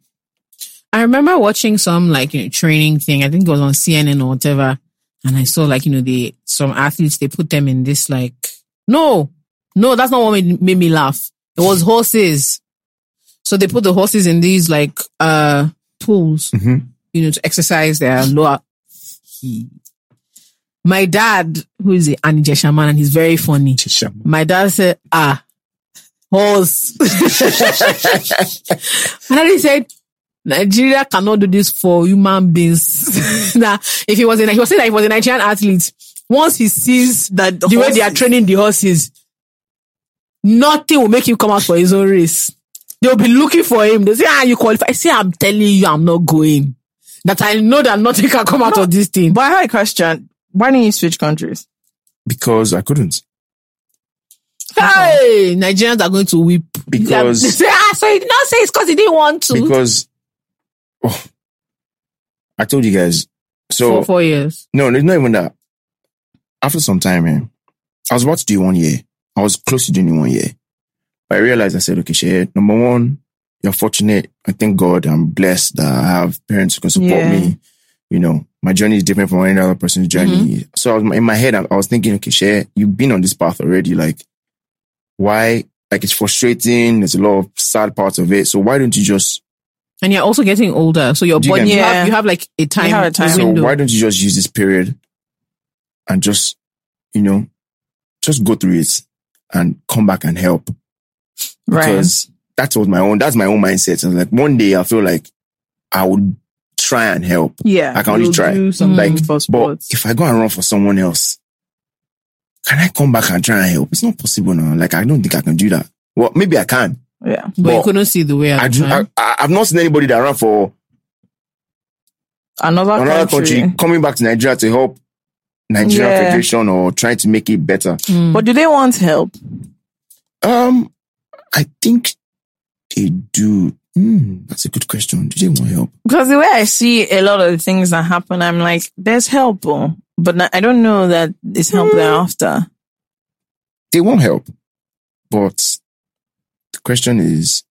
I remember watching some like you know, training thing. I think it was on CNN or whatever. And I saw like, you know, the, some athletes, they put them in this like, no, no, that's not what made, made me laugh. It was horses. So they put the horses in these like, uh, pools,
Mhm.
you know, to exercise their lower. My dad, who is an Ijesha man and he's very funny. My dad said, ah, horse. and then he said, Nigeria cannot do this for human beings. now, if he was in, he was saying that he was a Nigerian athlete. Once he sees
That
the way they are training the horses, nothing will make him come out for his own race. They'll be looking for him. They say, ah, you qualify. I say, I'm telling you, I'm not going. That I know that nothing can come out of this thing.
But I have a question. Why didn't you switch countries?
because I couldn't.
Hey, Nigerians are going to weep.
Because-
They say, ah, so he did not say it's because he didn't want to.
Because, oh, I told you guys. So,
for four years.
No, it's not even that. After some time, man, I was about to do one year. I was close to doing one year. But I realized I said, okay, Shay, number one, you're fortunate. I thank God I'm blessed that I have parents who can support
Yeah.
me. You know, my journey is different from any other person's mm-hmm. journey. So I was, in my head, I, I was thinking, okay, Shay, you've been on this path already. Like, why? Like, it's frustrating. There's a lot of sad parts of it. So why don't you just
And you're also getting older. So your
Do you
body, you,
me?
have, you have like a time,
have a time.
So
window.
why don't you just use this period and just, you know, just go through it and come back and help?
Right.
Because that was my own, that's my own mindset. And like one day I feel like I would try and help.
Yeah.
I can only try.
Do something
Like,
for
But if I go and run for someone else, can I come back and try and help? It's not possible now. Like I don't think I can do that. Well, maybe I can.
yeah.
but you couldn't see the way at
I do, I, I, I've not seen anybody that ran for
Another,
another
country.
country coming back to Nigeria to help Nigerian
Yeah.
Federation or trying to make it better.
But do they want help?
Um, I think they do. Hmm, that's a good question. Do they want help?
Because the way I see a lot of the things that happen, I'm like, there's help, oh, but I don't know that it's help they're after.
They want help, but the question is,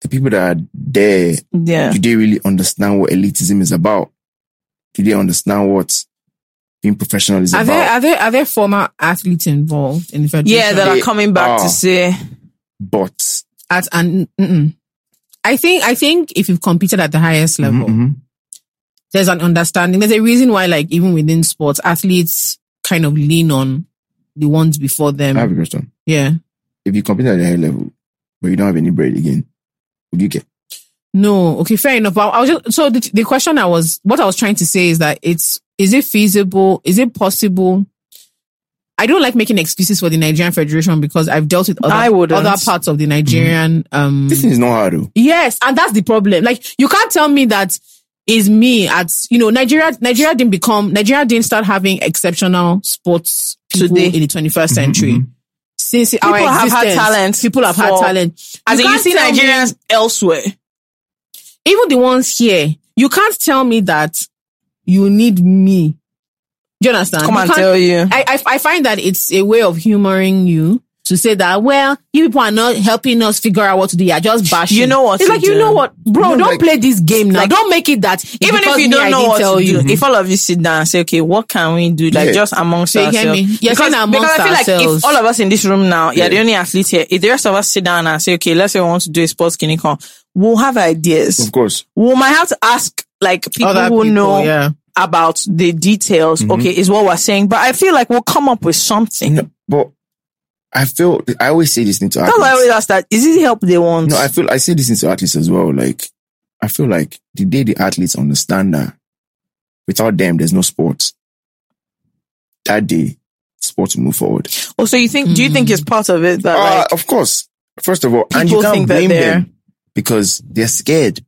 the people that are there,
Yeah.
do they really understand what elitism is about? Do they understand what being professional is
Are
about?
there are there are there former athletes involved in the federation?
Yeah, that are coming back
are.
to say,
but
at and mm-mm. I think I think if you've competed at the highest level,
Mhm.
there's an understanding. There's a reason why, like even within sports, athletes kind of lean on the ones before them.
I have a question.
yeah.
If you compete at the high level, but you don't have any bread again, would you get?
No, okay, fair enough. But I was just, so the, the question I was, what I was trying to say is that it's, is it feasible? Is it possible? I don't like making excuses for the Nigerian Federation because I've dealt with other,
wouldn't.
other parts of the Nigerian, um,
This thing is not hard though.
Yes, and that's the problem. Like you can't tell me that is me at you know Nigeria. Nigeria didn't become Nigeria didn't start having exceptional sports people
Today.
in the 21st century. Since
People
our
have had talent
People have had talent.
as in you
can't
see
tell me-
Nigerians elsewhere.
even the ones here. You can't tell me that you need me. Do you understand?
Come
You
and tell you.
I, I I find that it's a way of humoring you to say that well, you people are not helping us figure out what to do. You're just bashing.
You know what
It's
to
like you know what, bro.
No,
don't
like-
play this game now.
Like-
don't make it that
Even if you don't
I
know what
tell
to
you.
do, if all of you sit down and say, okay, what can we do? Like
Yeah.
just amongst
So you hear
ourselves.
me? You're
because,
amongst
because I feel like if all of us in this room now, you're the only athlete here. If the rest of us sit down and say, okay, let's say we want to do a sports clinical, we'll have ideas.
Of course.
We might have to ask like people
Other
who
people,
know
yeah.
About the details.
Mm-hmm.
Okay, is what we're saying. But I feel like we'll come up with something.
No, but I feel I always say this thing to
That's why I always ask that. Is it help they want?
No, I feel I say this into athletes as well. Like I feel like the day the athletes understand that without them there's no sport, that day sports will move forward.
oh, so you think? Do you think it's part of it that
Uh,
like
of course. First of all, and you can't blame them because they're scared.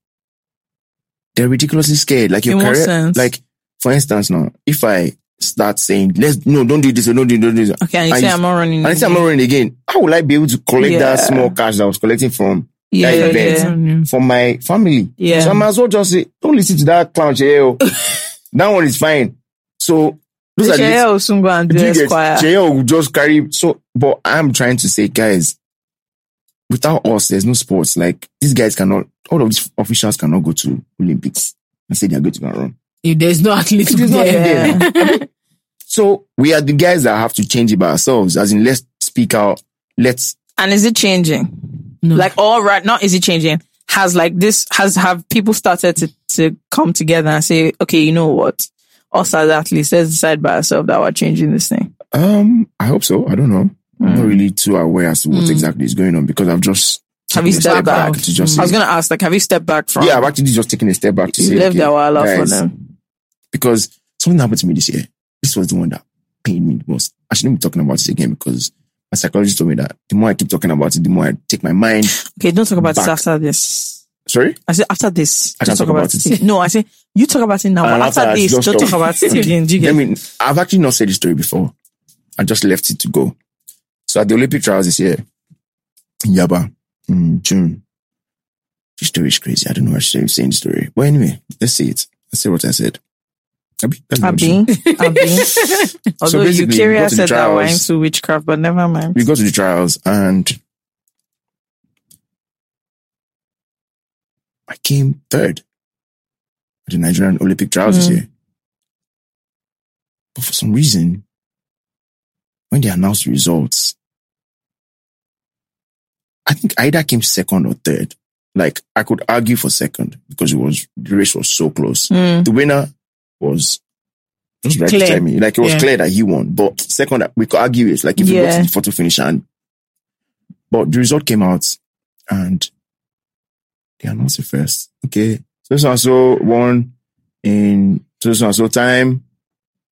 They're ridiculously scared. Like your
In
career, like for instance, now if I start saying, "Let's no, don't do this, don't do, don't do this,"
okay? And you
and
say I'm not running.
and I say I'm not running again, how will I be able to collect
Yeah.
that small cash that I was collecting from
yeah,
that event
yeah.
from my family?
Yeah.
So I might as well just say, "Don't listen to that clown, Cheo. that one is fine." So those are the
Shea will soon go and do
do you get
Esquire.
Cheo will just carry. So, but I'm trying to say, guys, without us, there's no sports. Like these guys cannot. All of these officials cannot go to Olympics and say they are going to go and run.
If there's no athlete
There's no
there,
athlete So we are the guys that have to change it by ourselves. As in, let's speak out. Let's
And is it changing?
No.
Like all right, not is it changing? Has like this has have people started to to come together and say, okay, you know what? Us as athletes, let's decide by ourselves that we're changing this thing.
Um, I hope so. I don't know. I'm
Hmm.
not really too aware as to what exactly is going on because I've just
Have
taken
you stepped
step
back?
to just
I was gonna ask, like, have you stepped back from?
yeah, I've actually just taken a step back to
you
say,
left
okay,
that while out for
guys,
them.
Because something happened to me this year. This was the one that pained me the most. I shouldn't be talking about it again because my psychologist told me that the more I keep talking about it, the more I take my mind.
Okay, don't talk about this after this.
Sorry?
I said after this.
I
don't
can't talk about it.
No, I said you talk about it now.
After
after this, don't talk about it again. Do you get
I mean, I've actually not said the story before. I just left it to go. So at the Olympic trials this year, in Yaba, in June, this story is crazy. I don't know why I'm saying the story. But anyway, let's see it. Let's see what I said. Abi,
Abi. Abi. Although
we
Eukarya
go to the
said that we're into witchcraft, but never mind.
we go to the trials and I came third at the Nigerian Olympic trials this
Mm.
year. But for some reason, when they announced the results, I think I either came second or third. Like I could argue for second because it was the race was so close.
Mm.
The winner was just right
Clear.
beside me. Like it was
Yeah.
clear that he won. But second, we could argue it. Like if you go
Yeah.
to the photo finish and but the result came out and they announced it first. Okay. So so and so won in so so and so time.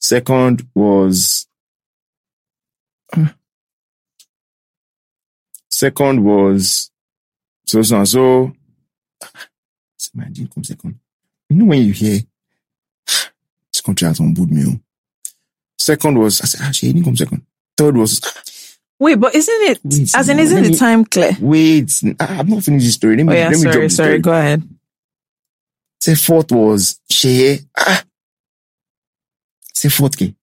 Second was uh, second was so so and so. Didn't come second. you know when you hear country me. oh." Second was I said, ah, she didn't come second. Third was
Wait, but isn't it,
Wait,
as in, isn't the time clear?
wait, I- I've not finished the story. Let
Oh
me
yeah,
let me
sorry, sorry,
story.
go ahead.
Say fourth was Seye. Ah. Say fourth K.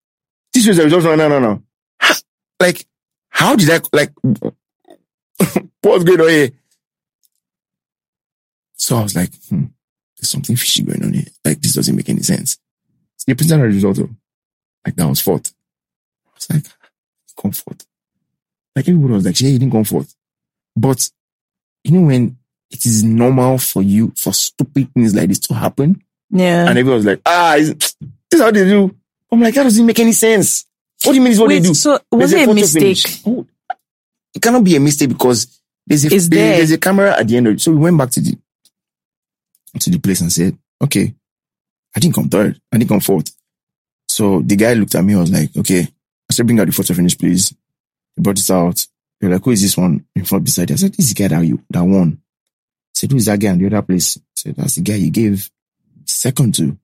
This was the result. No, no, no, no. Ha! Like, how did I, like, what's going on here? So I was like, hmm, there's something fishy going on here. Like, this doesn't make any sense. So the presented the result. oh. Like, that was fourth. I was like, come fourth. Like, everybody was like, yeah, you didn't come forth. But, you know, when it is normal for you, for stupid things like this to happen,
Yeah.
and everyone was like, ah, is- this is how they do. I'm like, that doesn't make any sense. What do you mean is what
Wait,
they do?
so was
There's
it a mistake?
Oh, it cannot be a mistake because there's a, there. there's a camera at the end of it. So we went back to the, to the place and said, okay, I didn't come third. I didn't come fourth. So the guy looked at me. I was like, okay, I said, bring out the photo finish, please. He brought it out. They're like, who is this one in front beside you? I said, this is the guy that you, that won. I said, who is that guy in the other place? I said, that's the guy you gave second to.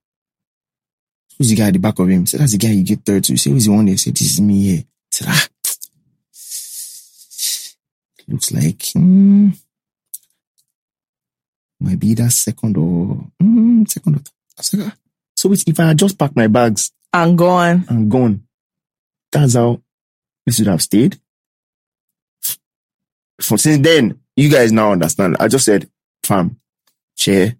Who's the guy at the back of him? I said, that's the guy you get third to. He said, who's the one there? I said, this is me here. I said, ah. Looks like, hmm, might be that second or, hmm, second or, I said. So if I had just packed my bags
I'm gone.
and gone, that's how we should have stayed. For since then, you guys now understand. I just said, fam, chair,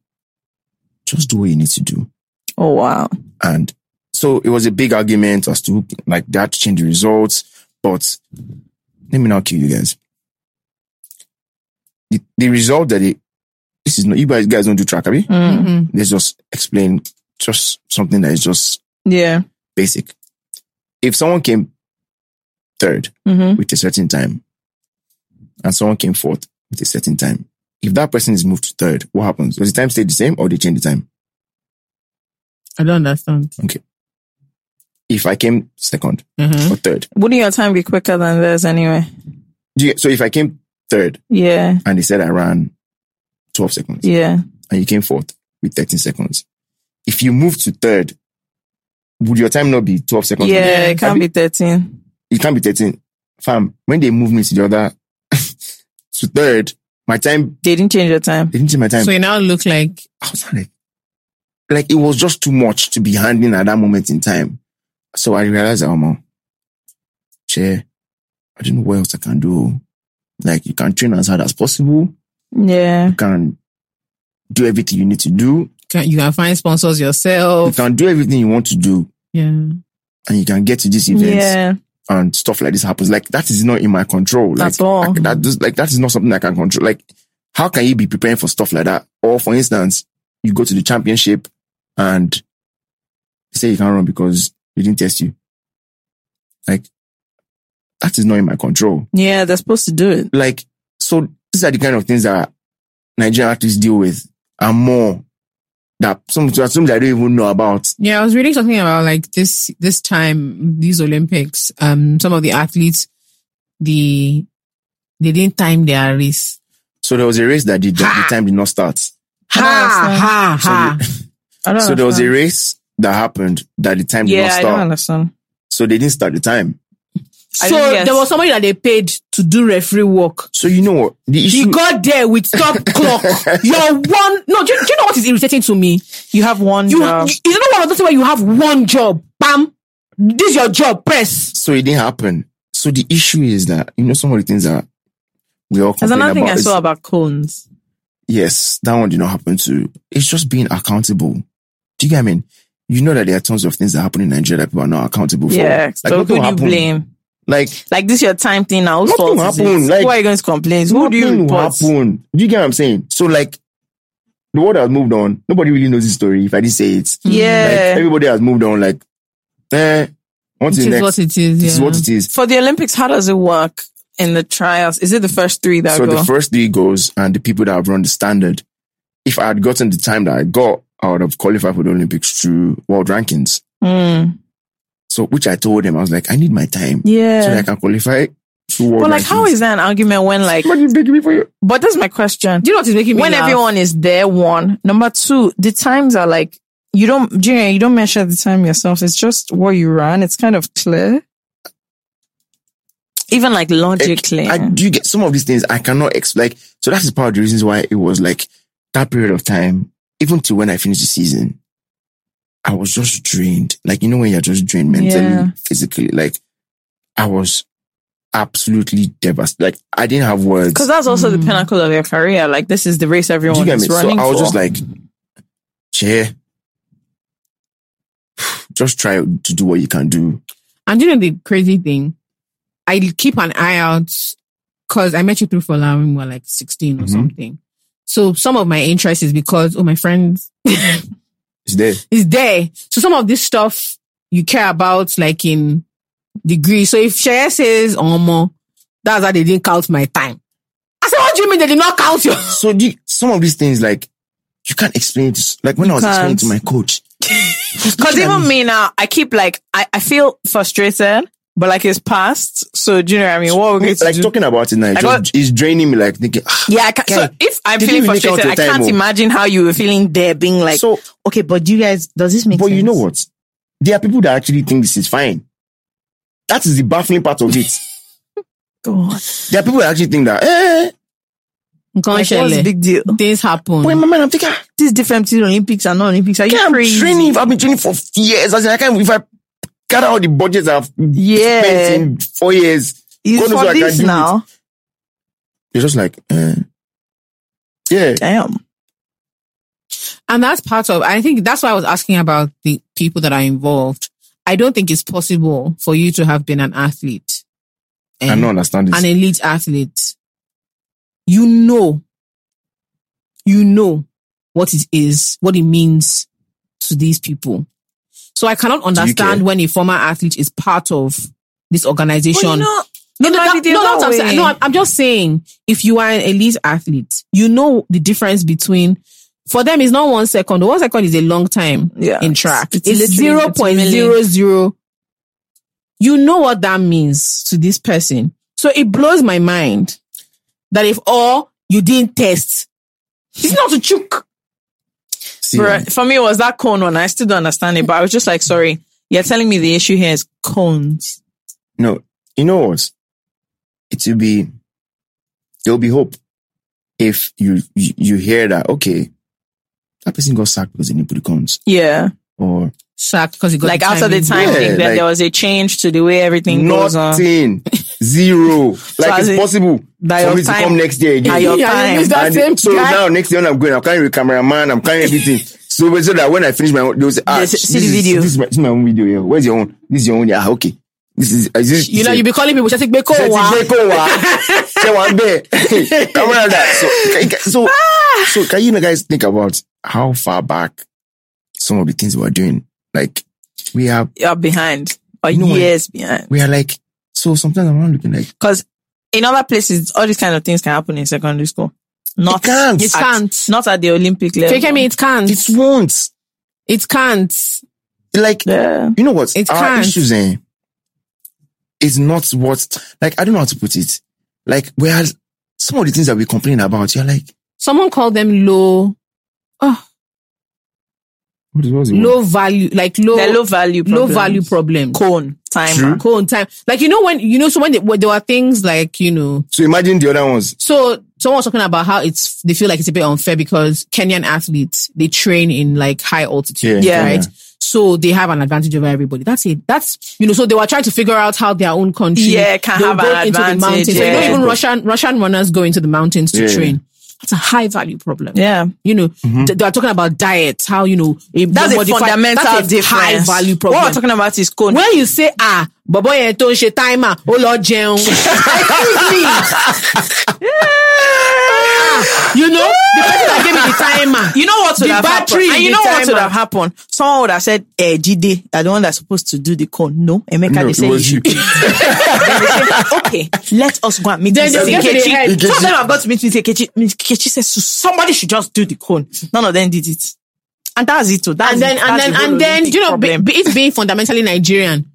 just do what you need to do.
Oh wow.
And so it was a big argument as to like that to change the results. But let me now kill you guys. The, the result that it, this is not, you guys, guys don't do track, have you?
Mm.
Mhm.
Let's just explain just something that is just
Yeah.
basic. If someone came third
hmm
with a certain time and someone came fourth with a certain time, if that person is moved to third, what happens? Does the time stay the same or they change the time?
I don't understand. Okay.
If I came second
Mhm.
or third,
Wouldn't your time be quicker than theirs anyway?
do you, so if I came third
Yeah.
and they said I ran 12 seconds
Yeah.
and you came fourth with 13 seconds, if you move to third, would your time not be 12 seconds?
Yeah. It can't
Have
be 13.
It can't be 13. Fam, when they moved me to the other, to third, my time,
They didn't change your time.
they didn't change my time.
So you now look like
I was like, like it was just too much to be handling at that moment in time. So I realized, oh man, chair, I don't know what else I can do. Like you can train as hard as possible.
Yeah.
You can do everything you need to do.
can, you can find sponsors yourself.
You can do everything you want to do,
Yeah.
and you can get to these events
Yeah.
and stuff like this happens. Like that is not in my control. Like
At all.
I- that does, like that is not something I can control. Like how can you be preparing for stuff like that? Or for instance, you go to the championship and say you can't run because they didn't test you. Like that is not in my control.
Yeah. They're supposed to do it.
Like so, these are the kind of things that Nigerian athletes deal with, and more that some some that I don't even know about.
Yeah, I was reading something about like this this time these Olympics. Um, some of the athletes, the they didn't time their race.
So there was a race that did the time did not start.
Ha ha
So
ha!
I don't
So there was a race that happened that the time did
Yeah.
not
I don't
start.
understand.
So they didn't start the time.
So
didn't get-
there was somebody that they paid to do referee work.
So you know what the
He
issue?
got there with stop clock. You're one. No, do, you- do you know what is irritating to me?
You have one
You,
job.
you, you know one of those things where you have one job. Bam. This is your job. Press.
so it didn't happen. So the issue is that you know some of the things that we all
There's
complain
another thing
about.
I
is-
saw about cones.
yes, that one did not happen too. It's just being accountable. Do you get what I mean? You know that there are tons of things that happen in Nigeria that people are not accountable for.
Yeah.
like
so who do
will
you
happen.
blame?
Like
Like this your time thing now. Whose
Nothing
fault
will
is
happen, like-
Who are you going to complain? Who do you
nothing will
report?
happen. Do you get what I'm saying? So like the world has moved on. Nobody really knows this story. If I didn't say it, like
Yeah.
everybody has moved on. Like, eh, on to
This is
next.
what it is.
This is what it is.
For the Olympics, how does it work in the trials? Is it the first three that
So
go?
the first three goes and the people that have run the standard. If I had gotten the time that I got, I would have qualified for the Olympics through world rankings.
Mm.
So which I told him, I was like, I need my time so that
Yeah.
I can qualify two
But like, how
rankings.
that an argument when like?
What you begging me for you?
But that's my question.
Do you know what is making me
when
laugh?
everyone is there, one. Number two, the times are like, you don't, Junior, you don't measure the time yourself. It's just what you run. It's kind of clear. Even like logically.
I, do you get some of these things I cannot explain? Like, so that is part of the reasons why it was like that period of time, even to when I finished the season, I was just drained. Like, you know, when you're just drained mentally,
Yeah.
physically, like I was absolutely devastated. Like, I didn't have words.
Cause that's also the pinnacle of your career. Like this is the race
Do you
everyone
get me?
is
So I was
for.
just like, chair, just try to do what you can do.
And you know the crazy thing? I keep an eye out because I met you through Fola when we were like 16 or
Mhm.
something. So some of my interest is because, oh, my friend
It's there.
is there. So some of this stuff you care about, like in degree. So if Shaya says, oh, mo, that's how they didn't count my time. I said, what do you mean they did not count your?
So do some of these things, like, you can't explain it. to- Like when I was explaining
can't.
to my coach,
Cause even me now, I keep like, I, I feel frustrated, but like it's past. So, do you know what I mean? What we're going to
like
do?
talking about it now, it's, just,
got-
it's draining me. Like thinking, ah,
Yeah, I can, so
Guy,
if I'm feeling
didn't really count
frustrated, I can't imagine how you were feeling there being like,
so.
okay, but do you guys, does this make
But
sense?
you know what? There are people that actually think this is fine. That is the baffling part of it.
God.
there are people that actually think that, eh,
Nǹkan
Like, what's the
ṣẹlẹ̀.
big deal?
Things happen.
but in my mind, I'm thinking, ah,
This is different between Olympics and non-Olympics. Are you
I'm
crazy?
training. I've been training for years. As in, I can't, if I gather all the budgets I've
Yeah.
spent in four years,
It's
God knows
for
I can
this
do
now.
you're just like, eh. yeah.
Damn.
And that's part of, I think that's why I was asking about the people that are involved. I don't think it's possible for you to have been an athlete.
I
and
don't understand this.
An elite athlete. You know, you know what it is, what it means to these people. So I cannot understand when a former athlete is part of this organization.
Well, you know,
No, no,
might
no, no, that's what I'm saying. no, I'm, I'm just saying, if you are an elite athlete, you know the difference between, for them, it's not one second. One second is a long time
Yeah.
in track.
It's
It's,
literally
zero point zero zero. You know what that means to this person. So it blows my mind that if all you didn't test, it's not a choke.
See,
Bruh, for me, it was that cone one. I still don't understand it, but I was just like, sorry, you're telling me the issue here is cones.
no, you know what? It will be, there will be hope if you, you, you hear that, okay, that person got sacked because they didn't put the cons.
Yeah.
Or
Sacked because he got
Like after the time
Yeah,
thing, then
like-
there was a change to the way everything goes on.
nothing. Zero. Like
as
it's
in,
possible
that
for
your
me to come next year
that
again.
your time.
it's that
And
same
so
guy.
now next year when I'm going, I'm carrying the cameraman, I'm carrying everything. so, so that when I finish my own, they'll say, ah, this
see the
is- This is, my, this is my own video. Yeah. Where's your own? This is your own. Yeah, ah, okay. This is, is this,
You know, you be calling people, just like,
Ṣé ti gbé kó wá? Ṣé wà ń bẹ̀? Come on, that. So, so, so can you guys think about how far back some of the things we're doing? Like, we have,
You're behind or
You know
years behind.
we are like, so sometimes I'm not looking like,
Because in other places, all these kind of things can happen in secondary school. Not
can't.
It can't.
Not at the Olympic level.
Fake me, it can't.
it won't.
it can't.
Like,
Yeah.
you know what?
It
Our
can't.
issues, eh, is not what, like, I don't know how to put it. Like, whereas some of the things that we complain about, you're like,
Someone called them low, oh,
what is, what's the word?
low value, like low,
They're low value
low value problem.
Cone. Timer.
True. Ah.
Cone time. Like, you know, when, you know, so when, they, when there were things like, you know,
So imagine the other ones.
so someone was talking about how it's, they feel like it's a bit unfair because Kenyan athletes, they train in like high altitude,
Yeah.
right?
Yeah.
So they have an advantage over everybody. That's it. That's, you know, so they were trying to figure out how their own country
Yeah, can have
go
an
into the
advantage,
mountains. So, you know, even Russian, Russian runners go into the mountains to
Yeah.
train. That's a high value problem.
Yeah.
You know,
Mm-hmm.
they are talking about diet, how, you know, a-
That's a fundamental
that's a
difference.
high value problem.
What
problem.
we're talking about is cone.
when you say, ah, bọ̀bọ̀ yẹn tó ń ṣe timer, ó lọ jẹun. Excuse me. Ah, you know, the person that gave me the timer.
You know what would
The
have
battery
happened? And
in
you
the
know what would have happened? Someone would have said, eh, Jide, are the one that's supposed to do the cone. No, Emeka,
No,
they
it
said you should.
you.
Then they said, okay, let us go and meet
Then
Mrs.
they get to the
Nkechi.
head.
Some of them have got to meet Mrs. Nkechi. Mrs. Nkechi says, so somebody should just do the cone. None of them did it. And that's it. too. That's
And then,
it.
and
That's
then, and then,
Olympic
you know, be, be- it being fundamentally Nigerian.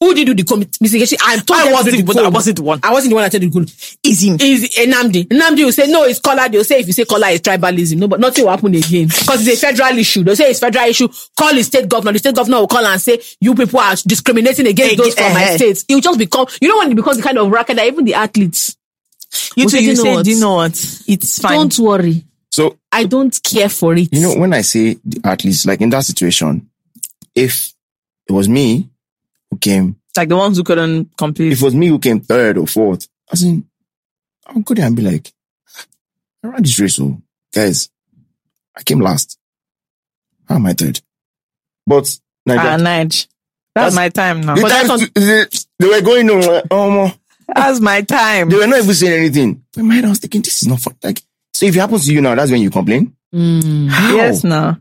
Who did do the com- mitigation? I told
I
them
wasn't
do
the one- I wasn't the one.
I wasn't the one that said the good.
Is him.
Is Nnamdi. Nnamdi will say, no, it's color. They'll say, if you say color, it's tribalism. No, but nothing will happen again. Because it's a federal issue. They'll say it's federal issue. Call the state governor. The state governor will call and say, you people are discriminating against
Ag-
those from my
eh, eh.
states. It will just become, you know when it becomes the kind of racket that even the athletes,
You
Well,
two,
do
you
you know
say,
what?
do you know what? It's fine.
don't worry.
So
I don't care for it.
You know, when I say the athletes, like in that situation, if it was me who came,
like the ones who couldn't complete.
if it was me who came third or fourth, I in, I'll go there and be like, I ran this race, so guys, I came last. How am I third? But
Ah,
Nigeria,
Nige.
That's-
That's my time now.
the
but that's
time they, they were going on, like, oh, mo.
That's my time.
they were not even saying anything. But in my head, I was thinking, this is not fun. Like, so if it happens to you now, that's when you complain.
Mm.
Yes, no.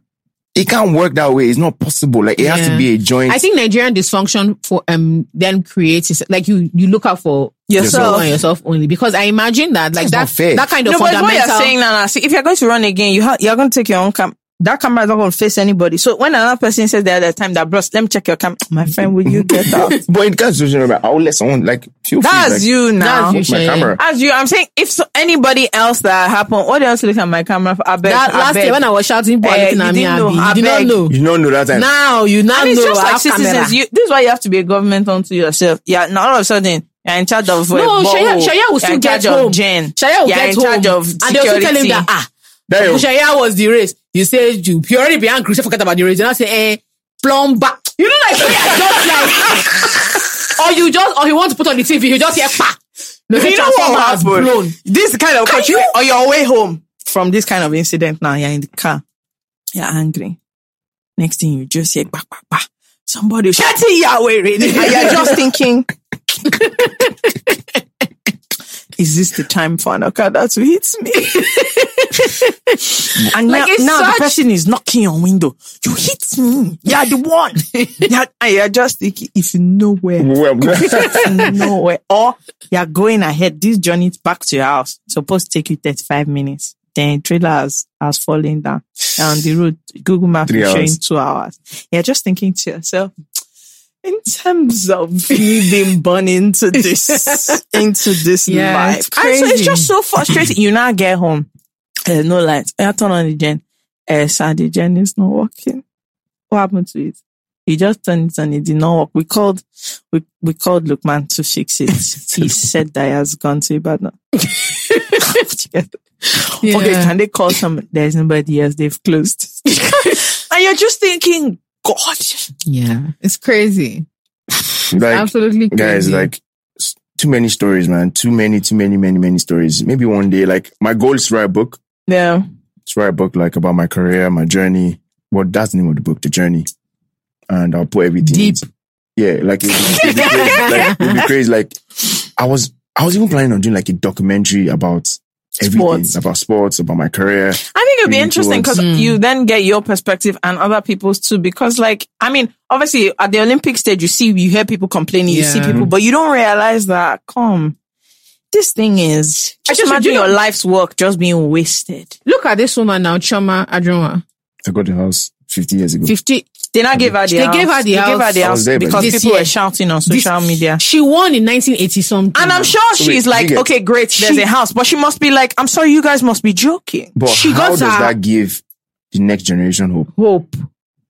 It can't work that way. It's not possible. Like, it has to be a joint.
I think Nigerian dysfunction for um then creates like you you look out for
Yourself.
and yourself only because I imagine that like
That's
that that kind of
No, but what you're saying now, now, see, if you're going to run again, you ha- you're going to take your own cam. That camera is not going to face anybody. So when another person says that at the other time that, bros, let me check your camera. My friend, will you get out?
but in that situation, I will let someone like feel free.
That's
like,
you now.
That's you,
my camera.
As you, I'm saying, if so, anybody else that happened, what else look at my camera? for? I beg,
that
I
last
beg.
year when I was shouting, people were
Eh,
looking
you
at me,
didn't
Abi,
know. I
you did not know.
You don't know that time.
Now you now
And it's
know.
just like citizens. You, this is why you have to be a government unto yourself. Yeah, now all of a sudden, you're in charge of
No,
uh,
Shaya, Shaya will
You're
still
in
get
charge
home.
of Jen.
Shaya will
you're
get
in charge
home.
of
and they'll still tell him that ah,
You-
Shaya was the race. You say you, you already be angry. So forget about the race. You now say eh, plumber. You know like Shaya just like, or you just or he wants to put on the TV. You just hear pa.
You know what
has
happened?
blown.
This kind of
you-
on your way home from this kind of incident now, you're in the car, you're angry. Next thing you just hear, bah, bah, bah. somebody shouting Yahweh, really. and you're just thinking, is this the time for an Okada to hit me? and
Like,
now,
it's
now the person is knocking on window. You hit me. You're the one. you're, you're just thinking, if nowhere
Well,
nowhere. Or you're going ahead. This journey back to your house supposed to take you 35 minutes. Then trailer has, has fallen down. And on the road, Google Maps is showing two hours. You're just thinking to yourself, in terms of me being born into this, into this
Yeah,
life.
it's
And so it's just so frustrating. you now get home. There's no light. I turn on the gen. Uh, sir, the gen is not working. What happened to it? He just turned it on. It did not work. We called, we, we called Lukman to fix it. he said that he has gone to Ibadan.
Yeah.
Okay, can they call some? There's nobody else. They've closed. and you're just thinking, God.
Yeah, it's crazy.
like,
Absolutely crazy.
guys, like, too many stories, man. Too many, too many, many, many stories. Maybe one day, like, my goal is to write a book.
Yeah.
To write a book, like, about my career, my journey. Well, that's the name of the book, The Journey. And I'll put everything.
Deep.
into- Yeah, like, it'll be, it'll be crazy. Like, it'll be crazy. Like, I was, I was even planning on doing, like, a documentary about everything.
Sports.
About sports, about my career.
I think it'd be interesting because
towards- hmm.
you then get your perspective and other people's too. Because, like, I mean, obviously at the Olympic stage, you see, you hear people complaining, you see people, but you don't realize that. Come, this thing is just
just-
imagine
you know-
your life's work just being wasted.
Look at this woman now, Chioma Ajunwa.
I got the house 50 years ago.
50.
They not give her the
They
house.
gave her the
They gave her the house
there,
because
This
people
year.
were shouting on
This-
social media.
She won in 1980 something.
And I'm sure
So
she's
wait,
like,
get-
okay, great, there's
She-
a house, but she must be like, I'm sorry, you guys must be joking.
But
She
how
got
does
her-
that give the next generation hope?
hope.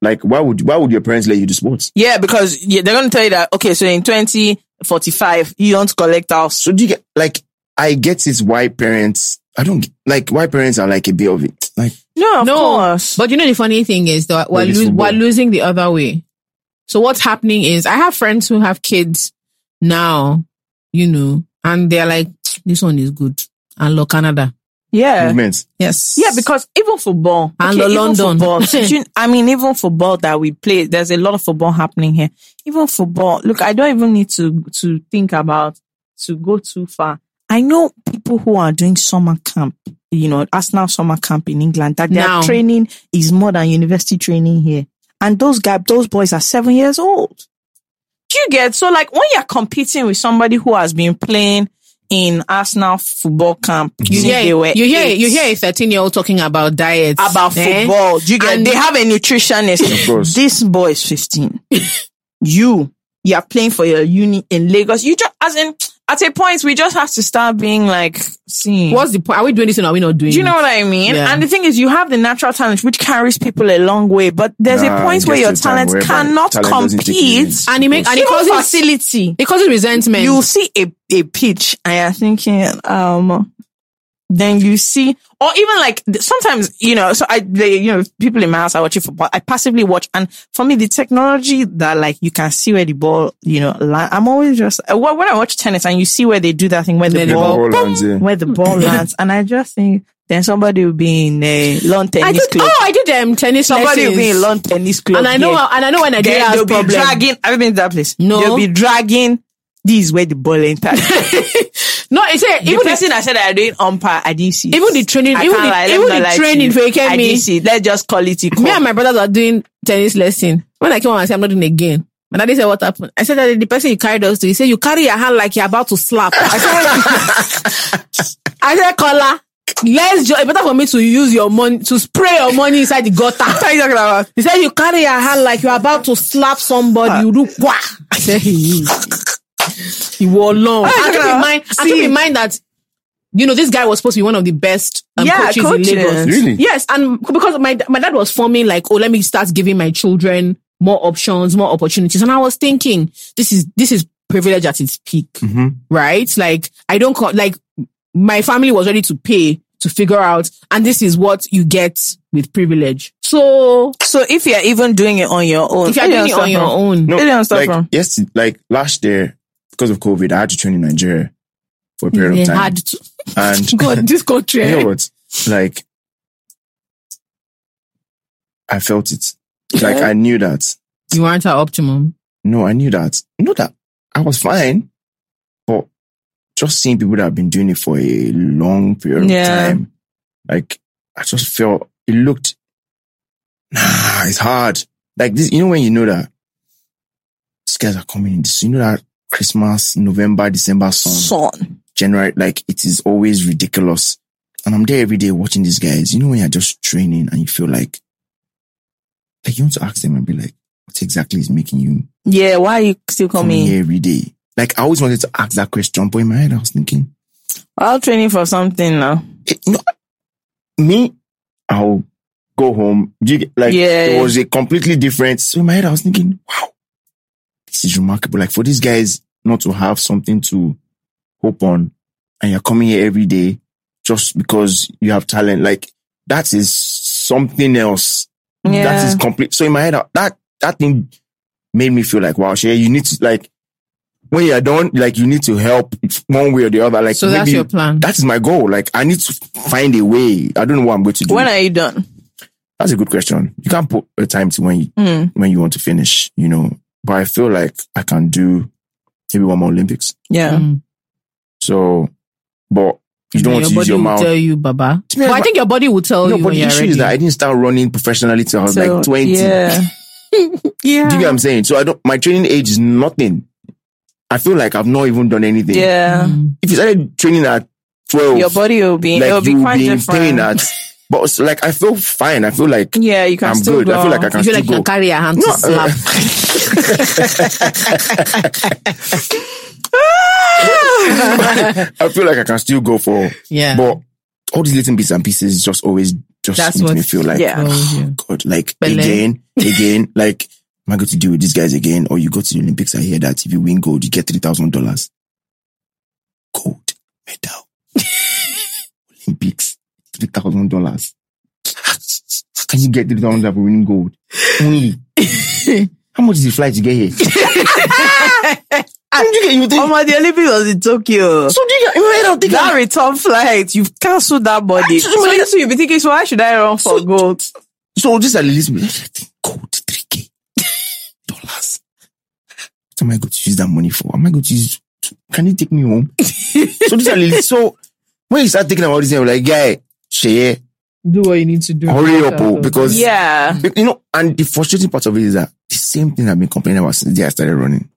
Like, why would, why would your parents let you do sports?
Yeah, because yeah, they're going to tell you that, okay, so in 2045, you don't collect house.
So do you get, like, I get it why parents, I don't, like, why parents are like a bit of it. Like,
No, of
no,
course.
but you know the funny thing is that we're,
Well,
lo- we're losing the other way. So what's happening is I have friends who have kids now, you know, and they're like, this one is good. And look, Canada.
Yeah.
movements.
Yes.
Yeah, because even football,
And
even
London.
football, you- I mean, even football that we play, there's a lot of football happening here. Even football, look, I don't even need to to think about to go too far. I know people who are doing summer camp, you know, Arsenal summer camp in England, that their
Now.
training is more than university training here. And those guys, those boys are seven years old. Do you get? So like when you're competing with somebody who has been playing in Arsenal football camp, you
You
they
hear, you hear, you hear a 13 year old talking about diets.
about
eh?
football. Do you get?
And-
they have a nutritionist.
Of course.
This boy is 15. you, you are playing for your uni in Lagos. You just, as in, at a point, we just have to start being like, seeing.
What's the point? Are we doing this or are we not doing
Do you know
it?
what I mean?
Yeah.
And the thing is, you have the natural talent which carries people a long way, but there's
Nah,
a point where your
to a time
talent
whereby
cannot
talent doesn't take you in.
compete.
And it make and it causes
facility.
it causes resentment.
You see a, a pitch and you're thinking, um, then you see, or even like sometimes, you know, so I, they, you know, people in my house are watching football. I passively watch. And for me, the technology that like you can see where the ball, you know, land, I'm always just, uh, when when I watch tennis and you see where they do that thing, where the
the
ball,
ball
boom,
lands, yeah.
where the ball lands. And I just think, then somebody will be in a lawn
I did,
club.
oh, I did um, tennis
somebody will be in lawn tennis club.
and I know
here.
how, and I know when Nigeria
Then
has
they'll be
problem.
dragging, have you been to that place?
No.
They'll be dragging, this is where the ball entered.
no, it's a,
The
even the,
person that said that are doing umpire, I didn't see. it.
even the training,
I
even the,
lie,
even the training for
I
Ikemi.
didn't see. Let's just call it equal.
Me and my brothers are doing tennis lesson. When I came home, I said, I'm not doing again. My daddy said, what happened? I said that the person you carried us to, he said, you carry your hand like you're about to slap. I said, I said, Kola, let's just, it's better for me to use your money, to spray your money inside the gutter. What are you talking about? He said, you carry your hand like you're about to slap somebody. Ah. You do, wah. I said, he He wore long.
What are you
And keep
talking
in
about?
mind, and
See.
keep in mind that, you know, this guy was supposed to be one of the best um,
Yeah,
coaches,
coaches.
in Lagos.
Really?
Yes, and because my my dad was forming like, oh, let me start giving my children more options, more opportunities, and I was thinking, this is this is privilege at its peak,
Mm-hmm.
right? Like, I don't co- like my family was ready to pay to figure out, and this is what you get with privilege. So
So if you're even doing it on your own,
if you're doing it on your own,
No,
Where do you start
like yes, like last year because of COVID, I had to train in Nigeria for a period
they
of time,
had to.
and
God, this country.
you
eh?
know what? Like, I felt it. Like I knew that.
You weren't at optimum.
No, I knew that. No, that I was fine, but just seeing people that have been doing it for a long period
Yeah.
of time, like I just felt it looked. Nah, it's hard. Like this, you know when you know that these guys are coming in. This, you know that Christmas, November, December sun,
Son.
January, like it is always ridiculous. And I'm there every day watching these guys. You know when you're just training and you feel like, like you want to ask them and be like, what exactly is making you
Yeah, why are you still
coming
coming?
here every day? Like I always wanted to ask that question, but in my head I was thinking,
I'll training for something now.
eh, no, me, I'll go home. You Like
Yeah.
it was a completely different. So in my head I was thinking, wow, this is remarkable. Like for these guys not to have something to hope on, and you're coming here every day just because you have talent. Like that is something else. That
Yeah.
is complete. So in my head, that that thing made me feel like, wow, Shay, you need to like when you're done, like you need to help one way or the other. Like
So that's
maybe-
your plan.
That is my goal. Like I need to find a way. I don't know what I'm going to do.
When are you done?
that's a good question. You can't put a time to when you
Mm,
when you want to finish, you know. But I feel like I can do maybe one more Olympics.
yeah.
Mm.
So, but you don't
your
want to use your mouth.
tell you, Baba.
To me,
But I
but-
think your body will tell
no,
you
but
when
the issue
ready.
is that I didn't start running professionally till I was
So,
like 20.
Yeah.
yeah.
Do you get what I'm saying? So I don't, my training age is nothing. I feel like I've not even done anything.
Yeah.
Mm.
If you started training at 12,
Your body will be,
like
it'll be
you will
quite
be in
different.
pain at, but it's like I feel fine. I feel like
yeah, you can
I'm
still
good.
go.
I feel like I
You
can
feel
still
like you
go.
can carry your hand
No,
to slap.
I feel like I can still go for,
yeah.
but all these little bits and pieces just always just
That's
makes
what-
me feel like,
yeah.
oh, God, like
Bele.
again, again, like, am I going to deal with these guys again? Or you go to the Olympics, I hear that if you win gold, you get $3,000. Gold medal. Olympics, $3,000. Can you get $3,000 for winning gold? Only. How much is the flight to get here? Did you get, you think,
Oh my, the Olympics was in Tokyo.
so do you you I don't think
That return flight, you've cancelled that body. Ah, so
Actually,
that's what you'll be thinking, so why should I run for gold?
So this are the list. Gold, 3K dollars. What am I going to use that money for? Am I going to use, can you take me home? so this are the list. So when you start thinking about this, I'm like, guy, Seye,
do what you need to do.
hurry up, oh, because,
Yeah.
you know, and the frustrating part of it is that the same thing I've been complaining about since the day I started running.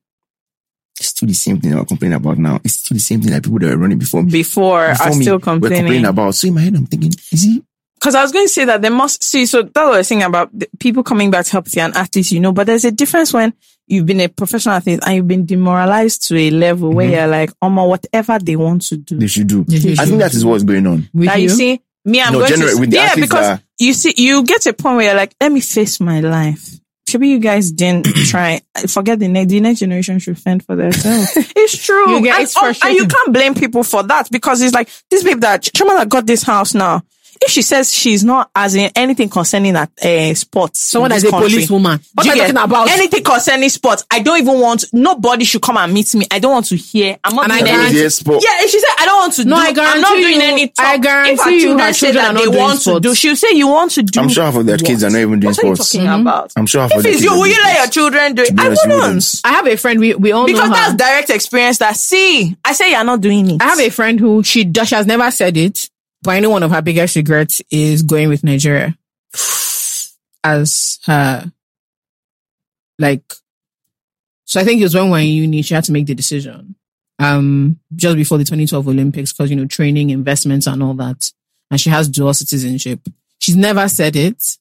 It's still the same thing I'm complaining about now. It's still the same thing that people that were running before me
Before,
before
are
me
still
were complaining
complaining.
about. So in my head, I'm thinking, is he
because I was going to say that there must see. So that was thing about the people coming back to help you and athletes, you know. But there's a difference when you've been a professional athlete and you've been demoralized to a level where mm-hmm. you're like, oh my, whatever they want to do.
They should do.
They should
I
do.
think that is what's going on.
With
That you? see, me, I'm
No,
going
generally
to
with the
yeah, because you see, you get a point where you're like, let me face my life. Maybe you guys didn't try. Forget the next. The next generation should fend for themselves. it's true.
You get-
and,
it's
oh, and you can't blame people for that because it's like this babe that Chimala got this house now. If she says she's not as in anything concerning that uh, sports,
Someone
in
that's a
country,
policewoman. What are you talking about?
Anything concerning sports, I don't even want. Nobody should come and meet me. I don't want to hear. I'm not
And I
doing
guarantee-
anything.
Sport.
Yeah, if she said I don't want to
No,
do,
I
I'm
guarantee
not doing
you-
any. Talk.
I guarantee
if her
you
children
her
say
children
that
are
they
not doing
want to
sports.
do, she'll say you want to do.
I'm sure half of their kids are not even doing
What are you
sports.
talking about?
I'm sure half of
If
their
it's
kids
you, will you let your children do it? I
honest, you
wouldn't.
wouldn't.
I have a friend. We we all
Because that's direct experience that, see, I say you're not doing it.
I have a friend who she does. She has never said it, but I know one of her biggest regrets is going with Nigeria as her like. So I think it was when we were in uni. She had to make the decision, um, just before the 2012 Olympics, because you know training, investments, and all that. And she has dual citizenship. She's never said it,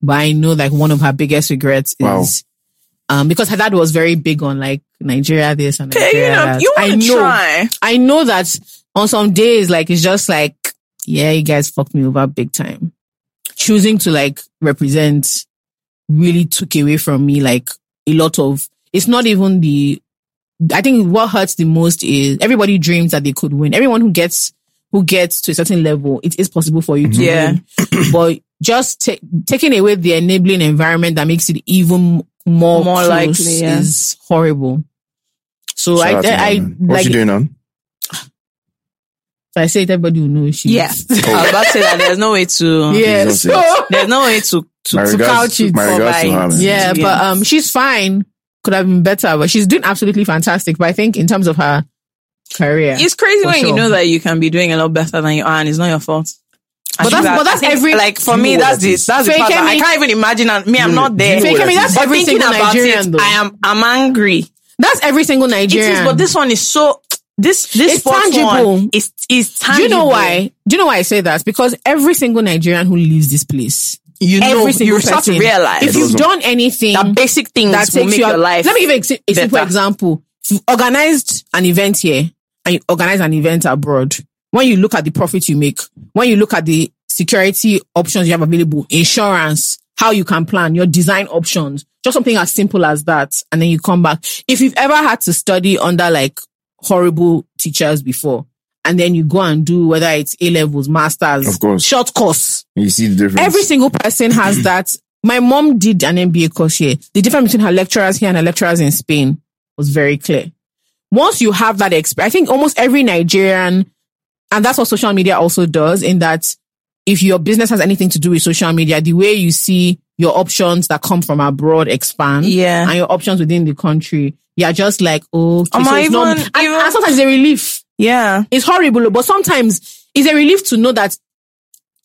but I know like one of her biggest regrets
Wow.
is. Um, because her dad was very big on like Nigeria this and Nigeria
you know,
that.
you
I know.
try.
I know that on some days, like it's just like, yeah, you guys fucked me over big time. Choosing to like represent really took away from me like a lot of. It's not even the. I think what hurts the most is everybody dreams that they could win. Everyone who gets who gets to a certain level, it is possible for you to
Yeah.
win. But just ta- taking away the enabling environment that makes it even more
More likely, yeah.
is horrible. So
Shout
I,
out to her,
I.
What's
like
she doing now?
So I say it, everybody will know she
Yes. I was about to say that there's no way to,
Yeah. So,
yes.
there's no way to, to,
My
to
regards-
couch it
my regards to
by-
her, man.
yeah,
Yeah.
but um, she's fine. Could have been better, but she's doing absolutely fantastic. But I think in terms of her career,
It's crazy
For
when you know that you can be doing a lot better than you are and it's not your fault. I
But
think
that's- but that's
think,
every-
like for me that's
this
that's the
Fake
part that I can't even imagine and me I'm not there.
you know
Fake
what
Emi, that's
but
every
thinking
single Nigerian
it,
though.
I am I'm angry.
that's every single
It
Nigerian.
is, but this one is so this this
It's tangible.
one is is
do
tangible.
you know why? Do you know why I say that? Because every single Nigerian who leaves this place,
You know
every single
you start to realize
if you've done anything
that basic things
that
will make
you
your life.
Let me give a, a simple
better.
example. If you organized an event here and you organize an event abroad, when you look at the profit you make, when you look at the security options you have available, insurance, how you can plan, your design options, just something as simple as that, and then you come back. If you've ever had to study under like horrible teachers before, and then you go and do whether it's A levels, masters,
Of course.
short course,
You see the difference.
Every single person has that. My mom did an MBA course here. The difference between her lecturers here and her lecturers in Spain was very clear. Once you have that experience, I think almost every Nigerian, and that's what social media also does in that if your business has anything to do with social media, the way you see your options that come from abroad expand
Yeah.
and your options within the country, you're just like, oh, okay,
Am
so
I
it's not,
even-
and,
even-
and sometimes it's a relief
yeah.
it's horrible, oh, but sometimes it's a relief to know that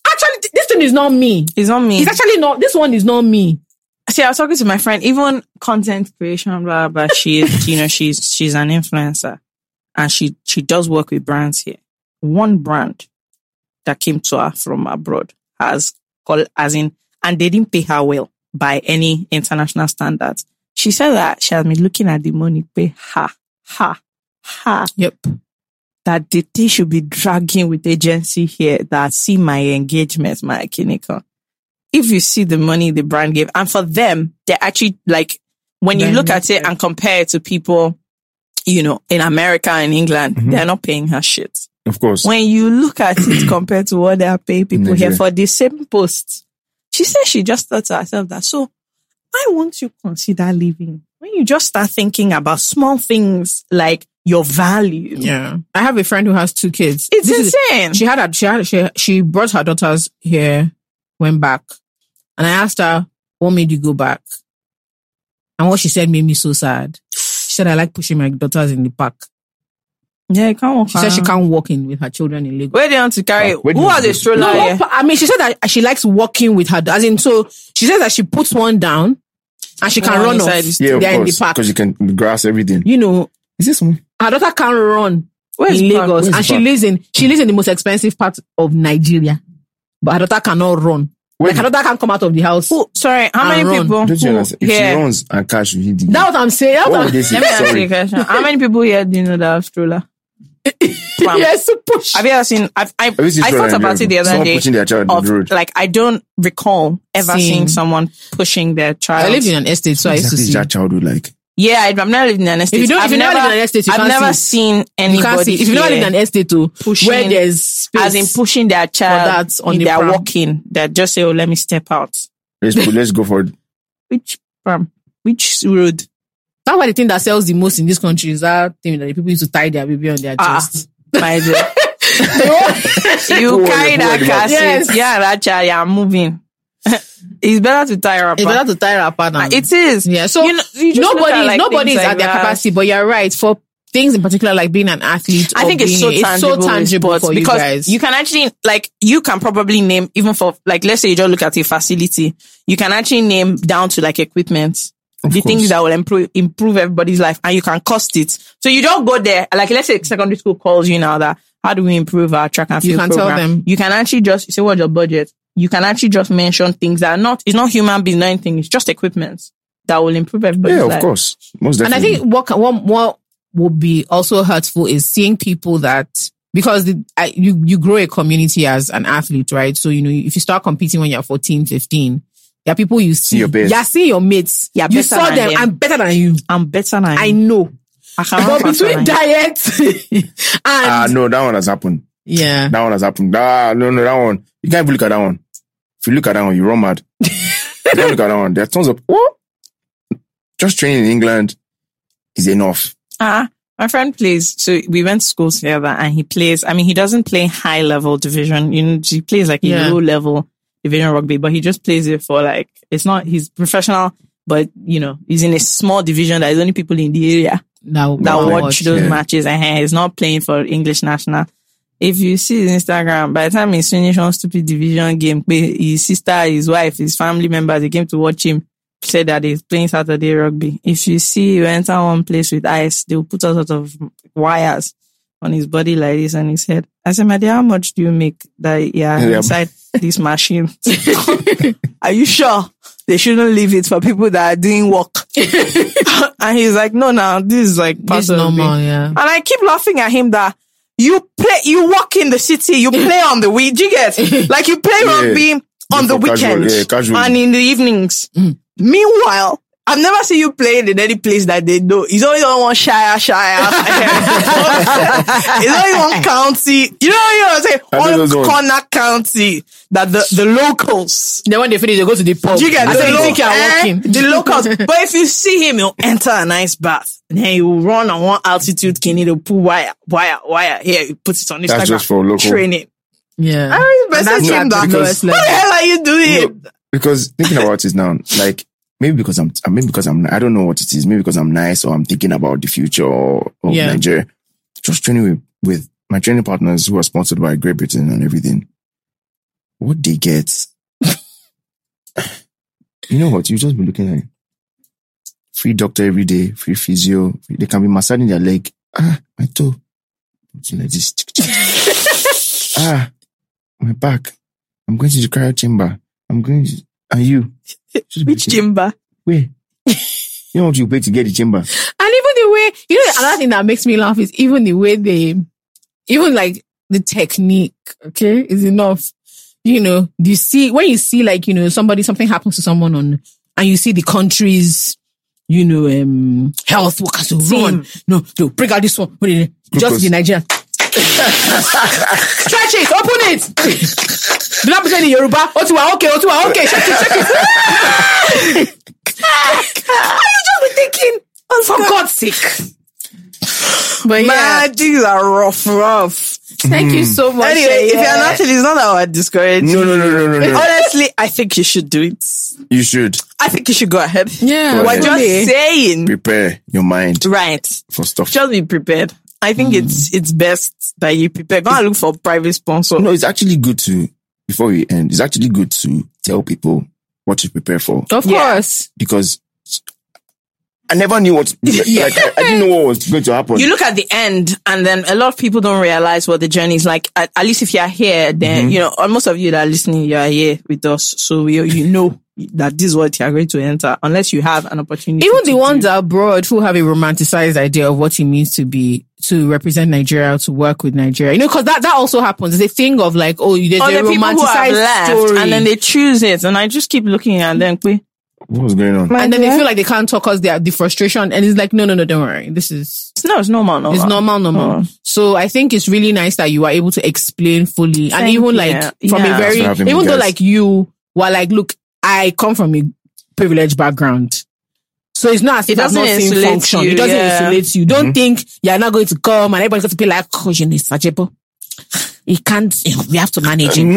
actually this thing is not me.
It's not me.
It's actually not, this one is not me.
See, I was talking to my friend, even content creation, blah, blah, blah. She is, you know, she's, she's an influencer and she, she does work with brands here. One brand that came to her from abroad has called, as in, and they didn't pay her well by any international standards. She said that she has been looking at the money pay her, her, her,
Yep.
that the thing should be dragging with agency here that see my engagement, my clinical. If you see the money the brand gave, and for them, they're actually like, when you
Very
look at it and compare it to people, you know, in America and England, mm-hmm. they're not paying her shit.
of course.
When you look at it compared to what they are paying people here for the same post, she said she just thought to herself that, so why won't you consider leaving? When you just start thinking about small things like your value.
Yeah. I have a friend who has two kids.
It's
This is-
insane.
she had, a, she had, she, she brought her daughters here, went back. And I asked her, what made you go back? And what she said made me so sad. She said, I like pushing my daughters in the park.
yeah, you can't walk
She said she can't walk in with her children in Lagos.
Where they want to carry?
Oh,
Who
do you
has a stroller
No,
here?
what I mean, she said that she likes walking with her. As in, so she says that she puts one down and she can
One
run off.
inside
yeah, of
They're in the park.
Because you can grass everything.
You know,
Is this one?
her daughter can run
Where's
in? Lagos, and she
park?
lives in she lives in the most expensive part of Nigeria. but her daughter cannot run.
Wait.
Like her daughter can't come out of the house.
Who, sorry, how many
run.
people
Don't you
who
understand? If
here?
she runs and cash, you hit the
That's what I'm saying. That's
What
what
would they say?
Let me ask you a question. How many people here do you know that have stroller? Pram.
yes, to push.
Have you ever seen? I've, I,
you seen
I
stroller
thought
in
about it the
America?
other
Someone
day.
pushing their child
Of,
the road.
like, I don't recall ever
Seeing-
seeing someone pushing their child.
I live in an estate, so I used to
Exactly
see.
that childhood like.
yeah, I'm not living in an estate.
If you don't- if
I've
you never
never
lived in an estate, you
I've
can't
never
see.
seen
You can't
anybody.
see. If you never live
here
in an estate, too,
pushing-
where there's space,
as in pushing their child
that on
in
the
their
pram.
walking, that just say, "Oh, let me step out."
Let's put, let's go for it.
Which pram? Which road?
That's why the thing that sells the most in this country is that thing that the people used to tie their baby on their
Ah,
chest.
My dear. you
Go on,
carry
go
that
on,
car seat. Yeah, that child, yeah, moving. it's better to tie her up.
It's better to tie her apart.
It is.
yeah. So
You know- you
nobody,
at, like,
nobody is
things
at their
that.
capacity, but you're right. For things in particular, like being an athlete,
I think it's
being-
so
it's
tangible,
so tangible
in sports
for you
because
guys.
you can actually like you can probably name even for like let's say you just look at a facility, you can actually name down to like equipment. The
course.
things that will improve improve everybody's life and you can cost it. So you don't go there like let's say secondary school calls you now that how do we improve our track and
You
field
can tell them.
You can actually just say what's your budget. You can actually just mention things that are not it's not human being or anything, it's just equipment that will improve everybody's
Yeah, of
life.
course. Most definitely.
And I think what can- what what would be also hurtful is seeing people that because the, I, you you grow a community as an athlete, right? So you know if you start competing when you're 14, 15, there are people you see.
your peers.
You're seeing your mates.
You're
you saw them.
them.
I'm better than you.
I'm better than
I
you.
know.
I
But between
than you.
diet and
Ah, no, that one has happened.
yeah,
That one has happened. Ah, no, no, that one. You can't even look at that one. If you look at that one, you run mad. you can't look at that one. There are tons of, what? Just training in England is enough.
Ah, my friend plays. So we went to school together, and he plays. I mean, he doesn't play high level division. You know, he plays like a
Yeah.
low level division rugby, but he just plays it for like it's not. He's professional, but you know, he's in a small division. that is only people in the area
now
that
Wow.
watch those
Yeah.
matches, and he's not playing for English national. If you see his Instagram, by the time he's finished one stupid division game, his sister, his wife, his family members, they came to watch him said that he's playing Saturday rugby. If you see you enter one place with ice, they'll put all sort of wires on his body like this and his head. I said, my dear, how much do you make that yeah,
Yeah.
inside this machines. are you sure? They shouldn't leave it for people that are doing work. and he's like, no, no, this is like part
This
of
normal,
it.
yeah.
And I keep laughing at him that you play, you walk in the city, you play on the week. Do you get? Like you play
Yeah.
rugby on the
For casual,
weekend
yeah, casual.
and in the evenings. Mm. Meanwhile, I've never seen you playing in any place that they know. It's only on one shire, shire. it's only one county. You know, you know what I'm saying?
I know
One
ones.
corner county that the, the locals
Then when they finish, they go to the pub.
do you get
I
the,
said, you
lo-
think you're
eh,
walking?
the locals? but if you see him, he'll enter a nice bath. And then he will run on one altitude, can he'll pull wire, wire, wire. Here, he puts it on Instagram.
That's just for local.
training.
Yeah.
I always
And that's
message him
like
that.
the
What the hell are you doing?
No, because thinking about it now, like maybe because I'm, I mean, because I'm, I don't know what it is. Maybe because I'm nice or I'm thinking about the future of
Yeah.
Nigeria. Just training with, with my training partners who are sponsored by Great Britain and everything. What they get, you know what? You just be looking at free doctor every day, free physio. They can be massaging their leg. Ah, my toe. Something like this. ah, my back. I'm going to the cryo chamber. I'm going to, and you? Just be
Which chamber?
Where? You know what you pay to get the chamber?
And even the way, you know, another thing that makes me laugh is even the way they, even like the technique, okay, is enough. You know, do you see, when you see like, you know, somebody, something happens to someone on, and you see the country's, you know, um, health workers to run. No, no, bring out this one. Put it in. Just the Nigerian. Stretch it, open it. Do not pretend in Yoruba. Oh, Otiwa, okay, oh, Otiwa, okay, shake it, shake it. you just be thinking, for God's sake. But yeah,
Man, these are rough, rough.
thank you so much.
Anyway, if you're
yeah.
not, it's not that I would discourage
No, no, no, no, no, no.
Honestly, I think you should do it.
You should
I think you should go ahead.
yeah,
Go
We're
ahead.
just saying.
prepare your mind
Right.
for stuff.
Just be prepared. I think mm. it's it's best that you prepare. Go and look for a private sponsor.
No, it's actually good to, before we end, it's actually good to tell people what to prepare for
Of
Yeah.
course.
because I never knew what, like, I, I didn't know what was going to happen.
you look at the end and then a lot of people don't realize what the journey is like. At, at least if you're here, then, mm-hmm. you know, most of you that are listening, you are here with us. So you, you know that this is what you are going to enter unless you have an opportunity.
Even
to
the
do-
ones abroad who have a romanticized idea of what it means to be to represent Nigeria, to work with Nigeria. You know, because that, that also happens. It's a thing of like, oh, you there's
or
a
the people who have
romanticized
left
story.
and then they choose it. And I just keep looking at them. quick.
what was going on?
and then they feel like they can't talk because they are the frustration. And it's like, no, no, no, don't worry. This is
No, it's normal. normal.
It's normal, normal.
Oh.
So I think it's really nice that you are able to explain fully and even
you.
like from
Yeah.
a very,
Thanks for having me,
even though
guys.
like you were like, look, I come from a privileged background. So it's not as
It
if I've
doesn't
not seen
insulate
function.
you,
it doesn't
yeah.
insulate you. Don't think you're not going to come and everybody's going to be like, oh, you know, Sajepo. He can't, you we have to manage it.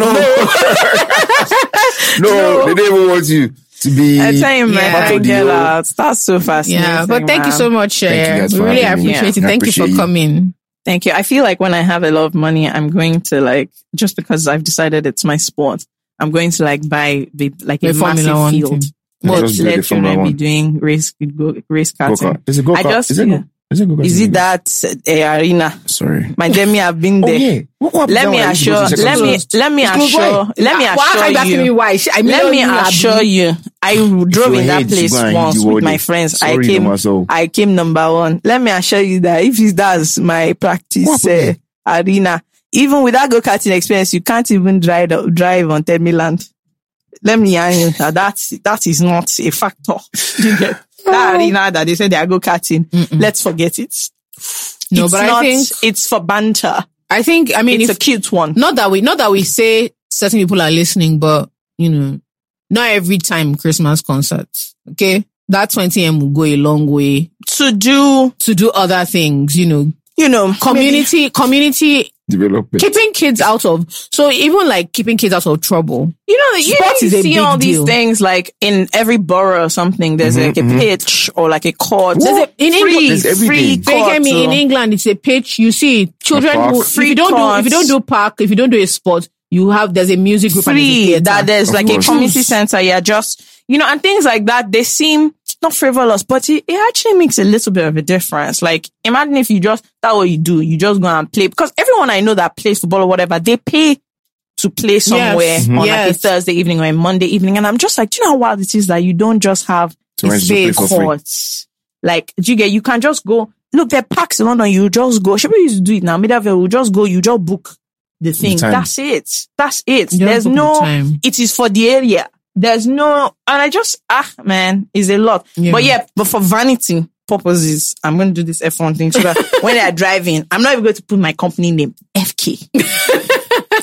No. no, they didn't even want you to be.
I tell you, man,
Yeah.
I
part
get
whole-
out. That's so fascinating.
Yeah, but thank you so much.
Thank you
uh,
guys
we
for
really
having me.
appreciate it.
Yeah. I
Thank you for
appreciate you.
coming.
Thank you. I feel like when I have a lot of money, I'm going to like, just because I've decided it's my sport, I'm going to like buy the, like a
The Formula
massive
One
field.
team.
Yeah,
But
just
let
Formula
children be doing race, go, race karting.
Go-kart. Is it go
I just-
Is it
yeah.
go? Is it
Is it that uh, arena?
Sorry.
My demi have been
Oh
there.
yeah. What
Let me
I used to
assure,
to secondary
let me,
school?
let me
It's close
assure, let me
Why you
assure
me
you.
why? I mean,
Let me assure you, I drove in that place
go
once with my
the-
friends. I
Sorry,
came,
Tomaso.
I came number one. Let me assure you that if it's- that's my practice uh, arena, even without go karting experience, you can't even drive drive on Third Mainland. Let me you that that's, that is not a factor. You get oh. that arena that they said they are go karting. Let's forget it.
No,
It's
but I think,
it's for banter.
I think, I mean,
It's
if,
a cute one.
not that we, not that we say certain people are listening, but you know, not every time Christmas concerts. Okay. That 20M will go a long way
To do,
to do other things, you know,
you know,
community, community,
Development.
keeping kids out of, so even like keeping kids out of trouble.
You know, you,
Sports
you see all
deal.
these things like in every borough or something. There's mm-hmm, like a mm-hmm. pitch or like a court.
There's a- in
free,
England-
There's
free.
They
court.
get me in England. It's a pitch. You see, children who, if
Free
you don't do, if you don't do park, if you don't do a sport, you have, there's a music group and
free.
there's a
That there's
Of
like
course.
a community center. Yeah, just you know, and things like that. They seem not frivolous, but it, it actually makes a little bit of a difference. Like imagine if you just that what you do. You just go and play because everyone I know that plays football or whatever, they pay to play somewhere
Mhm.
on like a Thursday evening or a Monday evening. And I'm just like, do you know how wild it is that you don't just have
To rent to
space courts. Like, do you get, you can just go, look, there are parks in London, you just go. Should we used to do it now? Middleville, you just go, you just book the thing.
time.
That's it. That's it.
You
There's
book the
no, it is for the area. There's no, and I just, ah, man, it's a lot.
Yeah.
But yeah, but for vanity purposes, I'm going to do this F1 thing so that when they're driving, I'm not even going to put my company name, FK.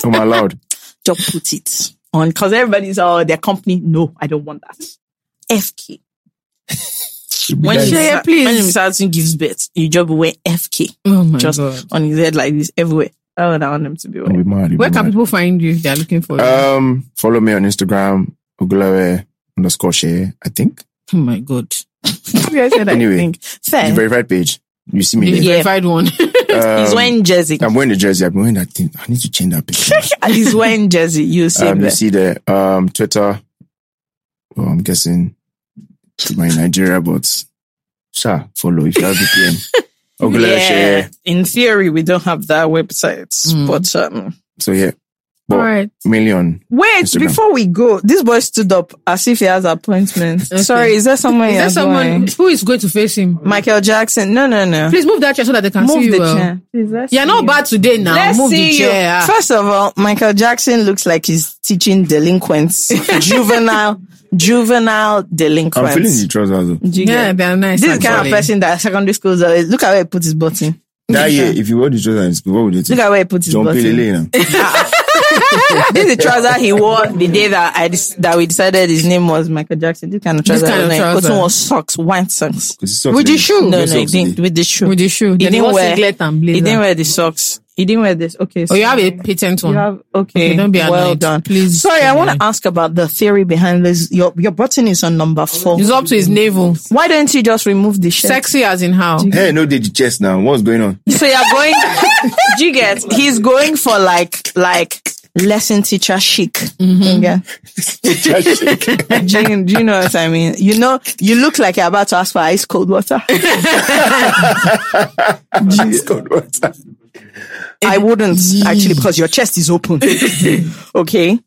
Oh my lord.
Just put it on because everybody's all their company. No, I don't want that. FK. When
Guys,
you,
Yeah, please.
when Mr. Hudson gives birth, you just wear FK
Oh my
just
God.
on his head like this everywhere. That's what I want them to be
I'll
wearing.
be mad, I'll be
Where can
mad.
people find you if they're looking for you?
Um, follow me on Instagram, Ogunlewe underscore Seye, I think.
oh my God.
I said I
Anyway,
think.
The
Fair.
verified page. You see me
The
there.
Yeah.
verified one.
Um,
He's wearing jersey.
I'm wearing the jersey. I've been wearing that thing. I need to change that picture.
He's wearing jersey. You see
um, you see the um Twitter. Well, I'm guessing to my Nigeria, but sure, follow if you have VPN. Ogunlewe
Yeah.
Seye.
In theory, we don't have that website,
Mm.
but um,
So yeah, but
All right.
million.
wait.
Instagram.
Before we go, this boy stood up as if he has appointment.
Okay.
Sorry, is there someone?
Is there someone
going?
who is going to face him?
Michael Jackson? No, no, no.
Please move that chair so that they can
Move
see you
the
well.
chair. Please,
You're not
you.
bad today now.
Let's
move
see
the
you.
chair. Ah.
First of all, Michael Jackson looks like he's teaching delinquents, juvenile, juvenile delinquents.
I'm
delinquents.
feeling the trousers. though.
Do you
Yeah, they're nice.
This is the kind of person that secondary schools are. Look at where he put his button.
That year, if you wear the trousers in school, what would you
Look at where he put his
John
button.
Pelele now.
this is the trouser he wore the day that I dis- that we decided his name was Michael Jackson. This kind of
This kind of
like,
trouser.
Cotton was socks, white socks.
'Cause it's socks
With the shoe?
No,
Wear
no, he
socks
didn't with the shoe.
With the shoe.
He
Then
didn't wear-
singlet and blazer.
He didn't wear the socks. He didn't wear this. Okay.
Oh, you have a patent one.
You have okay.
Okay, don't be
well
annoyed.
done.
Please
Sorry, I want to ask about the theory behind this. Your your button is on number four.
He's up to his navel.
Why don't you just remove the shirt?
Sexy as in how?
Hey, no, did the chest now. What's going on?
So you're going. do you get? He's going for like like lesson teacher chic. Mm-hmm. Yeah. do, you, do you know what I mean? You know, you look like you're about to ask for ice cold water. ice cold water. I wouldn't actually because your chest is open. okay.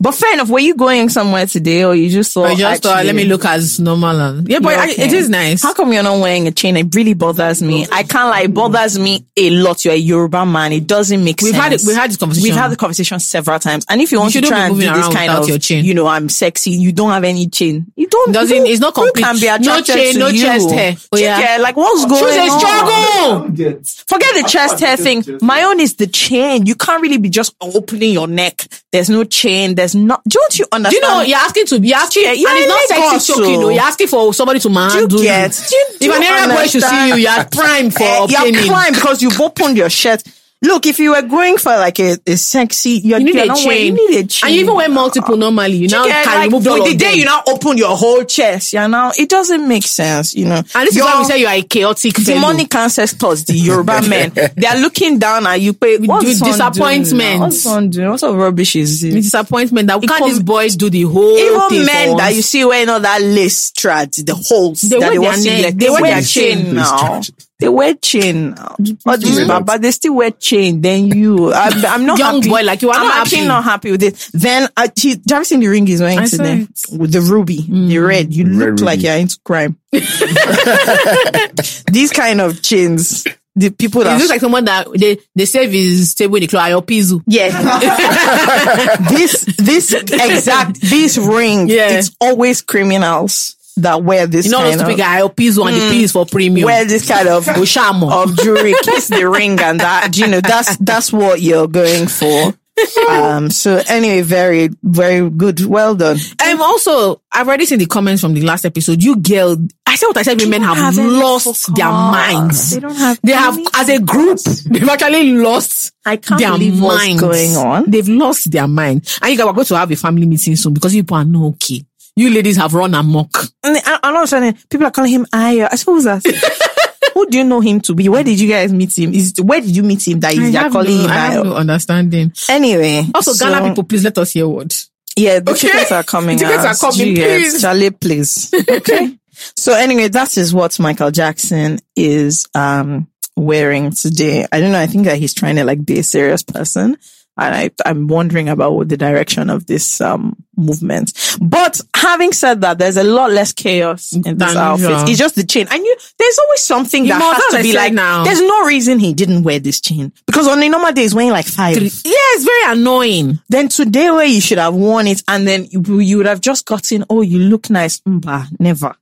But fair enough. Were you going somewhere today or you just thought?
I just thought, let me look as normal. And, yeah, but
You're
I-
okay.
it is nice.
How come you're not wearing a chain? It really bothers me. I can't like, bothers me a lot. You're a Yoruba man. It doesn't make
We've
sense.
had we've had this conversation.
We've had the conversation several times. And if you want to
shouldn't
try
be
and do
moving
this kind of,
your chain.
you know, I'm sexy. You don't have any chain. You don't.
Doesn't-
who-
it's not
who
complete.
Can be
No chain, no
you?
chest hair. Oh, yeah.
Yeah. Like what's going
Choose a
on?
struggle.
Forget the chest hair thing. My own is the chain. You can't really be just opening your neck. There's no chain. There's not. Don't you
Do
understand?
you know you're asking to you're asking
Yeah,
and it's not sexy choking
so.
though. You're asking for somebody to manhandle
Do you get? Do you- do
if an
you
area boy should see you, you're primed for obtaining.
You're prime because you've opened your shirt. Look, if you were going for like a, a sexy, you're,
You need
you're
a chain.
wearing- you need a chain.
And you even wear multiple normally. You now can
like,
remove all
the day you now open your whole chest, you know, it doesn't make sense, you know.
and this is why we say you are a chaotic
demonic ancestors, the Yoruba men, they are looking down at you. Pay, what's
with disappointment.
What's this one doing? What sort of rubbish is
With disappointment that can't these boys do the whole thing
Even men that you see wearing all that lace strad, the holes
They
that they
their
want to
they
they
wear their
chain
chain.
now. They wear chain. All these
wear
baba, but they still wear chain. Then you, I'm, I'm not
Young
happy.
boy like you are
I'm
not
actually
happy.
not happy with it. Then uh, he, have you seen the ring he's wearing
I
today
it. Mm.
with the ruby, the red? You
Red
look like you're into crime. These kind of chains, the people
It
that
looks like someone that they, they save his table in the club. Ayopizu.
yeah. this this exact this ring.
Yeah.
It's always criminals that wear this
You know those
kind
stupid
of
guy Ayopizu and the P is for premium.
wear this kind of
Oshamo.
of jewelry, kiss the ring, and that you know that's that's what you're going for. Um. So anyway, very very good. Well done.
Um, also, I've already seen the comments from the last episode. You girl, I said what I said. Women have,
have
lost their minds.
They don't have
They have, as a group, they've actually lost
I can't
their
believe what's going on.
They've lost their mind. And you guys are going to have a family meeting soon because people are not okay. You ladies have run amok.
And I- I'm not saying people are calling him Ayo. I suppose that. Who do you know him to be? Where did you guys meet him? Is where did you meet him that you're calling
no,
him
I have no understanding.
Anyway,
Also,
so-
Ghana people, please let us hear what.
Yeah, the
Okay?
tickets are coming.
The tickets
out.
are coming, please.
Charlie, please. Okay. so anyway, that is what Michael Jackson is um wearing today. I don't know. I think that he's trying to like be a serious person. And I, I'm wondering about what the direction of this um movement. But having said that, there's a lot less chaos in this
Than
outfit.
usual.
It's just the chain. And you, there's always something
You
that
must
has to be like,
now.
there's no reason he didn't wear this chain. Because on a normal day, he's wearing like five.
Yeah, it's very annoying.
Then today where you should have worn it and then you, you would have just gotten, oh, you look nice. Mba, never.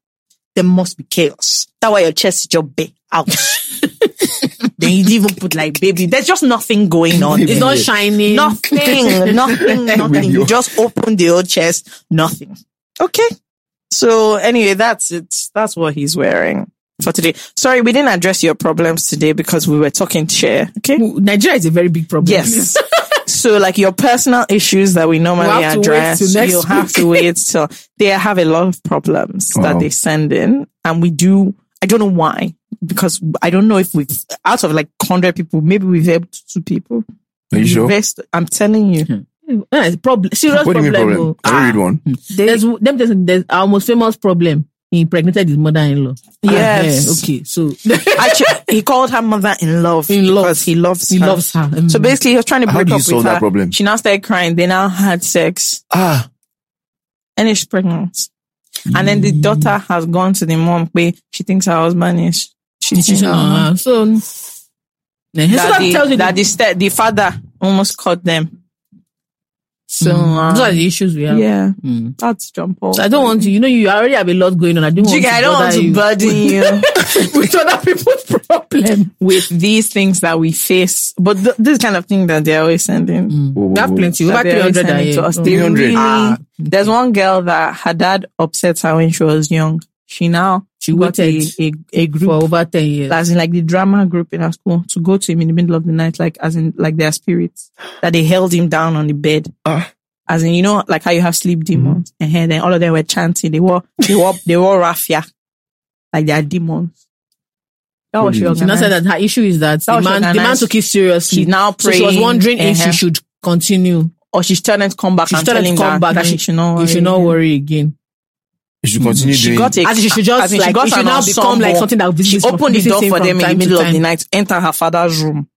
There must be chaos. That's why your chest is just bare out. then you even put like baby. There's just nothing going on.
It's not shining.
Nothing, nothing, nothing. You just open the old chest, nothing. Okay. So anyway, that's it. That's what he's wearing for today. Sorry, we didn't address your problems today because we were talking share. Okay.
Nigeria is a very big problem.
Yes. so like your personal issues that we normally
We'll have to wait
address, you'll have to wait till they have a lot of problems that they send in. And we do, I don't know why, because I don't know if we've, out of like 100 people, maybe we've helped two people.
Are you sure?
Best, I'm telling you.
Yeah, it's problem. Serious
What do you mean
problem.
problem? Can I read one?
There's them. There's, there's our most famous problem. He impregnated his mother-in-law.
Yes.
Ah, yeah, okay. So
Actually, he called her mother in love
In love.
because he loves
he
her.
loves her. Mm.
So basically, he was trying to
How
break
you
up
solve
with
that problem?
She now started crying. They now had sex,
Ah,
and she's pregnant. And then the daughter has gone to the mom. Where she thinks her husband is cheating
She's
on her.
uh, so. Yeah, so
That,
that
the,
tells you
that the, ste- the father almost caught them. So
Mm. those are the issues we have.
yeah,
Mm.
that's John Paul.
So I don't want to. You know, you already have a lot going on. I don't want
Jigga,
to.
I don't want to
you
burden you
with other people's problem.
with these things that we face. But th- this kind of thing that they're always sending.
Whoa,
We have
whoa.
plenty.
that
Over
they're
three
always
hundred
sending
a
to
year.
us. They
300.
really-
Ah.
There's one girl that her dad upset her when she was young. She now
She
got a,
waited
a, a group
for over ten years.
as in like the drama group in our school to go to him in the middle of the night, like as in like their spirits that they held him down on the bed.
Ah.
As in, you know, like how you have sleep demons
Mm-hmm.
and then all of them were chanting. They were, they were, they were raffia. Like they are demons. That was
Holy
she
She now
organized.
said that her issue is that,
That
the
was
man, the man took it seriously.
She's now
so she was wondering if
uh-huh.
she should continue.
or she's telling to come back
She's
and
telling
telling
to come
that,
back
that
and
she should not
You should not
worry.
worry again.
You should continue
She
doing.
got a,
As she should just
as in
like- it should now become
ensemble.
like something that will
she
visit-
opened the door for them in the middle of the night, enter her father's room.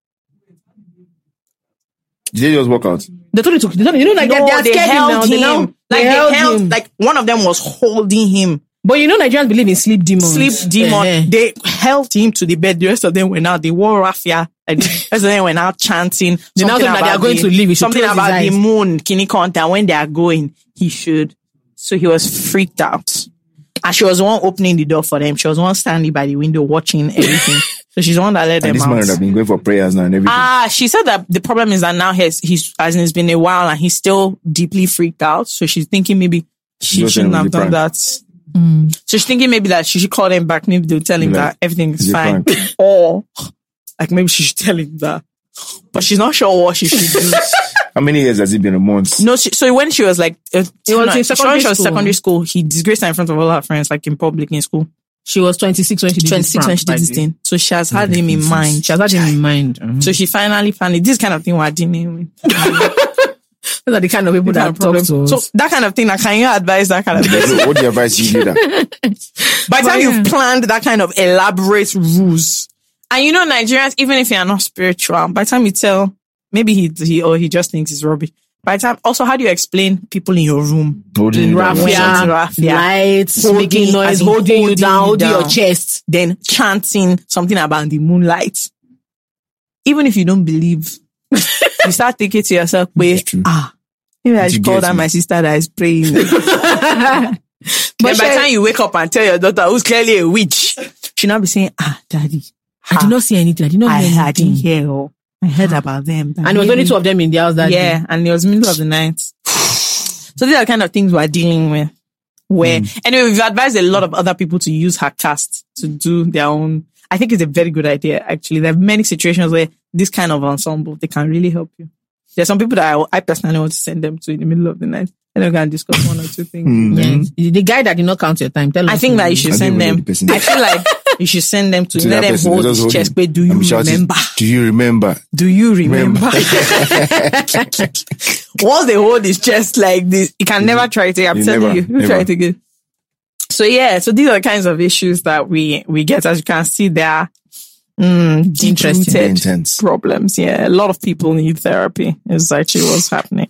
Did they just walk out?
They told you to, they told, you know, like
no,
they, they,
they
scared him
held
now.
him.
They now,
like
they
they
held
held,
him.
like one of them was holding him.
but you know, Nigerians believe in sleep demons.
Sleep demon.
Eh-heh.
They held him to the bed. The rest of them were now, they wore raffia. Like, the rest of them were now chanting.
They now
something
that they are
about
going
the-
to leave. He should
Something about the moon, Kini Conta, when they are going, he should. So he was freaked out. And she was the one opening the door for them. She was the one standing by the window watching everything. so she's the one that let them
And this
out.
man would have been going for prayers now and everything.
Ah, she said that the problem is that now he's, he's, as it's been a while and he's still deeply freaked out. So she's thinking maybe she
Just
shouldn't have
it was a
done
prank.
that. So she's thinking maybe that she should call him back. Maybe they'll tell him
Like,
that everything is fine. or like maybe she should tell him that. But she's not sure what she should do.
How many years has it been? A month?
no, she, so when she was like, uh,
It was in secondary
she was
school.
secondary school, he disgraced her in front of all her friends, like in public in school.
She was 26 when she did
26
this
when she did this
by the way.
thing. So she has had him in mind.
She has had him in mind. Mhm.
So she finally planned it. This kind of thing we're dealing with.
Those are the kind of people that talk to us.
So that kind of thing, like, can you advise that kind of thing?
What do you advise you do that?
By the time
yeah.
you've planned that kind of elaborate ruse, and you know Nigerians, even if you are not spiritual, by the time you tell, maybe he he or he just thinks it's rubbish. By the time, also, how do you explain people in your room?
Holding.
Raffia.
raffia,
Raffia.
lights,
Holding-
making noise,
in
holding, you
holding
down, holding your chest.
Then chanting something about the moonlight. Even if you don't believe, you start thinking to yourself, wait, ah, maybe I
You
should call that
me.
my sister that is praying.
But
Then by the time you wake up and tell your daughter who's clearly a witch, she'll not be saying, ah, daddy,
I did not see anything. I did not
I,
hear
I didn't
anything.
hear. Oh, I heard about them.
And there was only two of them in the house that day.
Yeah, and it was middle of the night. So these are the kind of things we're dealing with. Where anyway, we've advised a lot of other people to use her cast to do their own. I think it's a very good idea. Actually, there are many situations where this kind of ensemble they can really help you. There's some people that I, I personally want to send them to in the middle of the night, and we can discuss one or two things.
Mm.
Yeah. The guy that did not count your time. Tell
I
us
think that you should.
I
send
don't even know
them.
the.
I feel like you should send them to,
To
let them
person,
hold his chest. But do you
And be shouting,
remember?
Do you remember?
Do you remember? Once they hold his chest like this, you can never try it again. I'm
You
telling
never,
you, you
never.
try it again. So yeah, so these are the kinds of issues that we we get. As you can see, they are mm,
Interesting.
Deep-rooted
intense.
problems. Yeah, a lot of people need therapy. Is actually what's happening.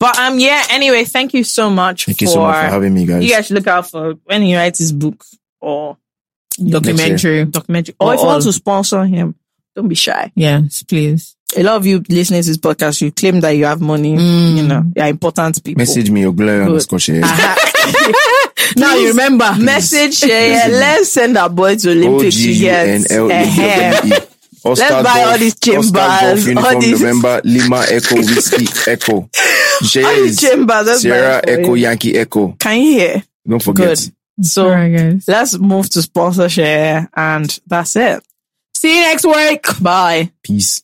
But um, yeah. Anyway, thank you so much
Thank
for
you so much for having me, guys.
you guys should look out for when he writes his book or
Documentary.
documentary, or
Or
if you want to sponsor him, don't be shy
Yes, please.
a lot of you listening to this podcast, you claim that you have money, you know, you're important people.
Message me your glory underscore Seye.
Now you remember.
Message, uh, yeah, yeah. Let's send our boy to Olympics to get
O-G-U-N-L-E-W-E.
ahead.
Oscar
Let's buy all
Golf-
these chambers,
Oscar Golf
all
Uniform
these-
November Lima Echo Whiskey Echo. J
All these
is
chambers, let's buy
Sierra
it for
Echo
you.
Yankee Echo.
Can you hear?
Don't forget.
Good. So
All right, guys.
let's move to sponsor Seye, and that's it.
See you next week.
Bye.
Peace.